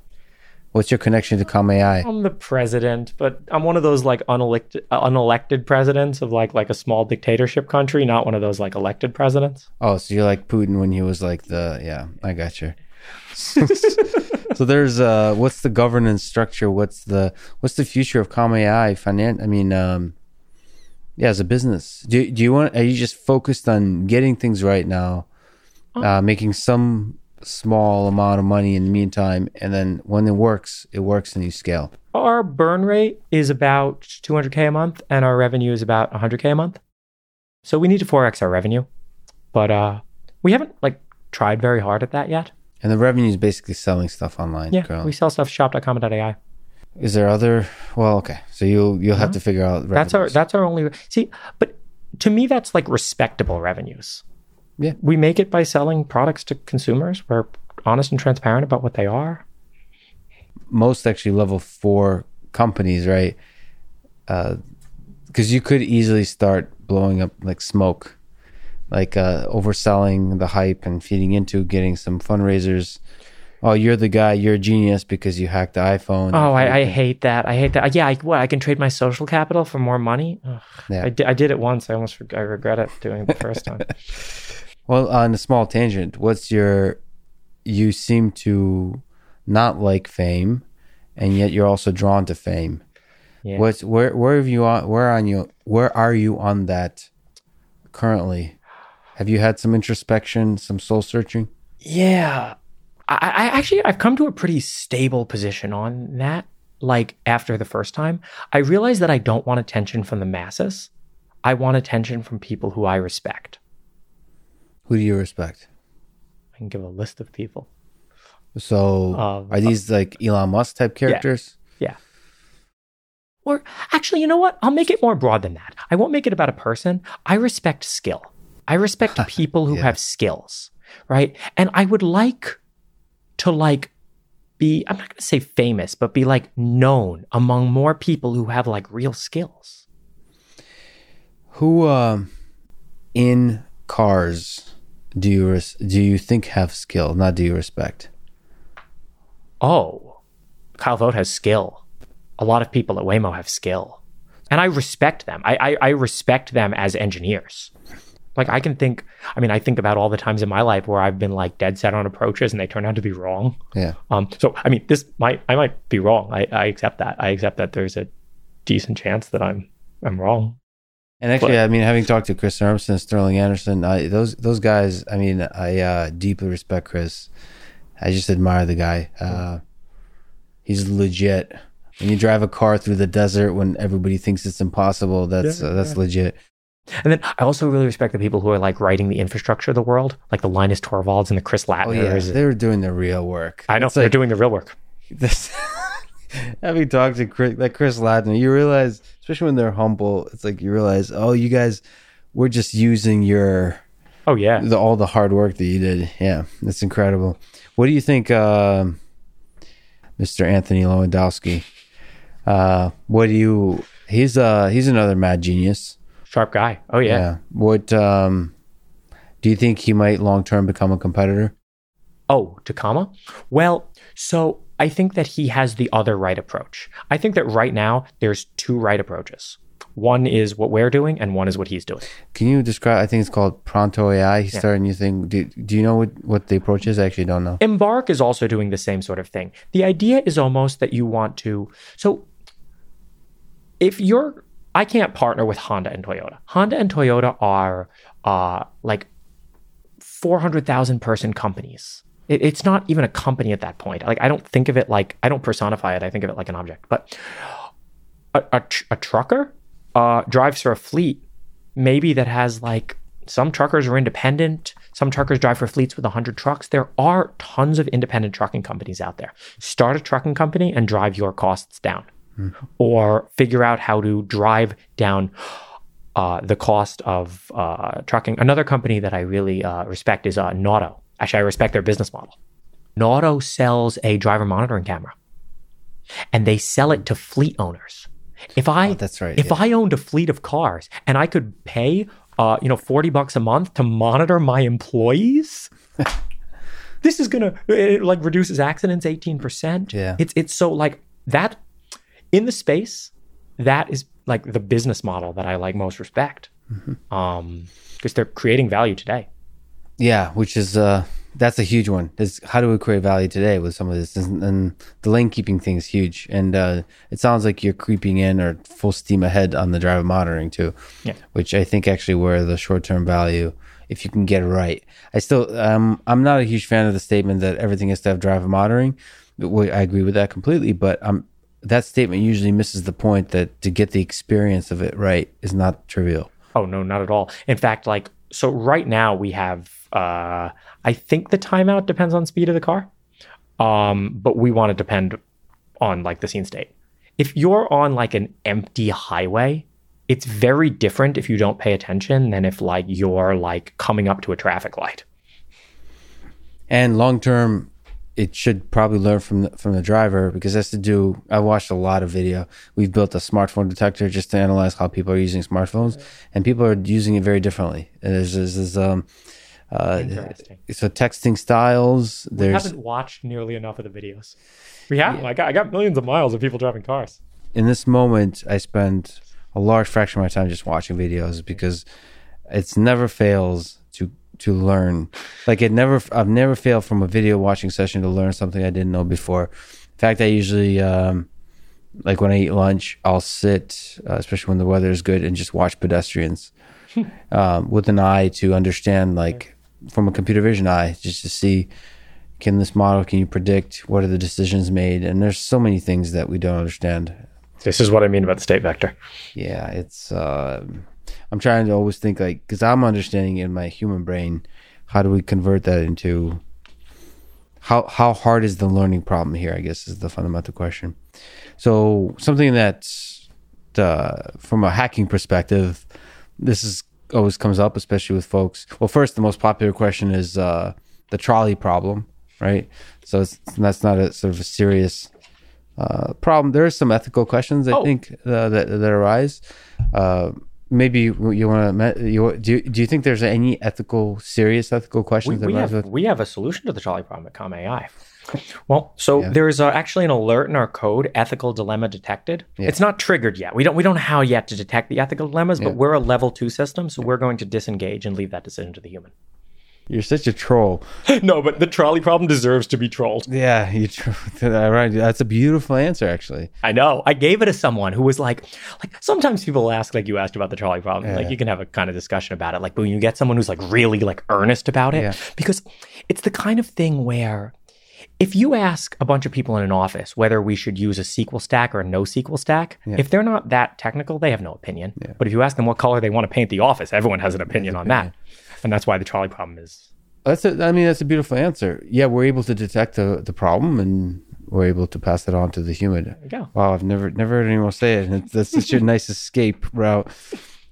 [SPEAKER 1] What's your connection to Comma AI?
[SPEAKER 2] I'm the president, but I'm one of those like unelected uh, unelected presidents of like like a small dictatorship country, not one of those like elected presidents.
[SPEAKER 1] Oh, so you're like Putin when he was like the yeah, I got you. so there's uh what's the governance structure? What's the what's the future of Comma AI finan I mean um yeah, as a business. Do do you want are you just focused on getting things right now? Uh making some small amount of money in the meantime and then when it works, it works and you scale.
[SPEAKER 2] Our burn rate is about 200k a month, and our revenue is about 100k a month. So we need to forex our revenue, but uh, we haven't like tried very hard at that yet.
[SPEAKER 1] And the revenue is basically selling stuff online
[SPEAKER 2] Yeah,
[SPEAKER 1] currently.
[SPEAKER 2] we sell stuff shop.comma.ai.
[SPEAKER 1] Is there other well, okay. So you'll you'll have to figure out
[SPEAKER 2] That's our that's our only see. But to me, that's like respectable revenues.
[SPEAKER 1] Yeah.
[SPEAKER 2] we make it by selling products to consumers. We're honest and transparent about what they are.
[SPEAKER 1] most actually level four companies, right? Because you could easily start blowing up like smoke, like uh, overselling the hype and feeding into getting some fundraisers. Oh, you're the guy. You're a genius because you hacked the iPhone.
[SPEAKER 2] Oh, I, I hate that. I hate that. Yeah, I, what? I can trade my social capital for more money. Ugh.
[SPEAKER 1] Yeah.
[SPEAKER 2] I, did it once. I almost reg- I regret it doing it the first time.
[SPEAKER 1] Well, on a small tangent, what's your? You seem to not like fame, and yet you're also drawn to fame.
[SPEAKER 2] Yeah.
[SPEAKER 1] What's where? Where have you on? Where on you? Where are you on that currently? Have you had some introspection, some soul searching?
[SPEAKER 2] Yeah. I, I actually I've come to a pretty stable position on that. Like after the first time, I realized that I don't want attention from the masses. I want attention from people who I respect.
[SPEAKER 1] Who do you respect?
[SPEAKER 2] I can give a list of people.
[SPEAKER 1] So,
[SPEAKER 2] Um,
[SPEAKER 1] are these like Elon Musk type characters?
[SPEAKER 2] Yeah. Or actually, you know what? I'll make it more broad than that. I won't make it about a person. I respect skill. I respect people who
[SPEAKER 1] Yeah.
[SPEAKER 2] have skills, right? And I would like to like be I'm not going to say famous, but be like known among more people who have like real skills.
[SPEAKER 1] Who um, in cars do you res- do you think have skill? Not do you respect?
[SPEAKER 2] Oh, Kyle Vogt has skill. A lot of people at Waymo have skill. And I respect them. I, I, I respect them as engineers. Like I can think, I mean, I think about all the times in my life where I've been like dead set on approaches and they turn out to be wrong.
[SPEAKER 1] Yeah.
[SPEAKER 2] Um, so I mean, this might I might be wrong. I, I accept that. I accept that there's a decent chance that I'm I'm wrong.
[SPEAKER 1] And actually,
[SPEAKER 2] But-
[SPEAKER 1] I mean, having talked to Chris Urmson, Sterling Anderson, I, those those guys, I mean, I uh, deeply respect Chris. I just admire the guy. Uh, he's legit. When you drive a car through the desert when everybody thinks it's impossible, that's
[SPEAKER 2] Yeah,
[SPEAKER 1] uh, that's
[SPEAKER 2] yeah.
[SPEAKER 1] legit.
[SPEAKER 2] And then I also really respect the people who are like writing the infrastructure of the world, like the Linus Torvalds and the Chris
[SPEAKER 1] Oh yeah, Lattners. They're doing the real work.
[SPEAKER 2] I know
[SPEAKER 1] It's
[SPEAKER 2] they're
[SPEAKER 1] like
[SPEAKER 2] doing the real work.
[SPEAKER 1] this. having talked to Chris, like Chris Lattner, you realize, especially when they're humble, it's like you realize, oh, you guys, we're just using your
[SPEAKER 2] Oh yeah.
[SPEAKER 1] the, all the hard work that you did. Yeah, that's incredible. What do you think, um Mr. Anthony Levandowski? Uh, what do you? He's uh he's another mad genius.
[SPEAKER 2] Sharp guy. Oh yeah.
[SPEAKER 1] What um do you think he might long term become a competitor?
[SPEAKER 2] Oh, Takama? Well, so I think that he has the other right approach. I think that right now there's two right approaches. One is what we're doing, and one is what he's doing.
[SPEAKER 1] Can you describe? I think it's called Pronto AI. He started a new thing. Do, do you know what what the approach is? I actually don't know.
[SPEAKER 2] Embark is also doing the same sort of thing. The idea is almost that you want to. So if you're, I can't partner with Honda and Toyota. Honda and Toyota are uh, like 400,000 person companies. It, it's not even a company at that point. Like, I don't think of it like, I don't personify it. I think of it like an object. But a, a, tr- a trucker uh, drives for a fleet, maybe that has like some truckers are independent. Some truckers drive for fleets with 100 trucks. There are tons of independent trucking companies out there. Start a trucking company and drive your costs down, or figure out how to drive down uh, the cost of uh, trucking. Another company that I really uh, respect is uh, Nauto. Actually, I respect their business model. Nauto sells a driver monitoring camera, and they sell it to fleet owners. If I
[SPEAKER 1] Oh, that's right,
[SPEAKER 2] if
[SPEAKER 1] yeah.
[SPEAKER 2] I owned a fleet of cars and I could pay uh, you know 40 bucks a month to monitor my employees, this is gonna it like reduces accidents 18%.
[SPEAKER 1] Yeah.
[SPEAKER 2] It's it's so like that in the space, that is like the business model that I like most respect.
[SPEAKER 1] Mm-hmm.
[SPEAKER 2] Um because they're creating value today.
[SPEAKER 1] Yeah, which is uh that's a huge one. Is how do we create value today with some of this? And, and the lane keeping thing is huge. And uh, it sounds like you're creeping in or full steam ahead on the driver monitoring too.
[SPEAKER 2] Yeah.
[SPEAKER 1] Which I think actually where the short term value, if you can get it right. I still um I'm not a huge fan of the statement that everything has to have driver monitoring. I agree with that completely, but um that statement usually misses the point that to get the experience of it right is not trivial.
[SPEAKER 2] Oh no, not at all. In fact, like so right now we have uh I think the timeout depends on speed of the car. Um but we want to depend on like the scene state. If you're on like an empty highway, it's very different if you don't pay attention than if like you're like coming up to a traffic light.
[SPEAKER 1] And long term, it should probably learn from the, from the driver because it has to do. I watched a lot of video. We've built a smartphone detector just to analyze how people are using smartphones, and people are using it very differently. There's, there's, there's um, uh,
[SPEAKER 2] Interesting.
[SPEAKER 1] so texting styles. There's
[SPEAKER 2] haven't watched nearly enough of the videos. We have. I got I got millions of miles of people driving cars.
[SPEAKER 1] in this moment, I spend a large fraction of my time just watching videos because it's never fails to to learn. Like it never, I've never failed from a video watching session to learn something I didn't know before. In fact, I usually, um, like when I eat lunch, I'll sit, uh, especially when the weather is good, and just watch pedestrians um, with an eye to understand, like from a computer vision eye, just to see can this model, can you predict what are the decisions made? And there's so many things that we don't understand
[SPEAKER 2] This is what I mean about the state vector.
[SPEAKER 1] yeah it's uh, i'm trying to always think like because i'm understanding in my human brain how do we convert that into how how hard is the learning problem here i guess is the fundamental question so something that's uh, from a hacking perspective this is always comes up especially with folks well first the most popular question is uh, the trolley problem right so it's, that's not a sort of a serious uh, problem. There are some ethical questions I
[SPEAKER 2] Oh.
[SPEAKER 1] think uh, that that arise. Uh, maybe you want to you do. You, do you think there's any ethical, serious ethical
[SPEAKER 2] We,
[SPEAKER 1] questions that
[SPEAKER 2] we have
[SPEAKER 1] with?
[SPEAKER 2] we have a solution to the trolley problem at Comma AI. Well, so
[SPEAKER 1] Yeah.
[SPEAKER 2] there's uh, actually an alert in our code, ethical dilemma detected.
[SPEAKER 1] Yeah.
[SPEAKER 2] It's not triggered yet. We don't we don't know how yet to detect the ethical dilemmas,
[SPEAKER 1] Yeah.
[SPEAKER 2] but we're a level two system, so we're going to disengage and leave that decision to the human.
[SPEAKER 1] You're such a troll.
[SPEAKER 2] no, but the trolley problem deserves to be trolled.
[SPEAKER 1] Yeah, you. Tr- right. That's a beautiful answer, actually.
[SPEAKER 2] I know. I gave it to someone who was like, like sometimes people ask, like you asked about the trolley problem.
[SPEAKER 1] Yeah.
[SPEAKER 2] Like you can have a kind of discussion about it. Like, when you get someone who's like really like earnest about it,
[SPEAKER 1] Yeah.
[SPEAKER 2] because it's the kind of thing where if you ask a bunch of people in an office whether we should use a SQL stack or a no SQL stack,
[SPEAKER 1] Yeah.
[SPEAKER 2] if they're not that technical, they have no opinion. But if you ask them what color they want to paint the office, everyone has an opinion on that. And that's why the trolley problem is
[SPEAKER 1] That's a, I mean, that's a beautiful answer. Yeah, we're able to detect the, the problem and we're able to pass it on to the human.
[SPEAKER 2] there you go.
[SPEAKER 1] Wow, I've never never heard anyone say it. It's, that's such a nice escape route.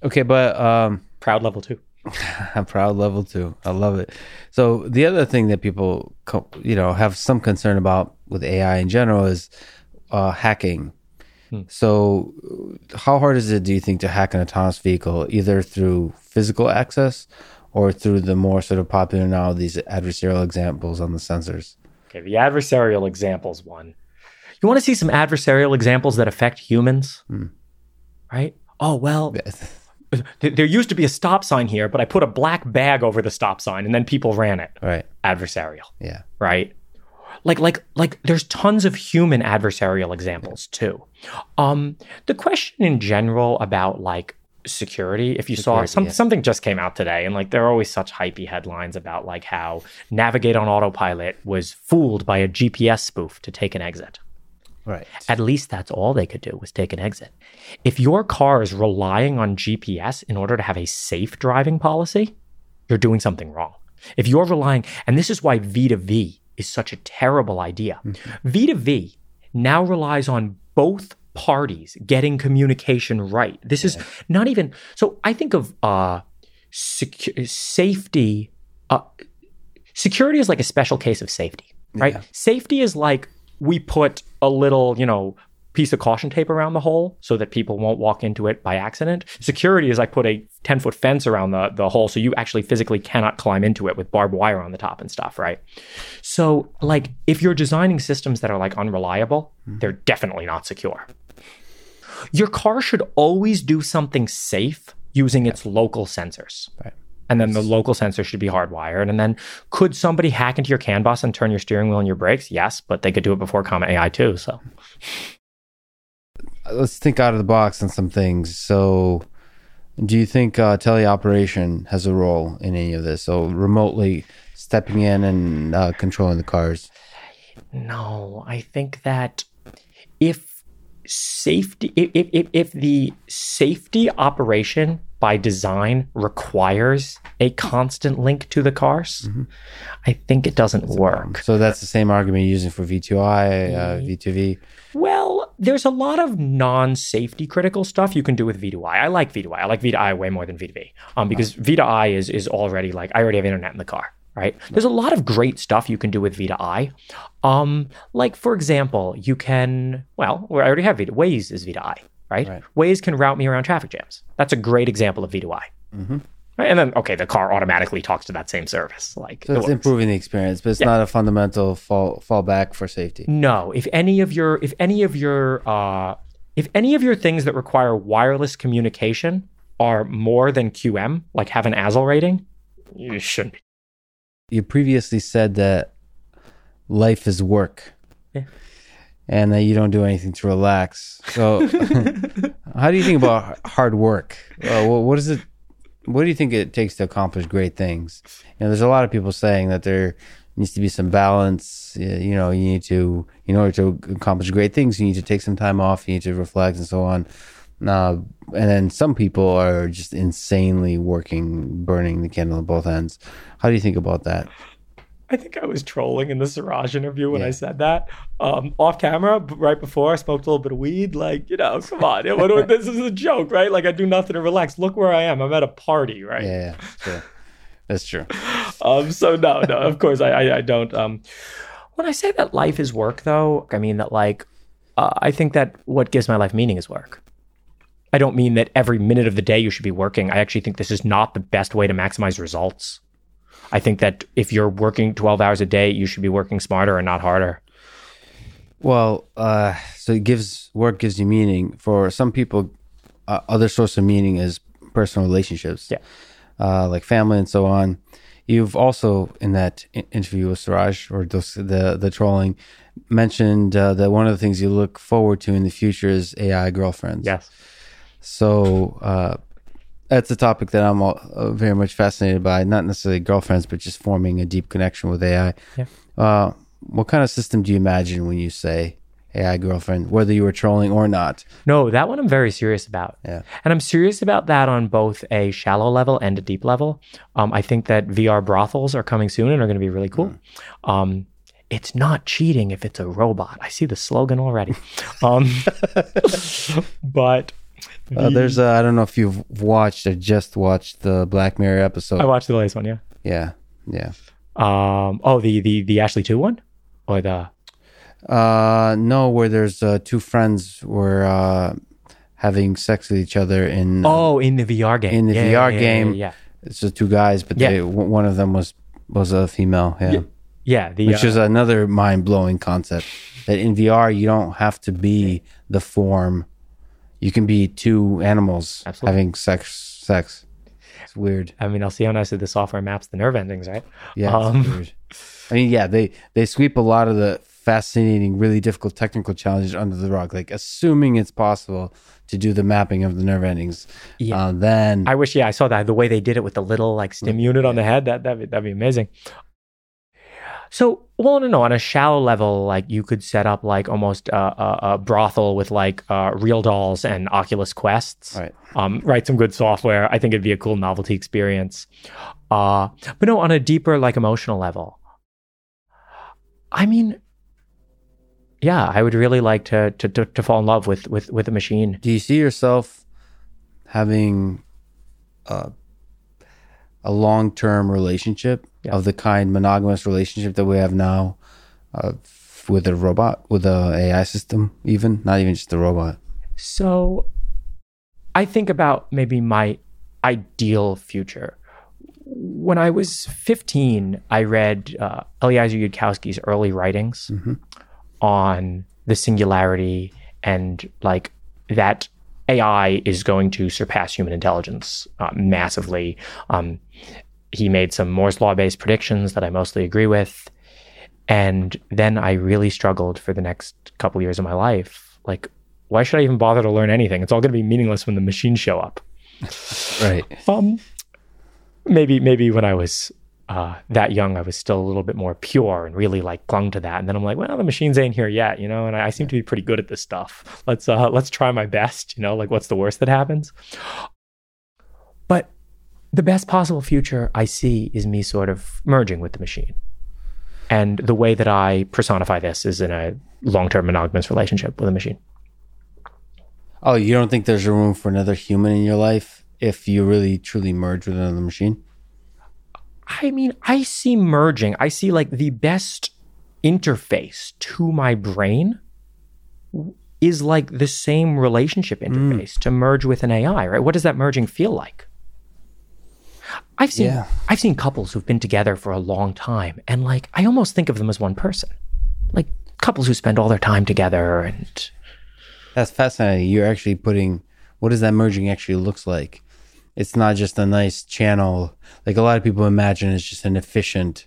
[SPEAKER 1] Okay, but um,
[SPEAKER 2] Proud level two.
[SPEAKER 1] I'm proud level two. I love it. So the other thing that people, co- you know, have some concern about with AI in general is uh, hacking. Hmm. So, uh, how hard is it, do you think, to hack an autonomous vehicle, either through physical access or through the more sort of popular now these adversarial examples on the sensors?
[SPEAKER 2] Okay, the adversarial examples one. You want to see some adversarial examples that affect humans? Hmm. Right? Oh, well, there used to be a stop sign here, but I put a black bag over the stop sign and then people ran it.
[SPEAKER 1] right.
[SPEAKER 2] Adversarial,
[SPEAKER 1] Yeah.
[SPEAKER 2] right? Like like like there's tons of human adversarial examples too. Um the question in general about like security if you saw some,
[SPEAKER 1] yeah.
[SPEAKER 2] something just came out today and like there are always such hypey headlines about like how navigate on autopilot was fooled by a gps spoof to take an exit
[SPEAKER 1] Right.
[SPEAKER 2] at least that's all they could do was take an exit. If your car is relying on GPS in order to have a safe driving policy, you're doing something wrong. If you're relying, and this is why V2V is such a terrible idea. V2V now relies on both parties getting communication right. This is not even so I think of uh secu- safety uh security is like a special case of safety, right? Safety is like we put a little, you know, piece of caution tape around the hole so that people won't walk into it by accident. Security is like put a 10 foot fence around the, the hole so you actually physically cannot climb into it with barbed wire on the top and stuff, right? So, like, if you're designing systems that are like unreliable, mm-hmm. they're definitely not secure. Your car should always do something safe using its local sensors.
[SPEAKER 1] Right.
[SPEAKER 2] And then the local sensor should be hardwired. And then could somebody hack into your CAN bus and turn your steering wheel and your brakes? Yes, but they could do it before Comma AI too. So
[SPEAKER 1] let's think out of the box on some things. So, do you think uh, teleoperation has a role in any of this? So, remotely stepping in and uh, controlling the cars.
[SPEAKER 2] no, I think that if safety, if, if, if the safety operation by design requires a constant link to the cars, I think it doesn't work.
[SPEAKER 1] So that's the same argument you're using for V2I, uh, V2V.
[SPEAKER 2] Well, there's a lot of non-safety critical stuff you can do with V2I. I like V2I. I like V2I way more than V2V. Um, because V2I is is already like I already have internet in the car. right? There's a lot of great stuff you can do with V2I. Um, like for example, you can well, I already have Vita. Waze is V2I, right?
[SPEAKER 1] Right.
[SPEAKER 2] Waze can route me around traffic jams. That's a great example of V2I. Right? And then okay, the car automatically talks to that same service. Like
[SPEAKER 1] So it's
[SPEAKER 2] works.
[SPEAKER 1] improving the experience, but it's not a fundamental fall fallback for safety.
[SPEAKER 2] No, if any of your if any of your uh, if any of your things that require wireless communication are more than QM, like have an ASIL rating, you shouldn't. be.
[SPEAKER 1] You previously said that life is work.
[SPEAKER 2] Yeah.
[SPEAKER 1] And that you don't do anything to relax. So, how do you think about hard work? Uh, what, is it? What do you think it takes to accomplish great things? You know, there's a lot of people saying that there needs to be some balance. You know, you need to, in order to accomplish great things, you need to take some time off. You need to reflect and so on. Uh, and then some people are just insanely working, burning the candle at both ends. How do you think about that?
[SPEAKER 2] I think I was trolling in the Siraj interview when
[SPEAKER 1] Yeah.
[SPEAKER 2] I said that. Um, off camera, right before I smoked a little bit of weed. Like, you know, come on. This is a joke, right? Like, I do nothing to relax. Look where I am. I'm at a party, right?
[SPEAKER 1] Yeah, yeah. That's true.
[SPEAKER 2] Um, so no, no, of course I, I, I don't. Um, when I say that life is work, though, I mean that like uh, I think that what gives my life meaning is work. I don't mean that every minute of the day you should be working. I actually think this is not the best way to maximize results. I think that if you're working 12 hours a day, you should be working smarter and not harder.
[SPEAKER 1] Well, uh, so it gives work gives you meaning. For some people, uh, other source of meaning is personal relationships,
[SPEAKER 2] Yeah.
[SPEAKER 1] uh, like family and so on. You've also in that interview with Siraj or those, the the trolling mentioned uh, that one of the things you look forward to in the future is AI girlfriends.
[SPEAKER 2] Yes.
[SPEAKER 1] So uh, that's a topic that I'm all, uh, very much fascinated by. Not necessarily girlfriends, but just forming a deep connection with AI.
[SPEAKER 2] Yeah.
[SPEAKER 1] Uh, what kind of system do you imagine when you say AI girlfriend, whether you were trolling or not?
[SPEAKER 2] No, that one I'm very serious about.
[SPEAKER 1] Yeah.
[SPEAKER 2] And I'm serious about that on both a shallow level and a deep level. Um, I think that VR brothels are coming soon and are going to be really cool. Um, it's not cheating if it's a robot. I see the slogan already. Um, but
[SPEAKER 1] Uh, there's, uh, I don't know if you've watched or just watched the Black Mirror episode.
[SPEAKER 2] I watched the latest one. Yeah.
[SPEAKER 1] yeah, yeah.
[SPEAKER 2] Um, oh, the the the Ashley two one, or the
[SPEAKER 1] Uh, no, where there's uh, two friends were uh, having sex with each other in.
[SPEAKER 2] oh in the VR game.
[SPEAKER 1] in the
[SPEAKER 2] Yeah,
[SPEAKER 1] VR
[SPEAKER 2] yeah,
[SPEAKER 1] game.
[SPEAKER 2] Yeah.
[SPEAKER 1] It's just two guys, but
[SPEAKER 2] Yeah.
[SPEAKER 1] they, one of them was was a female. Yeah.
[SPEAKER 2] Yeah. Yeah. The
[SPEAKER 1] which
[SPEAKER 2] uh,
[SPEAKER 1] is another mind blowing concept. That in VR you don't have to be the form; you can be two animals
[SPEAKER 2] Absolutely.
[SPEAKER 1] having sex. Sex. It's weird.
[SPEAKER 2] I mean, I'll see how nicely the software maps the nerve endings, right?
[SPEAKER 1] Yeah,
[SPEAKER 2] Um,
[SPEAKER 1] weird. I mean, yeah, they they sweep a lot of the fascinating, really difficult technical challenges under the rug. Like assuming it's possible to do the mapping of the nerve endings,
[SPEAKER 2] Yeah.
[SPEAKER 1] uh, then
[SPEAKER 2] I wish, yeah, I saw that the way they did it with the little like stim unit on the head. That that'd be, that'd be amazing. So, well, no, no, on a shallow level, like you could set up like almost a, a, a brothel with like uh, real dolls and Oculus Quests.
[SPEAKER 1] Right.
[SPEAKER 2] Um, write some good software. I think it'd be a cool novelty experience. Uh, but no, on a deeper like emotional level, I mean, yeah, I would really like to to to, to fall in love with with with a machine.
[SPEAKER 1] Do you see yourself having a, a long term relationship
[SPEAKER 2] Yeah.
[SPEAKER 1] of the kind monogamous relationship that we have now uh, with a robot, with a AI system, even not even just a robot?
[SPEAKER 2] So I think about maybe my ideal future. When I was 15, I read uh, Eliezer Yudkowsky's early writings on the singularity and like that AI is going to surpass human intelligence uh, massively. Um, he made some Moore's Law based predictions that I mostly agree with. And then I really struggled for the next couple years of my life. Like, why should I even bother to learn anything? It's all going to be meaningless when the machines show up.
[SPEAKER 1] Right.
[SPEAKER 2] Um, maybe maybe when I was uh, that young, I was still a little bit more pure and really like clung to that. And then I'm like, well, the machines ain't here yet, you know. And I, I seem to be pretty good at this stuff. Let's uh, let's try my best, you know. Like, what's the worst that happens? But the best possible future I see is me sort of merging with the machine. And the way that I personify this is in a long-term monogamous relationship with a machine.
[SPEAKER 1] Oh, you don't think there's room for another human in your life if you really truly merge with another machine?
[SPEAKER 2] I mean, I see merging. I see like the best interface to my brain is like the same relationship interface mm. to merge with an AI, right? What does that merging feel like? I've seen
[SPEAKER 1] Yeah.
[SPEAKER 2] I've seen couples who've been together for a long time and like I almost think of them as one person. Like couples who spend all their time together and
[SPEAKER 1] That's fascinating. You're actually putting what does that merging actually looks like? It's not just a nice channel. Like a lot of people imagine it's just an efficient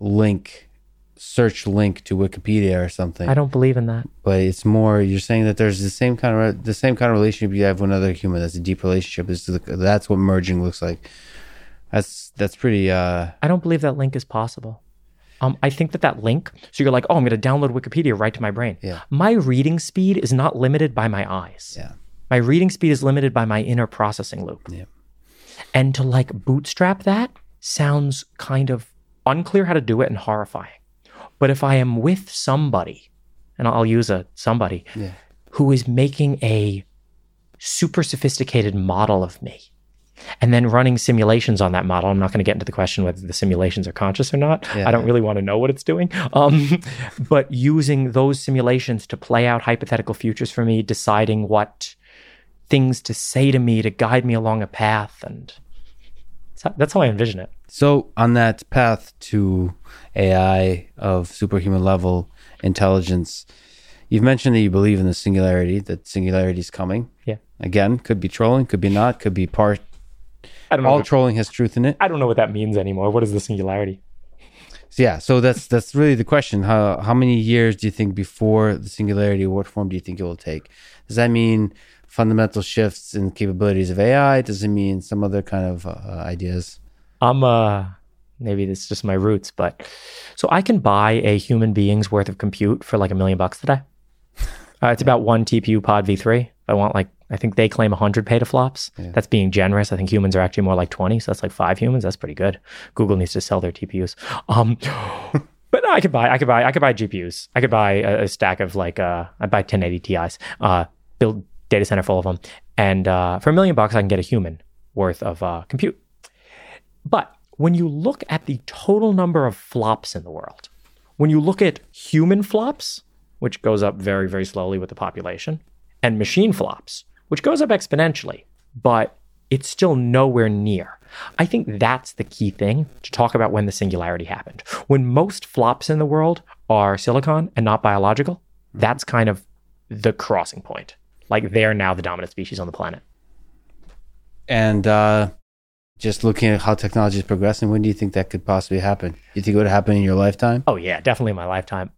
[SPEAKER 1] link, search link to Wikipedia or something.
[SPEAKER 2] I don't believe in that.
[SPEAKER 1] but it's more. You're saying that there's the same kind of the same kind of relationship you have with another human. That's a deep relationship. Is the, that's what merging looks like. That's that's pretty. uh
[SPEAKER 2] I don't believe that link is possible. Um, I think that that link, so you're like, oh, I'm going to download Wikipedia right to my brain.
[SPEAKER 1] Yeah.
[SPEAKER 2] My reading speed is not limited by my eyes.
[SPEAKER 1] Yeah.
[SPEAKER 2] My reading speed is limited by my inner processing loop.
[SPEAKER 1] Yeah.
[SPEAKER 2] And to like bootstrap that sounds kind of unclear how to do it and horrifying. But if I am with somebody, and I'll use a somebody
[SPEAKER 1] Yeah.
[SPEAKER 2] who is making a super sophisticated model of me and then running simulations on that model. I'm not going to get into the question whether the simulations are conscious or not.
[SPEAKER 1] Yeah.
[SPEAKER 2] I don't really want to know what it's doing. Um, but using those simulations to play out hypothetical futures for me, deciding what things to say to me to guide me along a path. And that's how, that's how I envision it.
[SPEAKER 1] So on that path to AI of superhuman level intelligence, you've mentioned that you believe in the singularity. That singularity is coming.
[SPEAKER 2] Yeah.
[SPEAKER 1] Again, could be trolling, could be not, could be part.
[SPEAKER 2] I don't know.
[SPEAKER 1] All
[SPEAKER 2] what-
[SPEAKER 1] trolling has truth in it.
[SPEAKER 2] I don't know what that means anymore. What is the singularity?
[SPEAKER 1] So, yeah, so that's that's really the question. How how many years do you think before the singularity? What form do you think it will take? Does that mean fundamental shifts in capabilities of AI? Does it mean some other kind of uh, ideas?
[SPEAKER 2] I'm uh maybe this is just my roots, but so I can buy a human being's worth of compute for like a million bucks today. Uh, it's about one TPU pod v3. I want like I think they claim 100 petaflops. That's being generous. I think humans are actually more like 20, so that's like five humans. That's pretty good. Google needs to sell their TPUs. Um, but no, I could buy I could buy I could buy GPUs. I could buy a, a stack of like uh I'd buy 1080 Ti's. Uh, build data center full of them, and uh, for a million bucks I can get a human worth of uh, compute. But when you look at the total number of flops in the world, when you look at human flops, which goes up very, very slowly with the population, and machine flops, which goes up exponentially, but it's still nowhere near. I think that's the key thing to talk about when the singularity happened. When most flops in the world are silicon and not biological, that's kind of the crossing point. Like they're now the dominant species on the planet.
[SPEAKER 1] And uh, just looking at how technology is progressing, when do you think that could possibly happen? You think it would happen in your lifetime?
[SPEAKER 2] Oh yeah, definitely in my lifetime.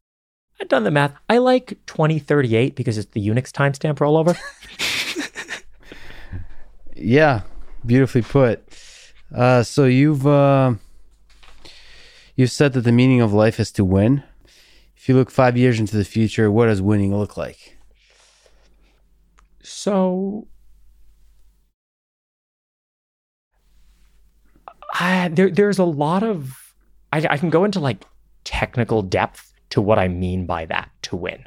[SPEAKER 2] I've done the math. I like 2038 because it's the Unix timestamp rollover.
[SPEAKER 1] Yeah, beautifully put. Uh, so you've uh, you've said that the meaning of life is to win. If you look five years into the future, what does winning look like?
[SPEAKER 2] so I, there, there's a lot of I, I can go into like technical depth to what I mean by that to win.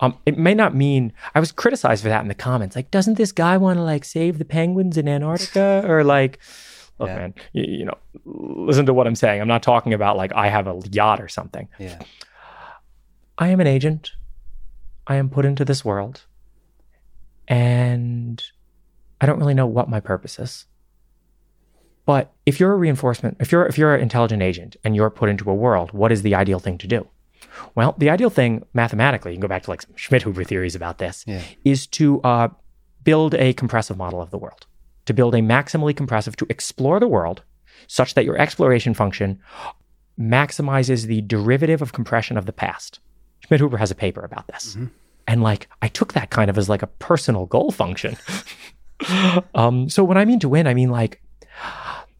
[SPEAKER 2] Um, it may not mean I was criticized for that in the comments. Like, doesn't this guy want to like save the penguins in Antarctica or like? Look,
[SPEAKER 1] Yeah.
[SPEAKER 2] man, you, you know, listen to what I'm saying. I'm not talking about like I have a yacht or something.
[SPEAKER 1] Yeah.
[SPEAKER 2] I am an agent. I am put into this world. And I don't really know what my purpose is. But if you're a reinforcement, if you're if you're an intelligent agent and you're put into a world, what is the ideal thing to do? Well, the ideal thing mathematically, you can go back to like Schmidhuber theories about this,
[SPEAKER 1] Yeah.
[SPEAKER 2] is to uh, build a compressive model of the world, to build a maximally compressive, to explore the world such that your exploration function maximizes the derivative of compression of the past. Schmidhuber has a paper about this. And like, I took that kind of as like a personal goal function. um, so when I mean to win, I mean like,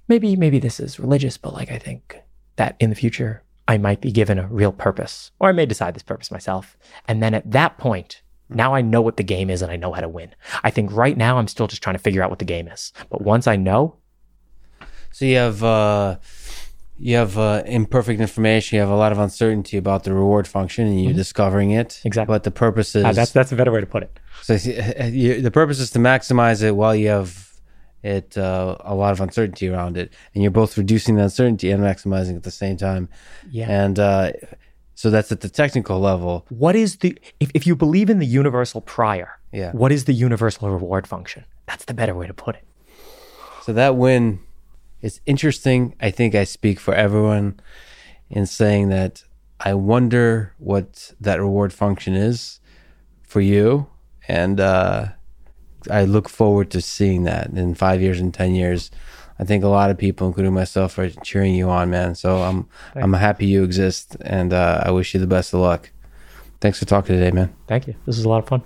[SPEAKER 2] maybe, maybe this is religious, but like, I think that in the future, I might be given a real purpose, or I may decide this purpose myself. And then at that point, now I know what the game is and I know how to win. I think right now I'm still just trying to figure out what the game is. But once I know,
[SPEAKER 1] So you have uh, you have uh, imperfect information. You have a lot of uncertainty about the reward function, and you're discovering it.
[SPEAKER 2] Exactly.
[SPEAKER 1] But the purpose is
[SPEAKER 2] uh, that's that's a better way to put it.
[SPEAKER 1] so you- the purpose is to maximize it while you have it uh, a lot of uncertainty around it, and you're both reducing the uncertainty and maximizing at the same time.
[SPEAKER 2] Yeah.
[SPEAKER 1] And uh, so that's at the technical level.
[SPEAKER 2] What is the if, if you believe in the universal prior,
[SPEAKER 1] Yeah.
[SPEAKER 2] what is the universal reward function? That's the better way to put it.
[SPEAKER 1] So that win is interesting. I think I speak for everyone in saying that I wonder what that reward function is for you. And uh, I look forward to seeing that in five years and 10 years. I think a lot of people, including myself, are cheering you on, man. So I'm I'm happy you exist, and uh, I wish you the best of luck. Thanks for talking today, man.
[SPEAKER 2] Thank you. This is a lot of fun.